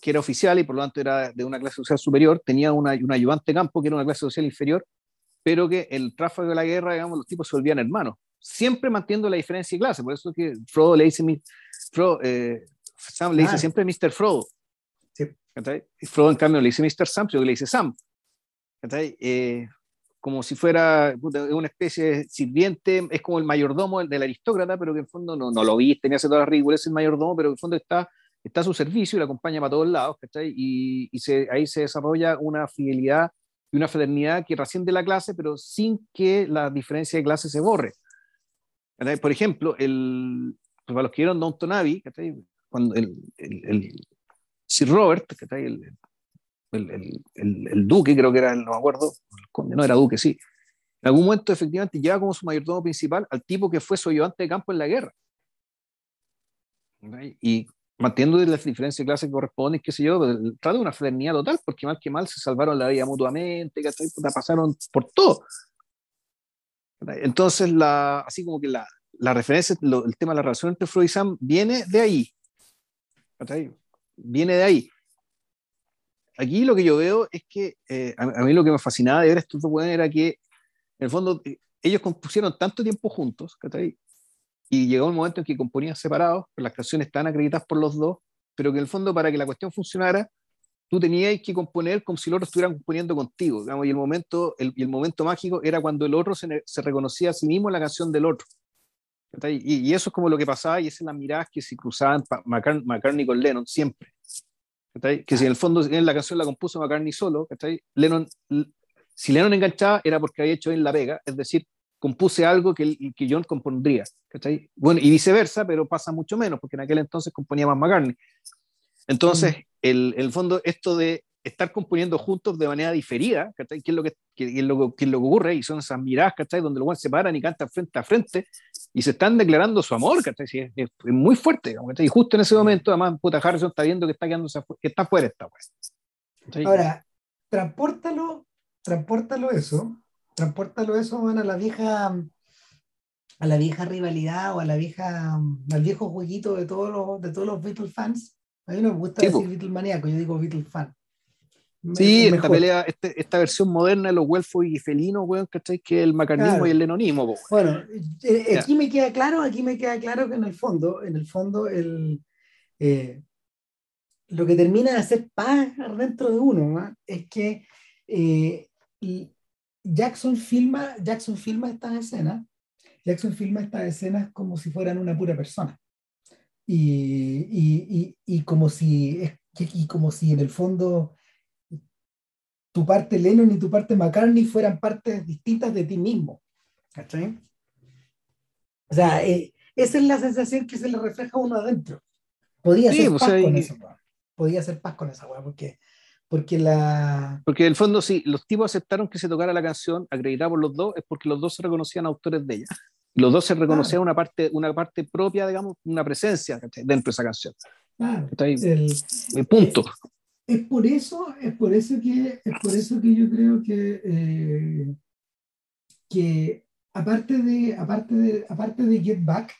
que era oficial y por lo tanto era de una clase social superior, tenía una, un ayudante de campo que era una clase social inferior, pero que el tráfico de la guerra, digamos, los tipos se volvían hermanos, siempre manteniendo la diferencia de clase, por eso que Frodo le dice, Frodo, eh, Sam le dice siempre Mr. Frodo, sí. y Frodo en cambio le dice Mr. Sam, yo le dice Sam, eh, como si fuera una especie de sirviente, es como el mayordomo del, aristócrata, pero que en fondo no, no lo viste, ni hace todas las ridículas, es el mayordomo, pero en fondo está, está a su servicio y le acompaña para todos lados, y, y se, ahí se desarrolla una fidelidad y una fraternidad que de la clase, pero sin que la diferencia de clase se borre. Por ejemplo, el, pues, para los que vieron Downton Abbey, cuando el, el, Sir Robert, el, el, duque, creo que era, no me acuerdo, el no era duque, sí. En algún momento, efectivamente, lleva como su mayordomo principal al tipo que fue su ayudante de campo en la guerra. Y manteniendo las diferencias de clase que corresponden, qué sé yo, trata de una fraternidad total, porque mal que mal se salvaron la vida mutuamente, que pasaron por todo. Entonces, la, así como que la, la referencia, el tema de la relación entre Freud y Sam viene de ahí. Viene de ahí. Aquí lo que yo veo es que eh, a, mí lo que me fascinaba de ver estos dos era que En el fondo, eh, ellos compusieron tanto tiempo juntos, ¿cachai? Y llegó un momento en que componían separados, pero las canciones estaban acreditadas por los dos, pero que en el fondo para que la cuestión funcionara, tú tenías que componer como si los otro estuvieran componiendo contigo, digamos, y el momento, el, el momento mágico era cuando el otro se, reconocía a sí mismo la canción del otro. Y, y, eso es como lo que pasaba, y esas son las miradas que se cruzaban McCartney, McCartney con Lennon siempre. Que si en el fondo en la canción la compuso McCartney solo, Lennon, si Lennon enganchaba era porque había hecho en la vega, es decir, compuse algo que, que John compondría. Bueno, y viceversa, pero pasa mucho menos, porque en aquel entonces componía más McCartney. Entonces, mm. el, el fondo, esto de estar componiendo juntos de manera diferida, ¿cachai? ¿Qué es lo que, qué, es lo, qué es lo que ocurre? Y son esas miradas, ¿cachai? Donde los se paran y cantan frente a frente y se están declarando su amor, ¿cachai? Sí, es, es, muy fuerte, ¿cachai? Y justo en ese momento, además, puta Harrison está viendo que está quedándose que está fuera esta ¿cachai? Ahora, transpórtalo, transpórtalo eso, transpórtalo eso, van a la vieja a la vieja rivalidad o a la vieja al viejo jueguito de todos los de todos los Beatles fans. A mí no me gusta decir Beatles maníaco, yo digo Beatles fan Sí, esta pelea, este, esta versión moderna de los Welfos y felinos, weón, ¿cachai? Que el macarnismo y el lenonismo, Bueno, eh, aquí me queda claro, aquí me queda claro que en el fondo, en el fondo, el, eh, lo que termina de hacer paz dentro de uno es que eh, Jackson filma, Jackson filma estas escenas, Jackson filma estas escenas como si fueran una pura persona. Y, y, y, y como si y como si en el fondo tu parte Lennon y tu parte McCartney fueran partes distintas de ti mismo. ¿Cachai? O sea, eh, esa es la sensación que se le refleja a uno adentro. Podía ser pues, paz con eso, Podía ser paz con esa weá, porque, porque la. Porque en el fondo, sí, los tipos aceptaron que se tocara la canción, acreditada por los dos, es porque los dos se reconocían autores de ella. Los dos se reconocían una, parte, una parte propia, digamos, una presencia dentro de esa canción. Claro. El, el, punto es por eso, es por eso que, es por eso que yo creo que, eh, que aparte de, aparte de, aparte de Get Back,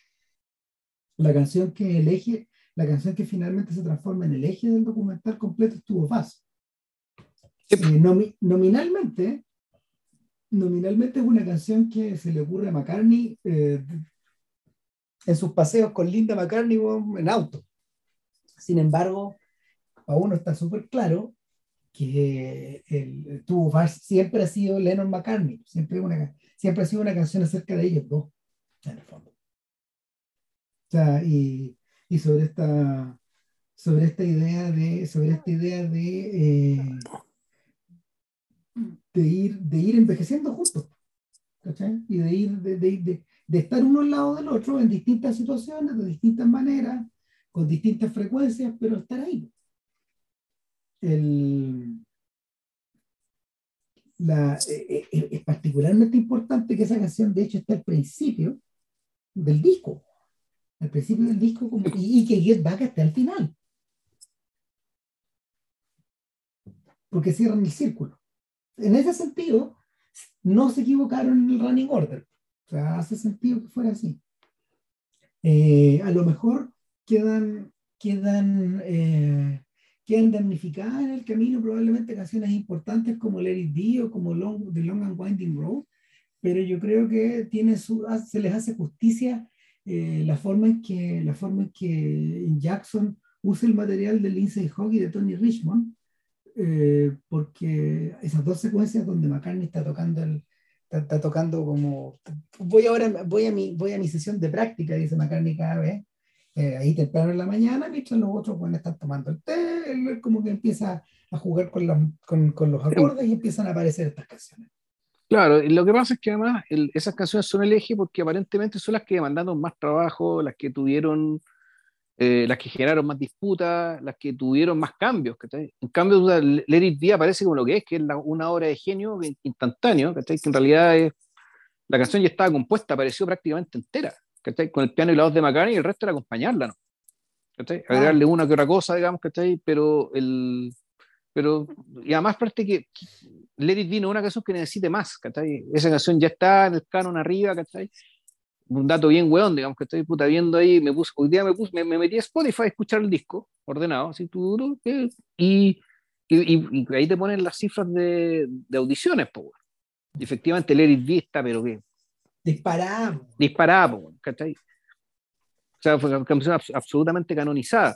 la canción que elige, la canción que finalmente se transforma en el eje del documental completo estuvo fácil. Eh, nominalmente, nominalmente es una canción que se le ocurre a McCartney eh, en sus paseos con Linda McCartney en auto. Sin embargo, a uno está súper claro que el, tuvo siempre ha sido Lennon McCartney, siempre, una, siempre ha sido una canción acerca de ellos dos, en el fondo. O sea, y, y sobre esta sobre esta idea de sobre esta idea de eh, de ir de ir envejeciendo juntos ¿cachai? y de ir de, de, de, estar uno al lado del otro en distintas situaciones de distintas maneras con distintas frecuencias pero estar ahí el, la, eh, eh, eh, es particularmente importante que esa canción, de hecho, está al principio del disco. Al principio del disco, como, y, y, que Get Back esté al final. Porque cierran el círculo. En ese sentido, no se equivocaron en el running order. O sea, hace sentido que fuera así. a lo mejor quedan, quedan quedan damnificadas en el camino probablemente canciones importantes como Let It Be o como Long, The Long and Winding Road, pero yo creo que tiene su, se les hace justicia eh, la, forma en que, la forma en que Jackson usa el material de Lindsay Hogg y de Tony Richmond, eh, porque esas dos secuencias donde McCartney está tocando el, está, tocando como voy ahora voy a mi voy a mi sesión de práctica dice McCartney cada vez eh, ahí temprano en la mañana, mientras los otros bueno, están tomando el té, él como que empieza a jugar con, la, con, con, los acordes y empiezan a aparecer estas canciones. Claro, lo que pasa es que además el, esas canciones son el eje porque aparentemente son las que demandaron más trabajo, las que tuvieron, eh, las que generaron más disputas, las que tuvieron más cambios. En cambio, Let It Be aparece como lo que es, que es una obra de genio instantáneo, que en realidad es, la canción ya estaba compuesta, apareció prácticamente entera. Con el piano y la voz de McCartney y el resto era acompañarla, ¿no? Agregarle una que otra cosa, digamos, ¿cachai? Pero el... Pero, y además parte que Let It Be no es una canción que necesite más, ¿cachai? Esa canción ya está en el canon arriba, ¿cachai? Un dato bien weón, digamos, que estoy puta viendo ahí, me puse, hoy día me, puse, me, metí a Spotify a escuchar el disco, ordenado, así, tú, y, y, y, ahí te ponen las cifras de, de audiciones, pues, efectivamente el Eric V está, pero que Disparado. disparada, po, ¿cachai? O sea, fue una canción abs- absolutamente canonizada.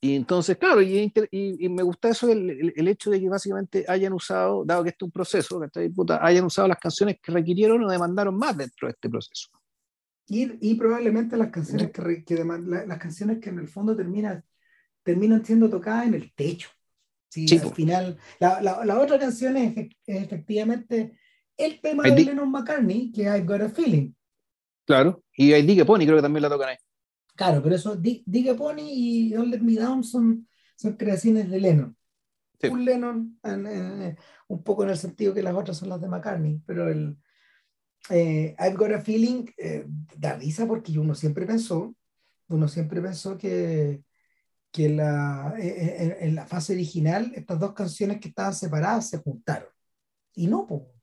Y entonces, claro, y, y- y me gusta eso, el, el- el hecho de que básicamente hayan usado, dado que este es un proceso. Puta, hayan usado las canciones que requirieron o demandaron más dentro de este proceso. Y, y probablemente las canciones que, que deman- la- las canciones que en el fondo terminan, terminan siendo tocadas en el techo. Sí, al final, la, la, la otra canción es, efec- es efectivamente el tema de Lennon McCartney, que es I've Got a Feeling. Claro. Y hay que Pony creo que también la tocan ahí. Claro, pero eso, Di- Diga Pony y Don't Let Me Down son, son creaciones de Lennon. Sí. Un Lennon, en- en- en- un poco en el sentido que las otras son las de McCartney, pero el eh, I've Got a Feeling eh, da risa porque uno siempre pensó, uno siempre pensó que, que la, eh, en, en la fase original estas dos canciones que estaban separadas se juntaron. Y no, po.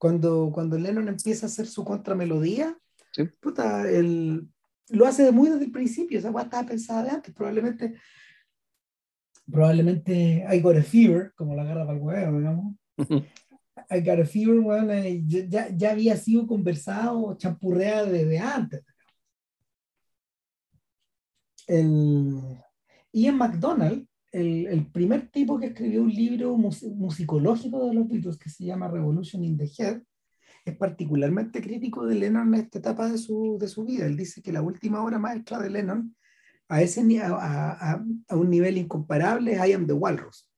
Cuando, cuando Lennon empieza a hacer su contramelodía, Sí. puta, el, lo hace muy desde el principio, esa weá estaba pensada de antes, probablemente, probablemente I Got a Fever, como la agarra para el huevo, digamos. I Got a Fever, weón, eh, ya- ya, había sido conversado, champurreada desde antes. El Ian MacDonald, el, el primer tipo que escribió un libro mus- musicológico de los Beatles que se llama Revolution in the Head, es particularmente crítico de Lennon en esta etapa de su, de su vida. Él dice que la última obra maestra de Lennon a, ese, a, a- a un nivel incomparable es I Am the Walrus.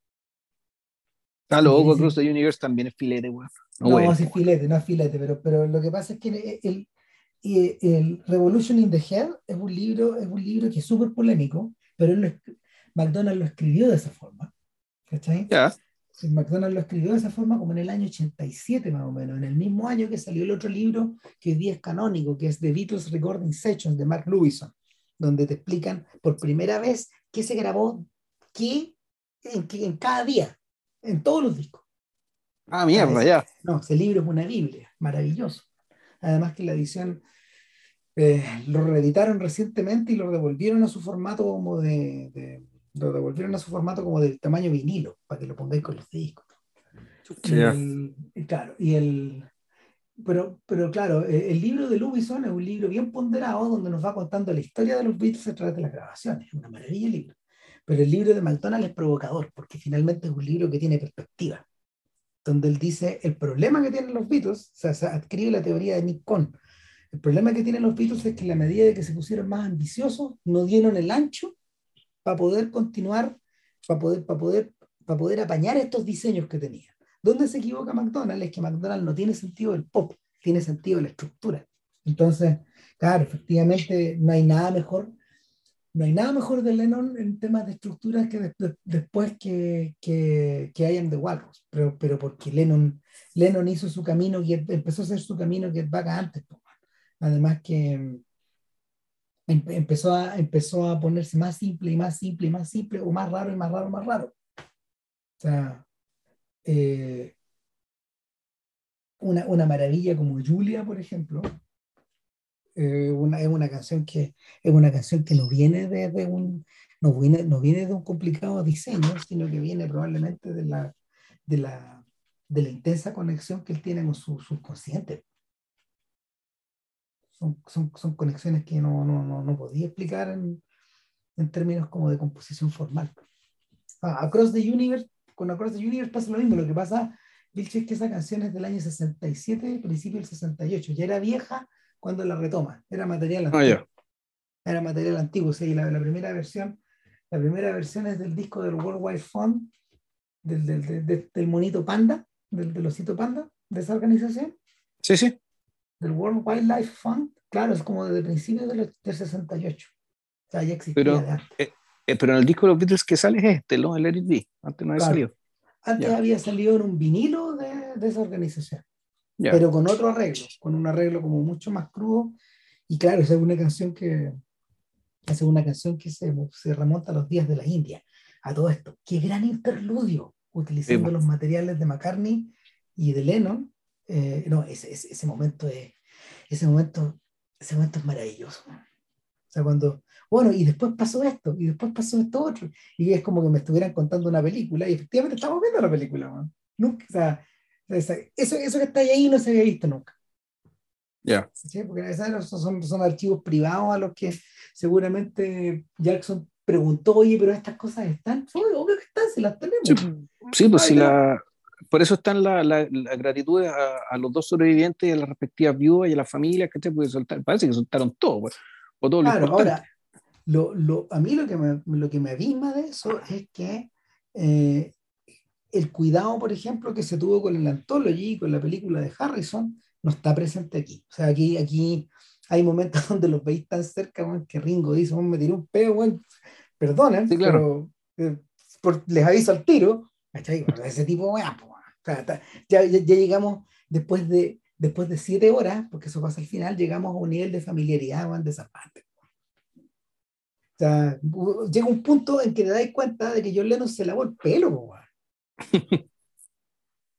Ah, lo Oco. Cruz de Universe también es filete, weón. No, bueno, sí, filete, no es filete, pero, pero lo que pasa es que el, el, el Revolution in the Head es un libro, es un libro que es súper polémico, pero él lo esc- McDonald lo escribió de esa forma. ¿Cachai? Ya. Sí, McDonald lo escribió de esa forma como en el año 87 más o menos, en el mismo año que salió el otro libro que hoy día es canónico, que es The Beatles Recording Sessions de Mark Lewison, donde te explican por primera vez qué se grabó, qué en, cada día, en todos los discos. Ah, mierda, ya. No, ese libro es una Biblia, maravilloso. Además que la edición eh, lo reeditaron recientemente y lo devolvieron a su formato como de, de- lo devolvieron a su formato como del tamaño vinilo, para que lo pongáis con los discos. Y el- y claro, y el pero, pero claro, eh, el libro de Lewison es un libro bien ponderado donde nos va contando la historia de los Beatles a través de las grabaciones. Es una maravilla el libro. Pero el libro de McDonald es provocador porque finalmente es un libro que tiene perspectiva. Donde él dice el problema que tienen los Beatles, o sea, se adquiere la teoría de Nick Cohn. El problema que tienen los Beatles es que en la medida de que se pusieron más ambiciosos, no dieron el ancho para poder continuar, para poder, para poder, para poder apañar estos diseños que tenían. ¿Dónde se equivoca McDonald's? Es que McDonald's no tiene sentido del pop, tiene sentido de la estructura. Entonces, claro, efectivamente no hay nada mejor, no hay nada mejor de Lennon en temas de estructuras que después, después que, que, que Am the Walrus, pero, pero porque Lennon, Lennon hizo su camino, y empezó a hacer su camino que vaca antes. Además que empezó a, empezó a ponerse más simple y más simple y más simple, o más raro y más raro, más raro. O sea, eh, una, una maravilla como Julia, por ejemplo, eh, una, es una canción que es una canción que no viene de, de un no viene, no viene de un complicado diseño, sino que viene probablemente de la, de la, de la intensa conexión que él tiene con su subconsciente. Son, son, son conexiones que no, no, no, no podía explicar en, en términos como de composición formal. Ah, Across the Universe, con Across the Universe pasa lo mismo, lo que pasa, Vilche, es que esa canción es del año 67, principio del 68, ya era vieja cuando la retoma, era material antiguo. Ah, ya. Era material antiguo, sí, la, la primera versión, la primera versión es del disco del World Wide Fund, del, del, del, del- del monito panda, del, del osito panda, de esa organización, Sí, sí. Del World Wildlife Fund, claro, es como desde principios del, del 68. O sea, ya existía Pero- antes. Eh, pero en el disco de los Beatles que sale es este, ¿no? El Be. Antes no había Claro. salido. Antes Ya. había salido en un vinilo de, de esa organización, Ya. pero con otro arreglo, con un arreglo como mucho más crudo. Y claro, esa es una canción que, es una canción que se, se remonta a los días de la India. A todo esto, qué gran interludio, utilizando Sí. los materiales de McCartney y de Lennon. Eh, no, ese, ese, ese momento es, ese momento, ese momento es maravilloso. O sea, cuando, bueno, y después pasó esto, y después pasó esto otro, y es como que me estuvieran contando una película, y efectivamente estamos viendo la película, man. Nunca, o sea, Eso, eso que está ahí no se había visto nunca. Ya. Porque esos son, son archivos privados a los que seguramente Jackson preguntó, oye, pero estas cosas están. obvio que están, si las tenemos. Sí, pues si la, por eso están las la, la gratitudes a, a, los dos sobrevivientes y a las respectivas viudas y a las familias, que Porque soltar, parece que soltaron todo, pues, o todo claro, lo ahora, lo, lo, a mí lo que, me, lo que me abisma de eso es que eh, el cuidado, por ejemplo, que se tuvo con el Anthology, con la película de Harrison, no está presente aquí. O sea, aquí, aquí hay momentos donde los veis tan cerca, que Ringo dice, me tiré un pedo, bueno, perdonen, pero eh, les aviso al tiro, ese tipo, bueno, ya, ya, llegamos después de, después de siete horas, porque eso pasa al final, llegamos a un nivel de familiaridad de esa parte. O sea, llega un punto en que te das cuenta de que John Lennon se lavó el pelo,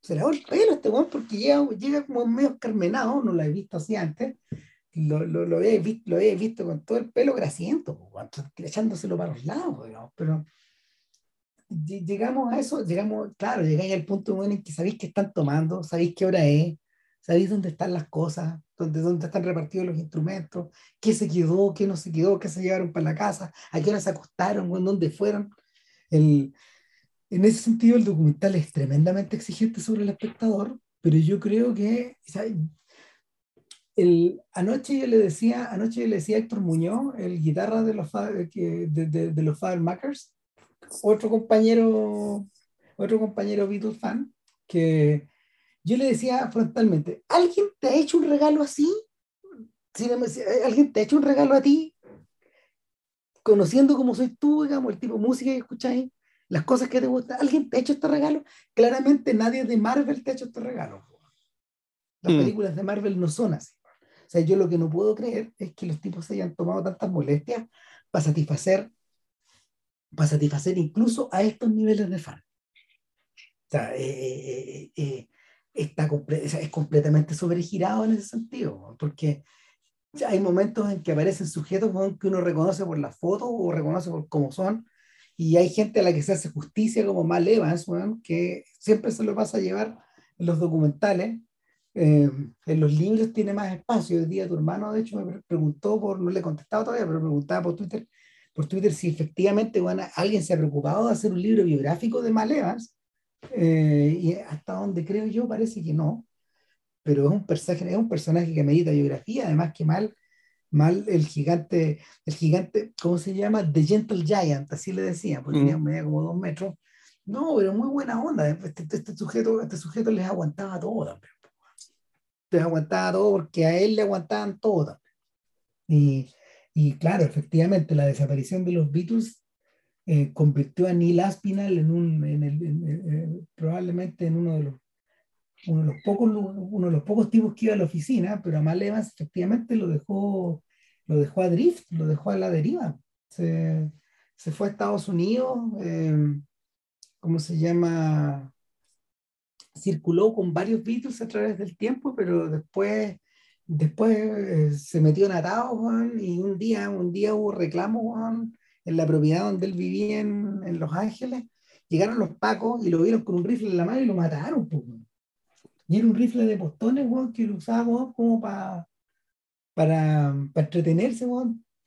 se lavó el pelo este weón porque llega, llega como medio carmenado, no lo he visto así antes, lo, lo, lo, he, visto, lo he visto con todo el pelo grasiento, echándoselo para los lados, digamos, pero llegamos a eso, llegamos, claro, llegáis al punto en que sabéis qué están tomando, sabéis qué hora es, sabéis dónde están las cosas, dónde, dónde están repartidos los instrumentos, qué se quedó, qué no se quedó, qué se llevaron para la casa, a qué hora se acostaron, dónde fueron. El, en ese sentido, el documental es tremendamente exigente sobre el espectador, pero yo creo que el, anoche yo le decía, anoche yo le decía a Héctor Muñoz, el guitarra de los, de, de, de los Father Makers, otro compañero, otro compañero Beatles fan, que yo le decía frontalmente, ¿alguien te ha hecho un regalo así? ¿Alguien te ha hecho un regalo a ti? Conociendo cómo soy tú, digamos, el tipo de música que escucháis, las cosas que te gustan, ¿alguien te ha hecho este regalo? Claramente nadie de Marvel te ha hecho este regalo. Las hmm. películas de Marvel no son así. O sea, yo lo que no puedo creer es que los tipos se hayan tomado tantas molestias para satisfacer para satisfacer incluso a estos niveles de fan. O sea, eh, eh, eh, está es completamente sobregirado en ese sentido, porque hay momentos en que aparecen sujetos que uno reconoce por las fotos o reconoce por cómo son, y hay gente a la que se hace justicia como Mal Evans, que siempre se lo pasa a llevar en los documentales. en los libros tiene más espacio. El día tu hermano, de hecho, me preguntó por, no le he contestado todavía, pero preguntaba por Twitter por Twitter si efectivamente bueno, alguien se ha preocupado de hacer un libro biográfico de Mal Evans, eh, y hasta donde creo yo parece que no, pero es un personaje, es un personaje que medita biografía, además que Mal, Mal el gigante, el gigante, ¿cómo se llama? The Gentle Giant, así le decían, porque tenía mm. media como dos metros. No, pero muy buena onda. Este, este, sujeto, este sujeto les aguantaba todo también. Les aguantaba todo porque a él le aguantaban todo Y, y claro, efectivamente, la desaparición de los Beatles eh, convirtió a Neil Aspinall en un, en el, probablemente en uno de los uno de los pocos uno de los pocos tipos que iba a la oficina, pero a Mal Evans efectivamente lo dejó lo dejó a drift, lo dejó a la deriva. Se, se fue a Estados Unidos, eh, ¿cómo se llama? Circuló con varios Beatles a través del tiempo, pero después Después eh, se metió en atados, y un día, un día hubo reclamos, en la propiedad donde él vivía en, Los Ángeles. Llegaron los pacos y lo vieron con un rifle en la mano y lo mataron, Y era un rifle de postones, que lo usaba, como para para entretenerse,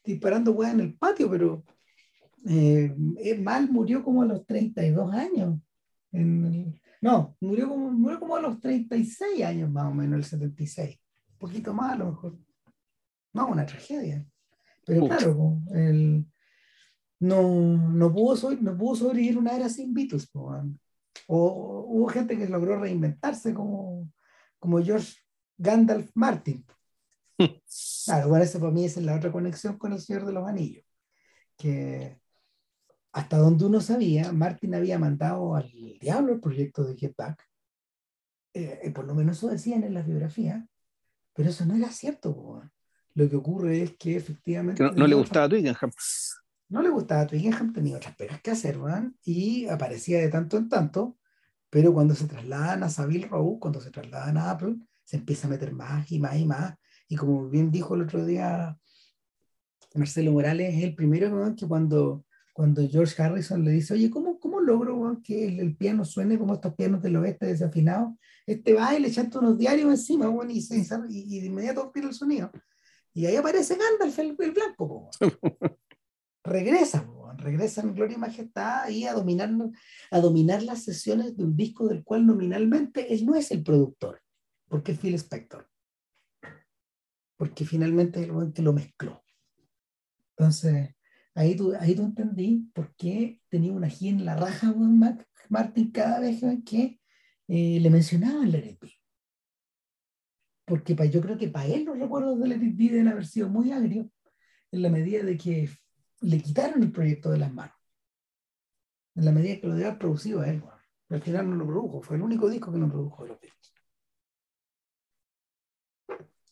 disparando, en el patio, pero eh, mal murió como a los 32 años. no, murió como, murió como a los 36 años más o menos, el 76 poquito más a lo mejor. No, una tragedia. Pero claro, el, no, no, pudo no pudo sobrevivir una era sin Beatles. o hubo gente que logró reinventarse como, como George Gandalf Martin. Claro, bueno, esa para mí es la otra conexión con el Señor de los Anillos. Que hasta donde uno sabía, Martin había mandado al diablo el proyecto de Get Back. Eh, por lo menos eso decían en las biografías. Pero eso no era cierto. Lo que ocurre es que efectivamente... no, le gustaba a Twickenham. No le gustaba a Twickenham, tenía otras pegas que hacer, ¿van? y aparecía de tanto en tanto, pero cuando se trasladan a Savile Row, cuando se trasladan a Apple, se empieza a meter más y más y más. Y como bien dijo el otro día Marcelo Morales, es el primero que cuando, cuando George Harrison le dice, oye, ¿cómo, logro que el, piano suene como estos pianos del oeste desafinados, este va y le echando unos diarios encima y, y, de inmediato pierde el sonido. Y ahí aparece Gandalf, el, el blanco. regresa, regresa en Gloria y Majestad y a dominar, a dominar las sesiones de un disco del cual nominalmente él no es el productor, porque es Phil Spector. Porque finalmente el que lo mezcló. Entonces, ahí tú, ahí tú entendí por qué tenía una G en la raja Martin cada vez que eh, le mencionaban el It Porque yo creo que para él los recuerdos del It deben haber sido muy agrios en la medida de que le quitaron el proyecto de las manos. En la medida que lo haber producido a él. Al final no lo produjo, fue el único disco que no produjo de los Beatles.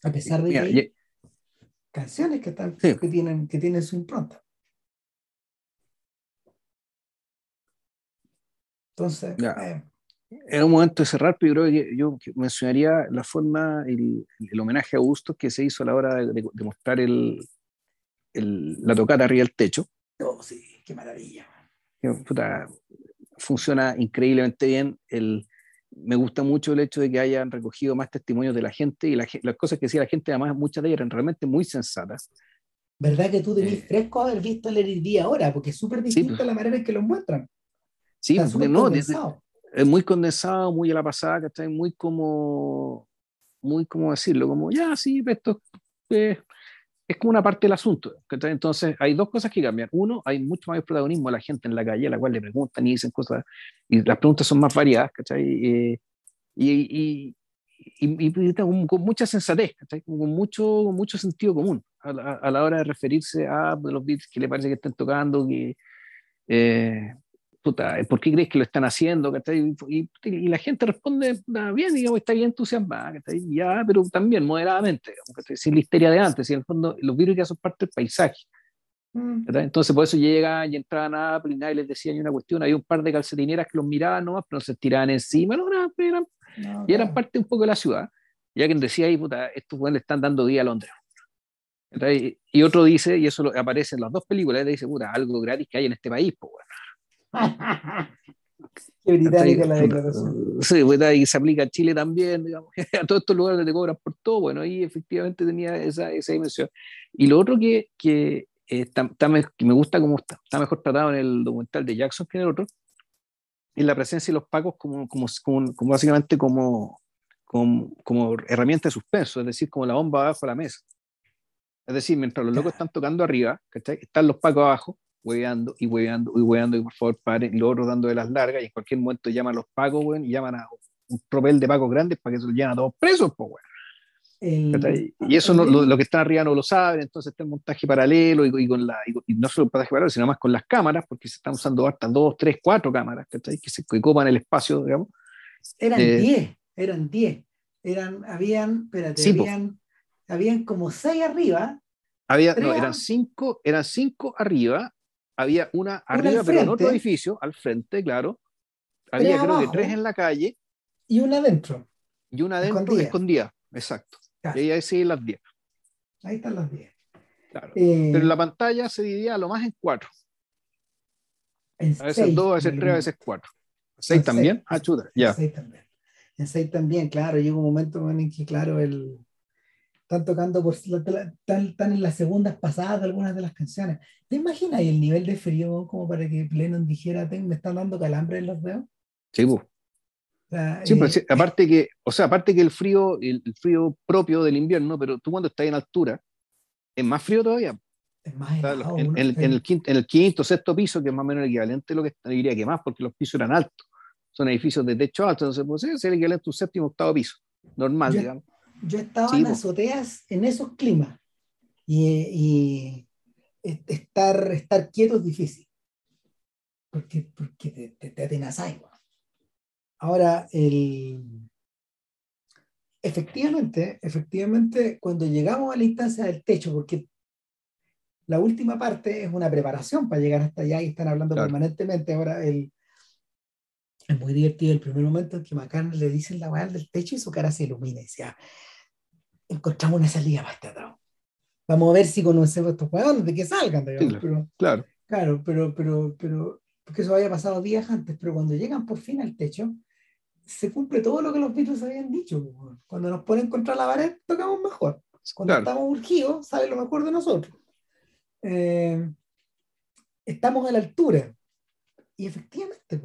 A pesar de que hay canciones que, están, que, tienen, que tienen su impronta. Entonces, eh, era un momento de cerrar, pero creo que yo mencionaría la forma, el, el, homenaje a Augusto que se hizo a la hora de, de mostrar el, la tocata arriba del techo. Oh, sí, qué maravilla. funciona increíblemente bien. El, me gusta mucho el hecho de que hayan recogido más testimonios de la gente y las cosas que decía la gente, además, muchas de ellas eran realmente muy sensatas. ¿Verdad que tú tenés eh, fresco haber visto el Heredity ahora? Porque es súper distinta pues. la manera en que lo muestran. Sí, porque no, es muy condensado, muy a la pasada, está Muy como, muy como decirlo, como ya, sí, esto eh, es como una parte del asunto. Entonces, hay dos cosas que cambian. Uno, hay mucho más protagonismo a la gente en la calle, a la cual le preguntan y dicen cosas, y las preguntas son más variadas, ¿cachai? Eh, y, y, y, con, mucha sensatez, con mucho, mucho sentido común a la, hora de referirse a los beats que le parece que están tocando, que, eh, ¿por qué crees que lo están haciendo? Y, y, la gente responde, bien, digamos, está bien entusiasmada, ya, pero también moderadamente, sin la histeria de antes, y en el fondo los virus ya son parte del paisaje. Mm. Entonces, por eso llega y entraban a Apple y nadie les decía ni una cuestión. Había un par de calcetineras que los miraban nomás, pero no se tiraban encima, no, eran, y eran parte un poco de la ciudad. Ya quien decía ahí, puta, estos le están dando día a Londres. Y otro dice, y eso aparece en las dos películas, dice, puta, algo gratis que hay en este país, pues, bueno Qué británica la declaración. Sí, pues, y se aplica a Chile también, digamos, a todos estos lugares te cobran por todo, bueno, ahí efectivamente tenía esa, esa dimensión. Y lo otro que, que, eh, que me gusta como está, está mejor tratado en el documental de Jackson que en el otro, es la presencia de los pacos como, como, como, básicamente como, como, como, herramienta de suspenso, es decir, como la bomba abajo de la mesa. Es decir, mientras los locos están tocando arriba, están los pacos abajo, hueveando y hueveando y hueveando y por favor paren, y luego dando de las largas y en cualquier momento llaman a los pagos, y llaman a un tropel de pagos grandes para que se los lleven a todos presos, pues, y eso no, lo, que está arriba no lo saben, entonces está el montaje paralelo y, con la, y, no solo el montaje paralelo, sino más con las cámaras, porque se están usando hasta dos, tres, cuatro cámaras, Que se que copan el espacio, digamos. Eran eh, diez, eran diez. Eran, habían, espérate, habían, habían como seis arriba. Había, no, eran cinco, eran cinco arriba había una arriba, pero en otro edificio, al frente, claro. Había creo que tres en la calle. Y una adentro. Y una adentro escondida, exacto. Y ahí siguen las diez. Ahí están las diez. Claro. Eh, pero en la pantalla se dividía lo más en cuatro. a veces dos, a veces tres, a veces cuatro. ¿Seis también? Ah, chuta, ya. En seis también. En seis también, claro. Llega un momento en que, claro, el, están tocando por están, en las segundas pasadas de algunas de las canciones. ¿Te imaginas el nivel de frío como para que Lennon dijera, me están dando calambre en los dedos? Sí, eh, aparte que, o sea, aparte que el frío, el, frío propio del invierno, pero tú cuando estás en altura, es más frío todavía. Es más en, el quinto, en el quinto, sexto piso, que es más o menos el equivalente a lo que diría que más, porque los pisos eran altos. Son edificios de techo alto, entonces puede ser el equivalente a un séptimo octavo piso, normal, digamos yo estaba en azoteas en esos climas y, estar, estar quieto es difícil porque, porque te, te, te Ahora, el, efectivamente, efectivamente, cuando llegamos a la instancia del techo, porque la última parte es una preparación para llegar hasta allá y están hablando permanentemente. Ahora, el, es muy divertido el primer momento en que Macán le dicen la weá del techo y su cara se ilumina y dice, ah, encontramos una salida para este atado. Vamos a ver si conocemos a estos jugadores de que salgan, claro, pero, claro. claro, pero, pero, pero porque eso había pasado días antes, pero cuando llegan por fin al techo, se cumple todo lo que los Beatles habían dicho. Cuando nos ponen contra la pared, tocamos mejor. Cuando estamos urgidos, sale lo mejor de nosotros. Eh, estamos a la altura. Y efectivamente,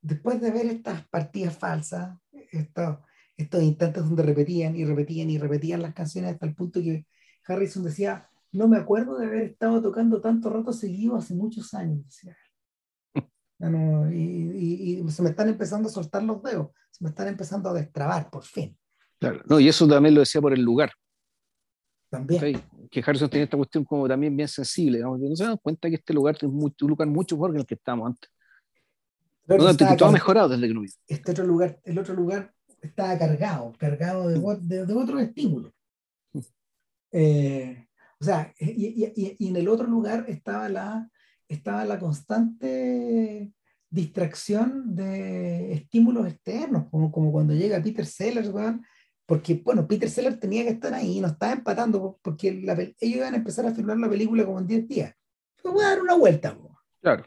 después de ver estas partidas falsas, estos, estos instantes donde repetían y repetían y repetían las canciones hasta el punto que Harrison decía, no me acuerdo de haber estado tocando tanto rato seguido hace muchos años, decía y, se me están empezando a soltar los dedos, se me están empezando a destrabar, por fin. Claro, no, y eso también lo decía por el lugar. También. Que Harrison tiene esta cuestión como también bien sensible, digamos, no se dan cuenta que este lugar es un lugar mucho mejor que el que estábamos antes. Pero no, todo ha mejorado desde que no Este otro lugar, el otro lugar estaba cargado, cargado de, de, de otros estímulos. Eh, o sea, y, y, y, en el otro lugar estaba la, estaba la constante distracción de estímulos externos, como, como cuando llega Peter Sellers, porque, bueno, Peter Sellers tenía que estar ahí, no estaba empatando, porque ellos iban a empezar a filmar la película como en 10 días. Voy a dar una vuelta. Claro.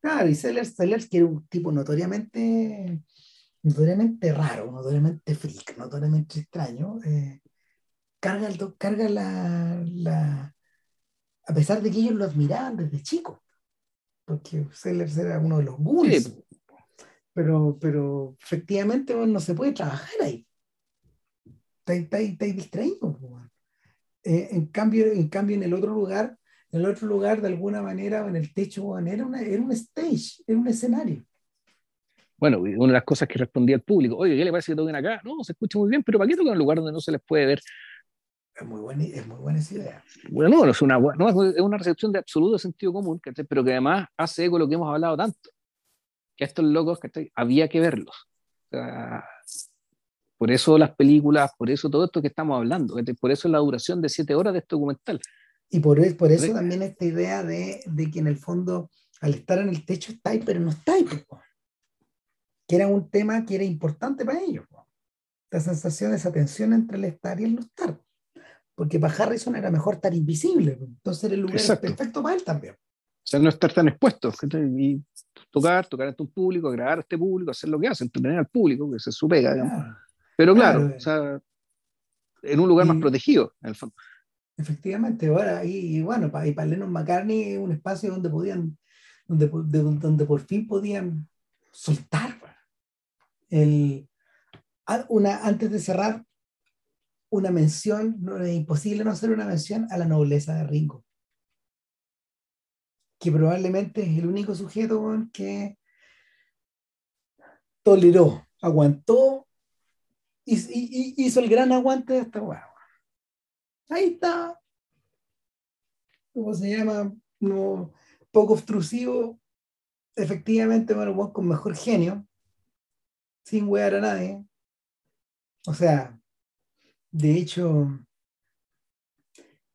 Claro, y Sellers, Sellers, que era un tipo notoriamente, notoriamente raro, notoriamente freak, notoriamente extraño, eh, carga, el, carga la, la, a pesar de que ellos lo admiraban desde chico, porque Sellers era uno de los ghouls. Pero, pero efectivamente no se puede trabajar ahí. Está, distraído. Eh, en, cambio, en cambio, en el otro lugar, en el otro lugar, de alguna manera, en el techo, era, una, era un stage, era un escenario. Bueno, una de las cosas que respondía el público, oye, ¿qué le parece que toquen acá? No, se escucha muy bien, pero ¿para qué tocan en un lugar donde no se les puede ver? Es muy buena, es muy buena esa idea. Bueno, no, es una, no, es una recepción de absoluto sentido común, pero que además hace eco lo que hemos hablado tanto. Que estos locos, había que verlos. por eso las películas, por eso todo esto que estamos hablando, por eso la duración de siete horas de este documental. Y por, por eso también esta idea de, de, que en el fondo, al estar en el techo, está ahí, pero no está ahí. Que era un tema que era importante para ellos. La sensación, esa tensión entre el estar y el no estar porque para Harrison era mejor estar invisible, entonces el lugar perfecto para él también. O sea, no estar tan expuesto, y tocar, tocar ante un público, agradar a este público, hacer lo que hace, entretener al público, que es su pega, Pero claro, o sea, en un lugar más protegido, en el fondo. Efectivamente, ahora, y, bueno, para, y para Lennon McCartney un espacio donde podían, donde, donde por fin podían soltar. Antes de cerrar, una mención, es imposible no hacer una mención a la nobleza de Ringo, que probablemente es el único sujeto que toleró, aguantó y, hizo el gran aguante de esta hueá. Ahí está. ¿Cómo se llama? Poco obstrusivo. Efectivamente, bueno, con mejor genio. Sin huear a nadie. O sea, de hecho,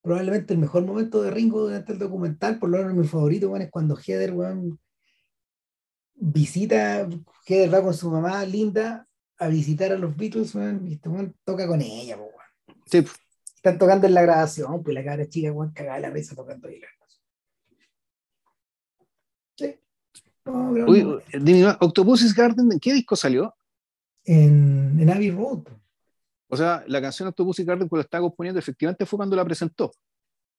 probablemente el mejor momento de Ringo durante el documental, por lo menos mi favorito, bueno, es cuando Heather, visita, Heather va con su mamá Linda a visitar a los Beatles, y este toca con ella, Están tocando en la grabación, pues la cara chica, weón, cagada la risa tocando ahí Sí. Octopus's Garden, ¿en qué disco salió? En, en Abbey Road. O sea, la canción Octopus y Garden cuando la estaba componiendo, efectivamente fue cuando la presentó.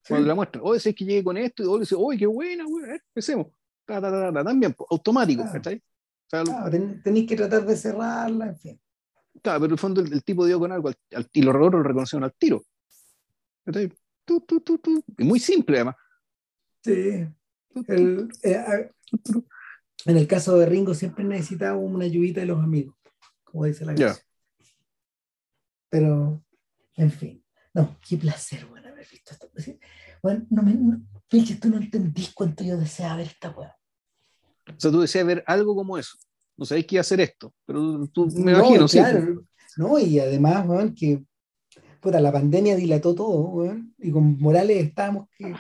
Cuando la muestra, oye, sé que llegué con esto, y dice, oye, qué buena, güey, empecemos. también, automático, claro. tenéis que tratar de cerrarla, en fin. Claro, pero en el fondo el, tipo dio con algo al, y los lo reconocieron al tiro. Tú, tú, tú, tú. Y muy simple, además. Sí. El, eh, en el caso de Ringo siempre necesitaba una ayudita de los amigos, como dice la canción. Pero, en fin. No, qué placer, bueno, haber visto esto. Bueno, no me, no, tú no entendís cuánto yo deseaba ver esta weá. O sea, tú deseas ver algo como eso. No sabéis qué hacer esto, pero tú me no, imagino, claro, No, y además, weón, que puta, la pandemia dilató todo, weón, y con Morales estábamos que,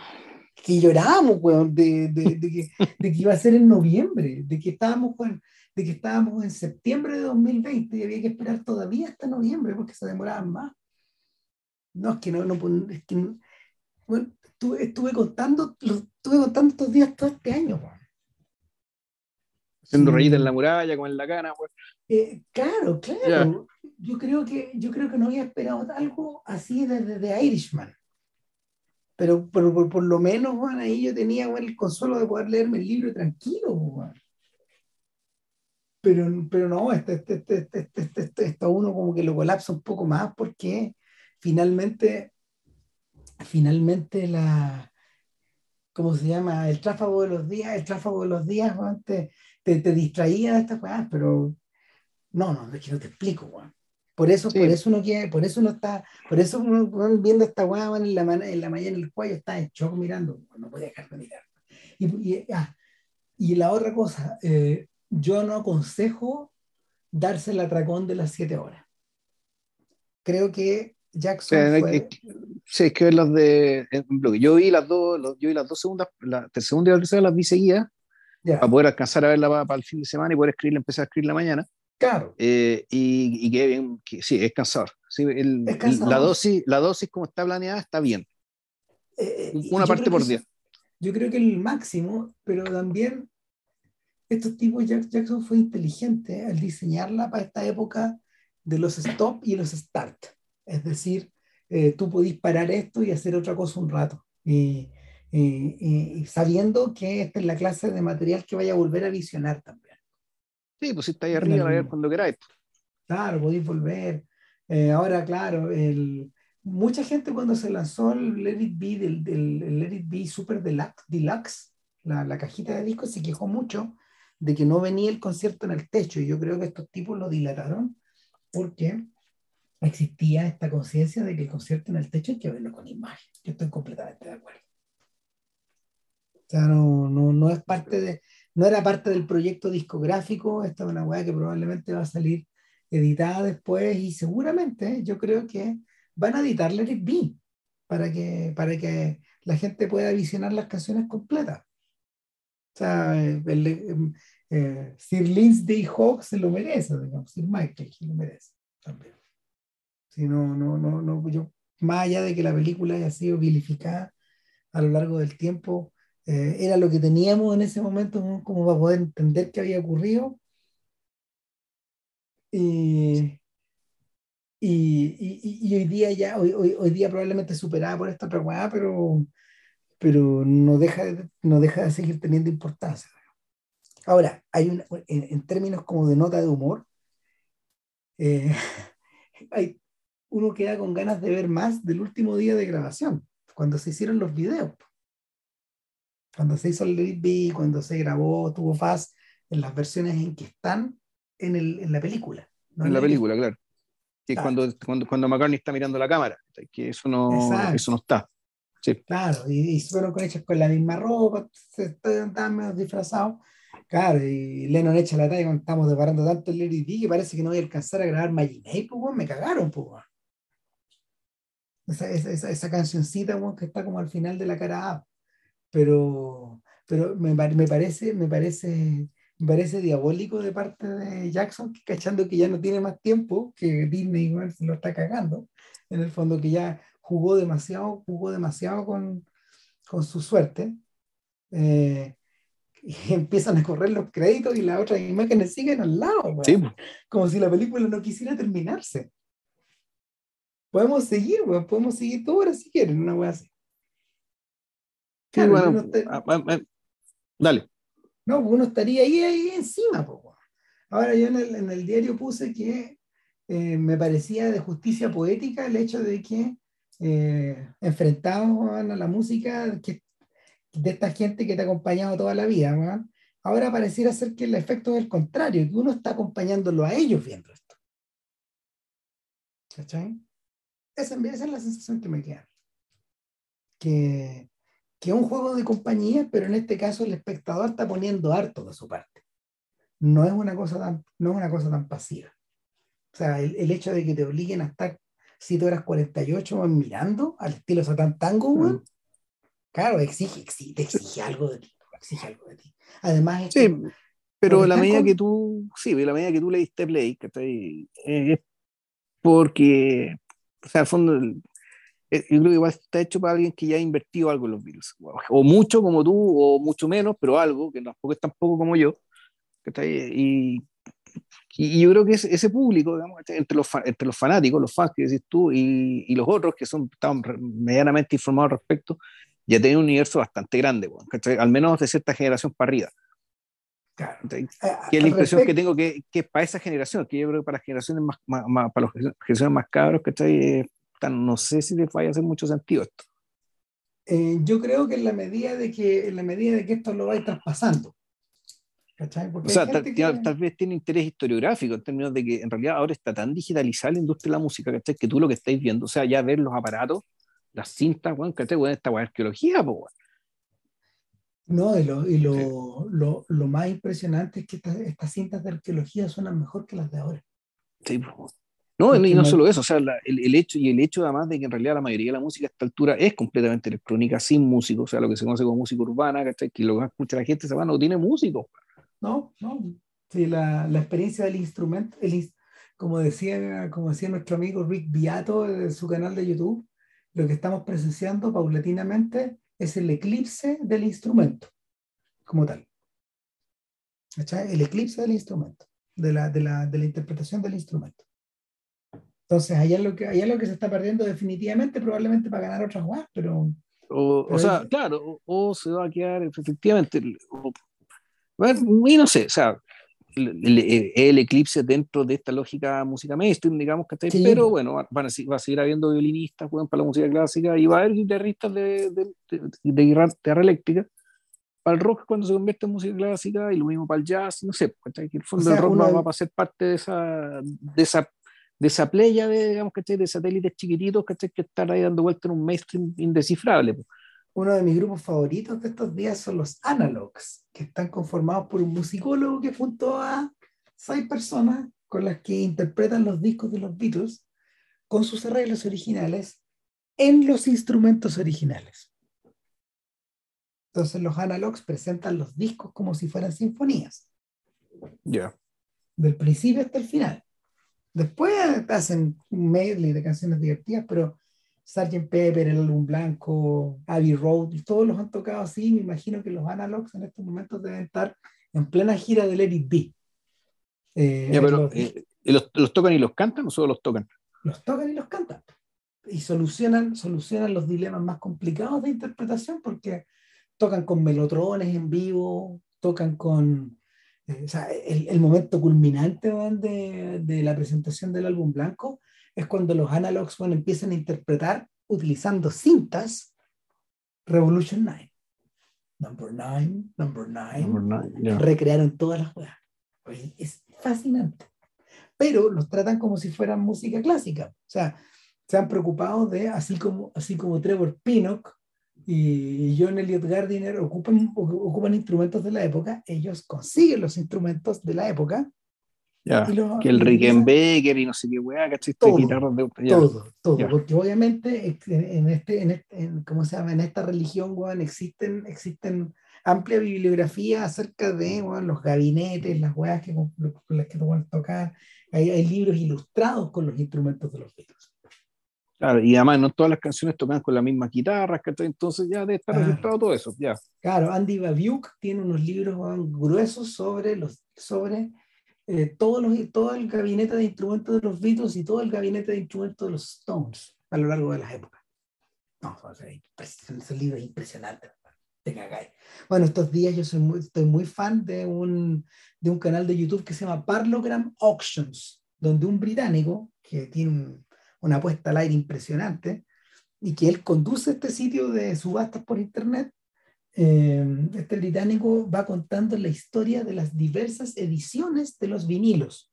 que llorábamos, weón, de, de, de, que, de que iba a ser en noviembre, de que estábamos, weón, de que estábamos en septiembre de 2020 y había que esperar todavía hasta noviembre porque se demoraban más. No, es que no, no es que bueno, estuve, estuve, contando, estuve contando estos días todo este año. Haciendo rayitas en la muralla, con la cana, pues. Eh, claro, claro. Yo creo, que, yo creo que no había esperado algo así desde de Irishman. Pero, pero por, lo menos, Juan, ahí yo tenía el consuelo de poder leerme el libro tranquilo, Juan. Pero, pero no, este, este, este, esto uno como que lo colapsa un poco más porque finalmente, finalmente la, ¿cómo se llama? El tráfago de los días, el tráfago de los días, Juan, te, te, distraía de estas cosas, pero no, no, es que no te explico, Juan. Por eso, por eso uno quiere, por eso uno está, por eso uno viendo esta weá en la, en la mañana en el cuello está en shock mirando, no puede dejar de mirar. Y, y, ah, y la otra cosa, eh, yo no aconsejo darse el atracón de las siete horas. Creo que Jackson. fue... sí, es que las de. Yo vi las dos, yo vi las dos segundas, la segunda y la tercera las vi seguidas para poder alcanzar a verla para, para, el fin de semana y poder escribirla, empezar a escribir la mañana. Claro. Eh, y, y que bien, que, sí, es cansador. Sí, el, la, dosis, la dosis como está planeada está bien. Eh, eh, Una parte por día. Yo creo que el máximo, pero también estos tipos, Jackson fue inteligente al diseñarla para esta época de los stop y los start. Es decir, tú podís parar esto y hacer otra cosa un rato. Y, y, sabiendo que esta es la clase de material que vaya a volver a visionar también. Sí, pues si está ahí arriba, a ver cuando queráis. Claro, podéis volver. Eh, ahora, claro, el, mucha gente cuando se lanzó el Let It Be, del, del Let It Be Super Deluxe, la, la, cajita de discos, se quejó mucho de que no venía el concierto en el techo. Y yo creo que estos tipos lo dilataron porque existía esta conciencia de que el concierto en el techo hay que verlo con imagen. Yo estoy completamente de acuerdo. O sea, no, no, no es parte de, no era parte del proyecto discográfico, esta es una weá que probablemente va a salir editada después y seguramente yo creo que van a editar Let It Be para que, para que la gente pueda visionar las canciones completas. O sea, el, eh, Sir Lindsay Hawk se lo merece, digamos, Sir Michael se lo merece también. Si no, no, no, no, yo, más allá de que la película haya sido vilificada a lo largo del tiempo, eh, era lo que teníamos en ese momento como para poder entender qué había ocurrido. Y, y, hoy día ya, hoy, hoy, día probablemente superada por esta otra weá, pero, pero no, deja, no deja de seguir teniendo importancia. Ahora, hay un, en, términos como de nota de humor, eh, hay, uno queda con ganas de ver más del último día de grabación, cuando se hicieron los videos cuando se hizo el Let cuando se grabó, tuvo faz en las versiones en que están en, el, en la película. en la película, claro. Que es cuando, cuando, cuando, McCartney está mirando la cámara, que eso no, eso no está. Sí. Claro, y, y fueron con hechos con la misma ropa, estaban medio disfrazados. Claro, y Lennon echa la talla cuando estamos deparando tanto el Lady que parece que no voy a alcanzar a grabar Maginate, pues, me cagaron, pues. Esa, esa, esa, cancioncita, que está como al final de la cara A pero, pero me, me, parece, me, parece, me parece diabólico de parte de Jackson, que cachando que ya no tiene más tiempo, que Disney igual se lo está cagando, en el fondo que ya jugó demasiado, jugó demasiado con, con su suerte. Eh, y empiezan a correr los créditos y las otras imágenes siguen al lado, como si la película no quisiera terminarse. Podemos seguir, podemos seguir todo ahora si quieren, una wea así. Ah, ah, ah, dale. No, uno estaría ahí, ahí encima. Ahora yo en el, en el, diario puse que eh, me parecía de justicia poética el hecho de que eh, enfrentados a la música que, de esta gente que te ha acompañado toda la vida, ahora pareciera ser que el efecto es el contrario, que uno está acompañándolo a ellos viendo esto. ¿Cachai? Esa, esa es la sensación que me queda. Que, que es un juego de compañía, pero en este caso el espectador está poniendo harto de su parte. No es una cosa tan, no es una cosa tan pasiva. O sea, el, el hecho de que te obliguen a estar 7 horas 48 mirando al estilo Satan Tango, mm. claro, exige, exige, exige algo de ti. Exige algo de ti. Además, sí, pero la medida que tú, sí, la medida que tú le diste play, que es porque, o sea, al fondo, eh, yo creo que igual está hecho para alguien que ya ha invertido algo en los Beatles, o mucho como tú, o mucho menos, pero algo, que tampoco es tan poco como yo, Y, y, yo creo que ese, público, digamos, entre, los, entre los fanáticos, los fans que decís tú, y, y los otros que son están medianamente informados al respecto, ya tiene un universo bastante grande, al menos de cierta generación para arriba. Claro. Eh, que es la impresión que tengo que, que para esa generación, que yo creo que para las generaciones más, más, para las generaciones más cabros, ¿cachai? No sé si les vaya a hacer mucho sentido esto. Eh, yo creo que en la medida de que en la medida de que esto lo va a ir traspasando. o sea, tal, vez tiene interés historiográfico en términos de que en realidad ahora está tan digitalizada la industria de la música, ¿cachai? Que tú lo que estáis viendo, o sea, ya ver los aparatos, las cintas, bueno, ¿cachai? Bueno, esta arqueología, pues, No, y, lo, y lo, lo, lo, más impresionante es que estas cintas de arqueología suenan mejor que las de ahora. Sí, pues. No, y no solo eso, o sea, el, el, hecho y el hecho además de que en realidad la mayoría de la música a esta altura es completamente electrónica, sin músico, o sea, lo que se conoce como música urbana, ¿cachai? Que lo que escucha la gente se va, no tiene músico. No, no. Sí, la, la experiencia del instrumento, el, como, decía, como decía nuestro amigo Rick Beato en su canal de YouTube, lo que estamos presenciando paulatinamente es el eclipse del instrumento, como tal. ¿Cachai? El eclipse del instrumento, de la, de la, de la interpretación del instrumento. Entonces, allá es lo que, allá es lo que se está perdiendo definitivamente, probablemente para ganar otras jugadas, pero... O, sea, claro, o, se va a quedar efectivamente... bueno, y no sé, o sea, el, el, eclipse dentro de esta lógica música mainstream, digamos, que sí. pero bueno, van a, va a seguir habiendo violinistas para la música clásica y va a haber guitarristas de, de, de, de guitarra eléctrica para el rock cuando se convierte en música clásica y lo mismo para el jazz, no sé, que el fondo del rock va, va, a ser parte de esa, de esa de esa playa de, digamos, de satélites chiquititos que están ahí dando vuelta en un mainstream indescifrable. Uno de mis grupos favoritos de estos días son los Analogs, que están conformados por un musicólogo que junto a seis personas con las que interpretan los discos de los Beatles con sus arreglos originales en los instrumentos originales. Entonces los Analogs presentan los discos como si fueran sinfonías. Ya. Del principio hasta el final. Después hacen un medley de canciones divertidas, pero Sgt. Pepper, El Álbum Blanco, Abbey Road, todos los han tocado así. Me imagino que los Analogs en estos momentos deben estar en plena gira del Let B. Eh, pero, eh, los, los, tocan y los cantan o solo los tocan? Los tocan y los cantan. Y solucionan, solucionan los dilemas más complicados de interpretación porque tocan con melotrones en vivo, tocan con o sea, el, el, momento culminante de, de, la presentación del álbum blanco es cuando los analogs bueno, empiezan a interpretar utilizando cintas Revolution 9. Number 9, Number 9. Yeah. Recrearon todas las juegas. Es fascinante. Pero los tratan como si fueran música clásica. O sea, se han preocupado de, así como, así como Trevor Pinnock y John Elliot Gardiner ocupan, ocupan instrumentos de la época, ellos consiguen los instrumentos de la época. Ya, que el Rickenbacker y no sé qué weá, ¿cachai? Todo, de, todo, todo porque obviamente en, este, en, este en, ¿cómo se llama? en esta religión, weón, existen, existen amplia bibliografía acerca de weón, los gabinetes, las weas que, con, las que te pueden tocar, hay, hay libros ilustrados con los instrumentos de los Beatles. Claro, y además no todas las canciones tocan con la misma guitarra, entonces ya debe estar registrado todo eso, ya. Claro, Andy Babiuk tiene unos libros gruesos sobre, los, sobre eh, todos los, todo el gabinete de instrumentos de los Beatles y todo el gabinete de instrumentos de los Stones a lo largo de las épocas. No, ese libro es impresionante. Bueno, estos días yo soy muy, estoy muy fan de un, de un canal de YouTube que se llama Parlogram Auctions, donde un británico que tiene un una apuesta al aire impresionante, y que él conduce este sitio de subastas por internet. Eh, este británico va contando la historia de las diversas ediciones de los vinilos.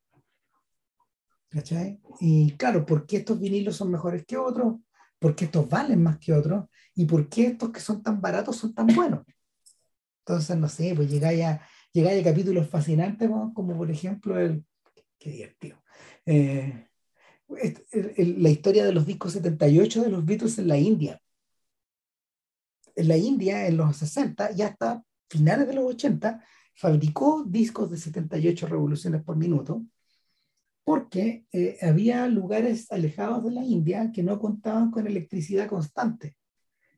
¿Cachai? Y claro, ¿por qué estos vinilos son mejores que otros? ¿Por qué estos valen más que otros? ¿Y por qué estos que son tan baratos son tan buenos? Entonces, no sé, pues llegáis a, llegáis a capítulos fascinantes, como por ejemplo el... Qué divertido. Eh, la historia de los discos 78 de los Beatles en la India. En la India, en los 60, ya hasta finales de los 80, fabricó discos de 78 revoluciones por minuto, porque eh, había lugares alejados de la India que no contaban con electricidad constante.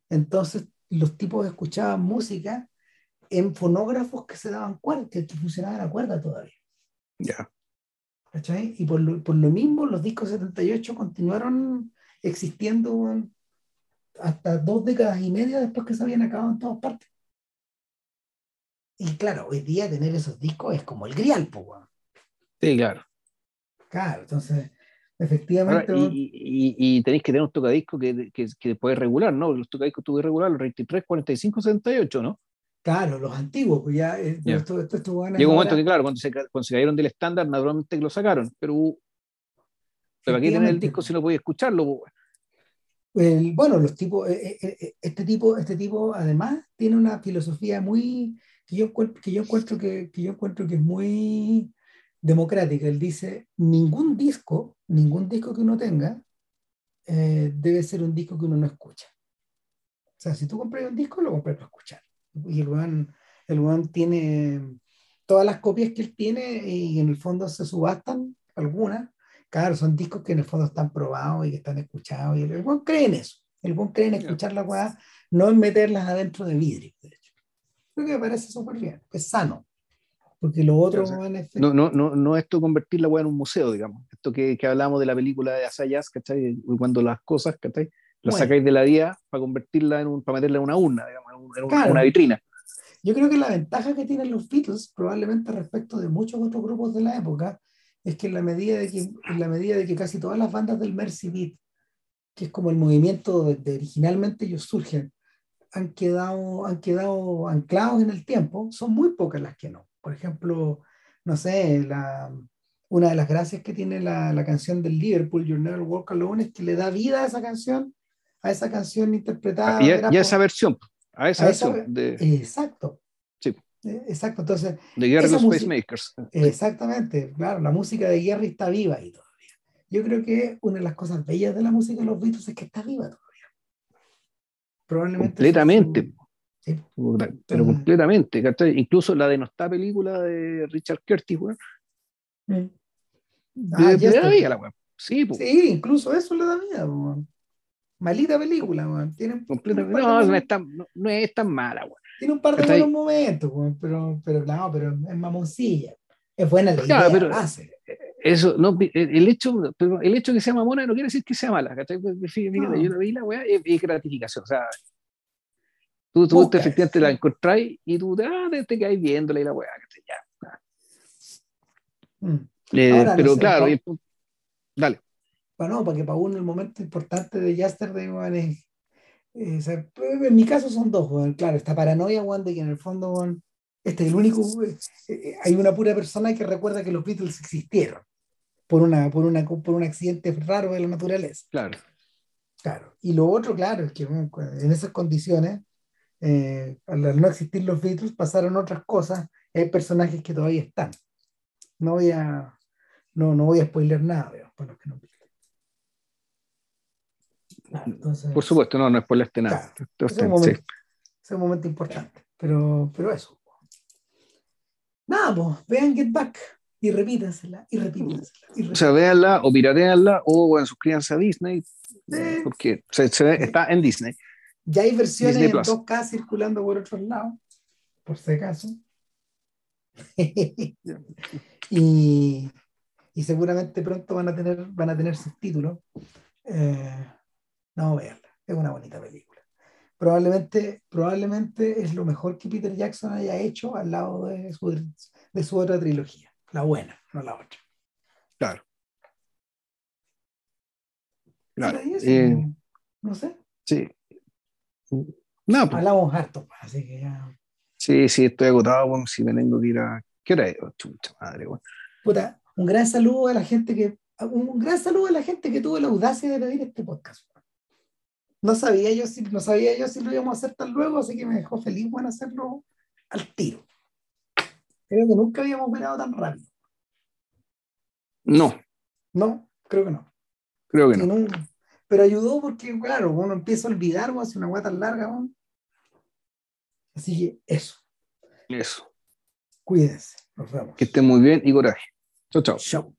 Entonces, los tipos escuchaban música en fonógrafos que se daban cuerda, que, funcionaban a cuerda todavía. Ya. ¿Cachai? Y por lo, por lo mismo los discos 78 continuaron existiendo hasta dos décadas y media después que se habían acabado en todas partes. Y claro, hoy día tener esos discos es como el grial, weón. Sí, claro. Claro, entonces, efectivamente, y, y, y tenéis que tener un tocadisco que, que, que regular, ¿no? Los tocadiscos tuve regular, los 23, 45, 78, ¿no? Claro, los antiguos, pues ya, eh, Ya. esto- esto- estos weones Llegó un ahora- momento que, claro, cuando se, cuando se cayeron del estándar, naturalmente que lo sacaron, pero, pero aquí tener el disco si no podía escucharlo. El- bueno, los tipos, eh, eh, este tipo, este tipo además tiene una filosofía muy, que yo encuentro que, yo encuentro que, que yo encuentro que es muy democrática. Él dice, ningún disco, ningún disco que uno tenga eh, debe ser un disco que uno no escucha. O sea, si tú compras un disco, lo compras para escuchar. Y el weón, el weón tiene todas las copias que él tiene y en el fondo se subastan algunas. Claro, son discos que en el fondo están probados y que están escuchados. Y el, el weón cree en eso. El weón cree en escuchar la weá, no en meterlas adentro de vidrio. De hecho. Creo que me parece súper bien. Es sano. Porque lo otro, weón, es- No, no, no, no esto convertir la weá en un museo, digamos. Esto que, que hablamos de la película de Asayas, ¿cachai? Cuando las cosas, ¿cachai? Las Bueno. sacáis de la vía para convertirla en un, para meterla en una urna, digamos, en un- Claro. una vitrina. Yo creo que la ventaja que tienen los Beatles, probablemente respecto de muchos otros grupos de la época, es que en la medida de que, en la medida de que casi todas las bandas del Mercy Beat, que es como el movimiento de, de originalmente ellos surgen, han quedado, han quedado anclados en el tiempo, son muy pocas las que no. Por ejemplo, no sé, la, una de las gracias que tiene la, la canción del Liverpool, You'll Never Walk Alone, es que le da vida a esa canción, a esa canción interpretada. y, a, era y a por- esa versión, a esa a esa- versión de, Exacto. Sí. Eh, Exacto, entonces, de esa los Pacemakers. exactamente, claro, la música de Gary está viva ahí todavía. Yo creo que una de las cosas bellas de la música de los Beatles es que está viva todavía. Probablemente. Completamente. Puta, Pero completamente. Incluso la de no está película de Richard Curtis, weón. sí. Mm. De, Ah, de ya la está. vida, la weón. Sí. Sí, incluso eso le da vida. weón. Malita película, weón. Tiene, un- Completamente. tiene un par No, no es tan, no, no es tan mala, weón. tiene un par de buenos momentos, weón, pero, pero claro, pero es mamoncilla. Es buena la Claro, idea, pero- base. Eso, no, el hecho, pero el hecho de que sea mamona no quiere decir que sea mala, ¿cachai? Pues, fíjate, fíjate, No. yo la vi la weá, es, es gratificación, o sea, tú, tú te, efectivamente la encontráis y tú ah, te, te viéndola y la weá, ¿cachai? Ya. Mm. Eh, no pero sé, claro, y- dale. Bueno, porque para uno el momento importante de Yesterday, weón, es, eh, o sea, en mi caso son dos, weón. Claro, esta paranoia, weón, de que en el fondo, weón, este es el único, eh, eh, hay una pura persona que recuerda que los Beatles existieron por, una, por, una, por un accidente raro de la naturaleza. Claro. Claro. Y lo otro, claro, es que en esas condiciones, eh, al no existir los Beatles, pasaron otras cosas. Hay personajes que todavía están. No voy a, no, no voy a spoiler nada, digamos, para los que no entonces, Por supuesto, no, no es por este nada. Claro. Entonces, es un sí. momento, ese es un momento importante. Pero, pero eso. Nada, pues, vean Get Back y repítensela, y repítensela. Y O sea, véanla o pirateanla o bueno, suscríbanse a Disney, Sí. porque se, se ve- está en Disney. Ya hay versiones en Plus. 2K circulando por otros lados, por si acaso. y, y seguramente pronto van a tener, van a tener subtítulos. Eh, no, veanla, es una bonita película. Probablemente, probablemente es lo mejor que Peter Jackson haya hecho al lado de su, de su otra trilogía. La buena, no la otra. Claro. Claro. Eh, no sé, sí. No, pues, hablamos harto, pues, así que ya. sí, sí, estoy agotado, bueno, si me tengo que ir a. ¿Qué hora es? Oh, chucha madre, bueno. Puta, un gran saludo a la gente que un gran saludo a la gente que tuvo la audacia de pedir este podcast. No sabía yo si no sabía yo si lo íbamos a hacer tan luego, así que me dejó feliz bueno hacerlo al tiro. Creo que nunca habíamos mirado tan rápido. No, No, creo que no. creo que no. no- Pero ayudó porque, claro, uno empieza a olvidar o hace una guata larga. ¿no? Así que eso, Eso. cuídense. Nos vemos. Que estén muy bien y coraje. Chao, chao. Chao.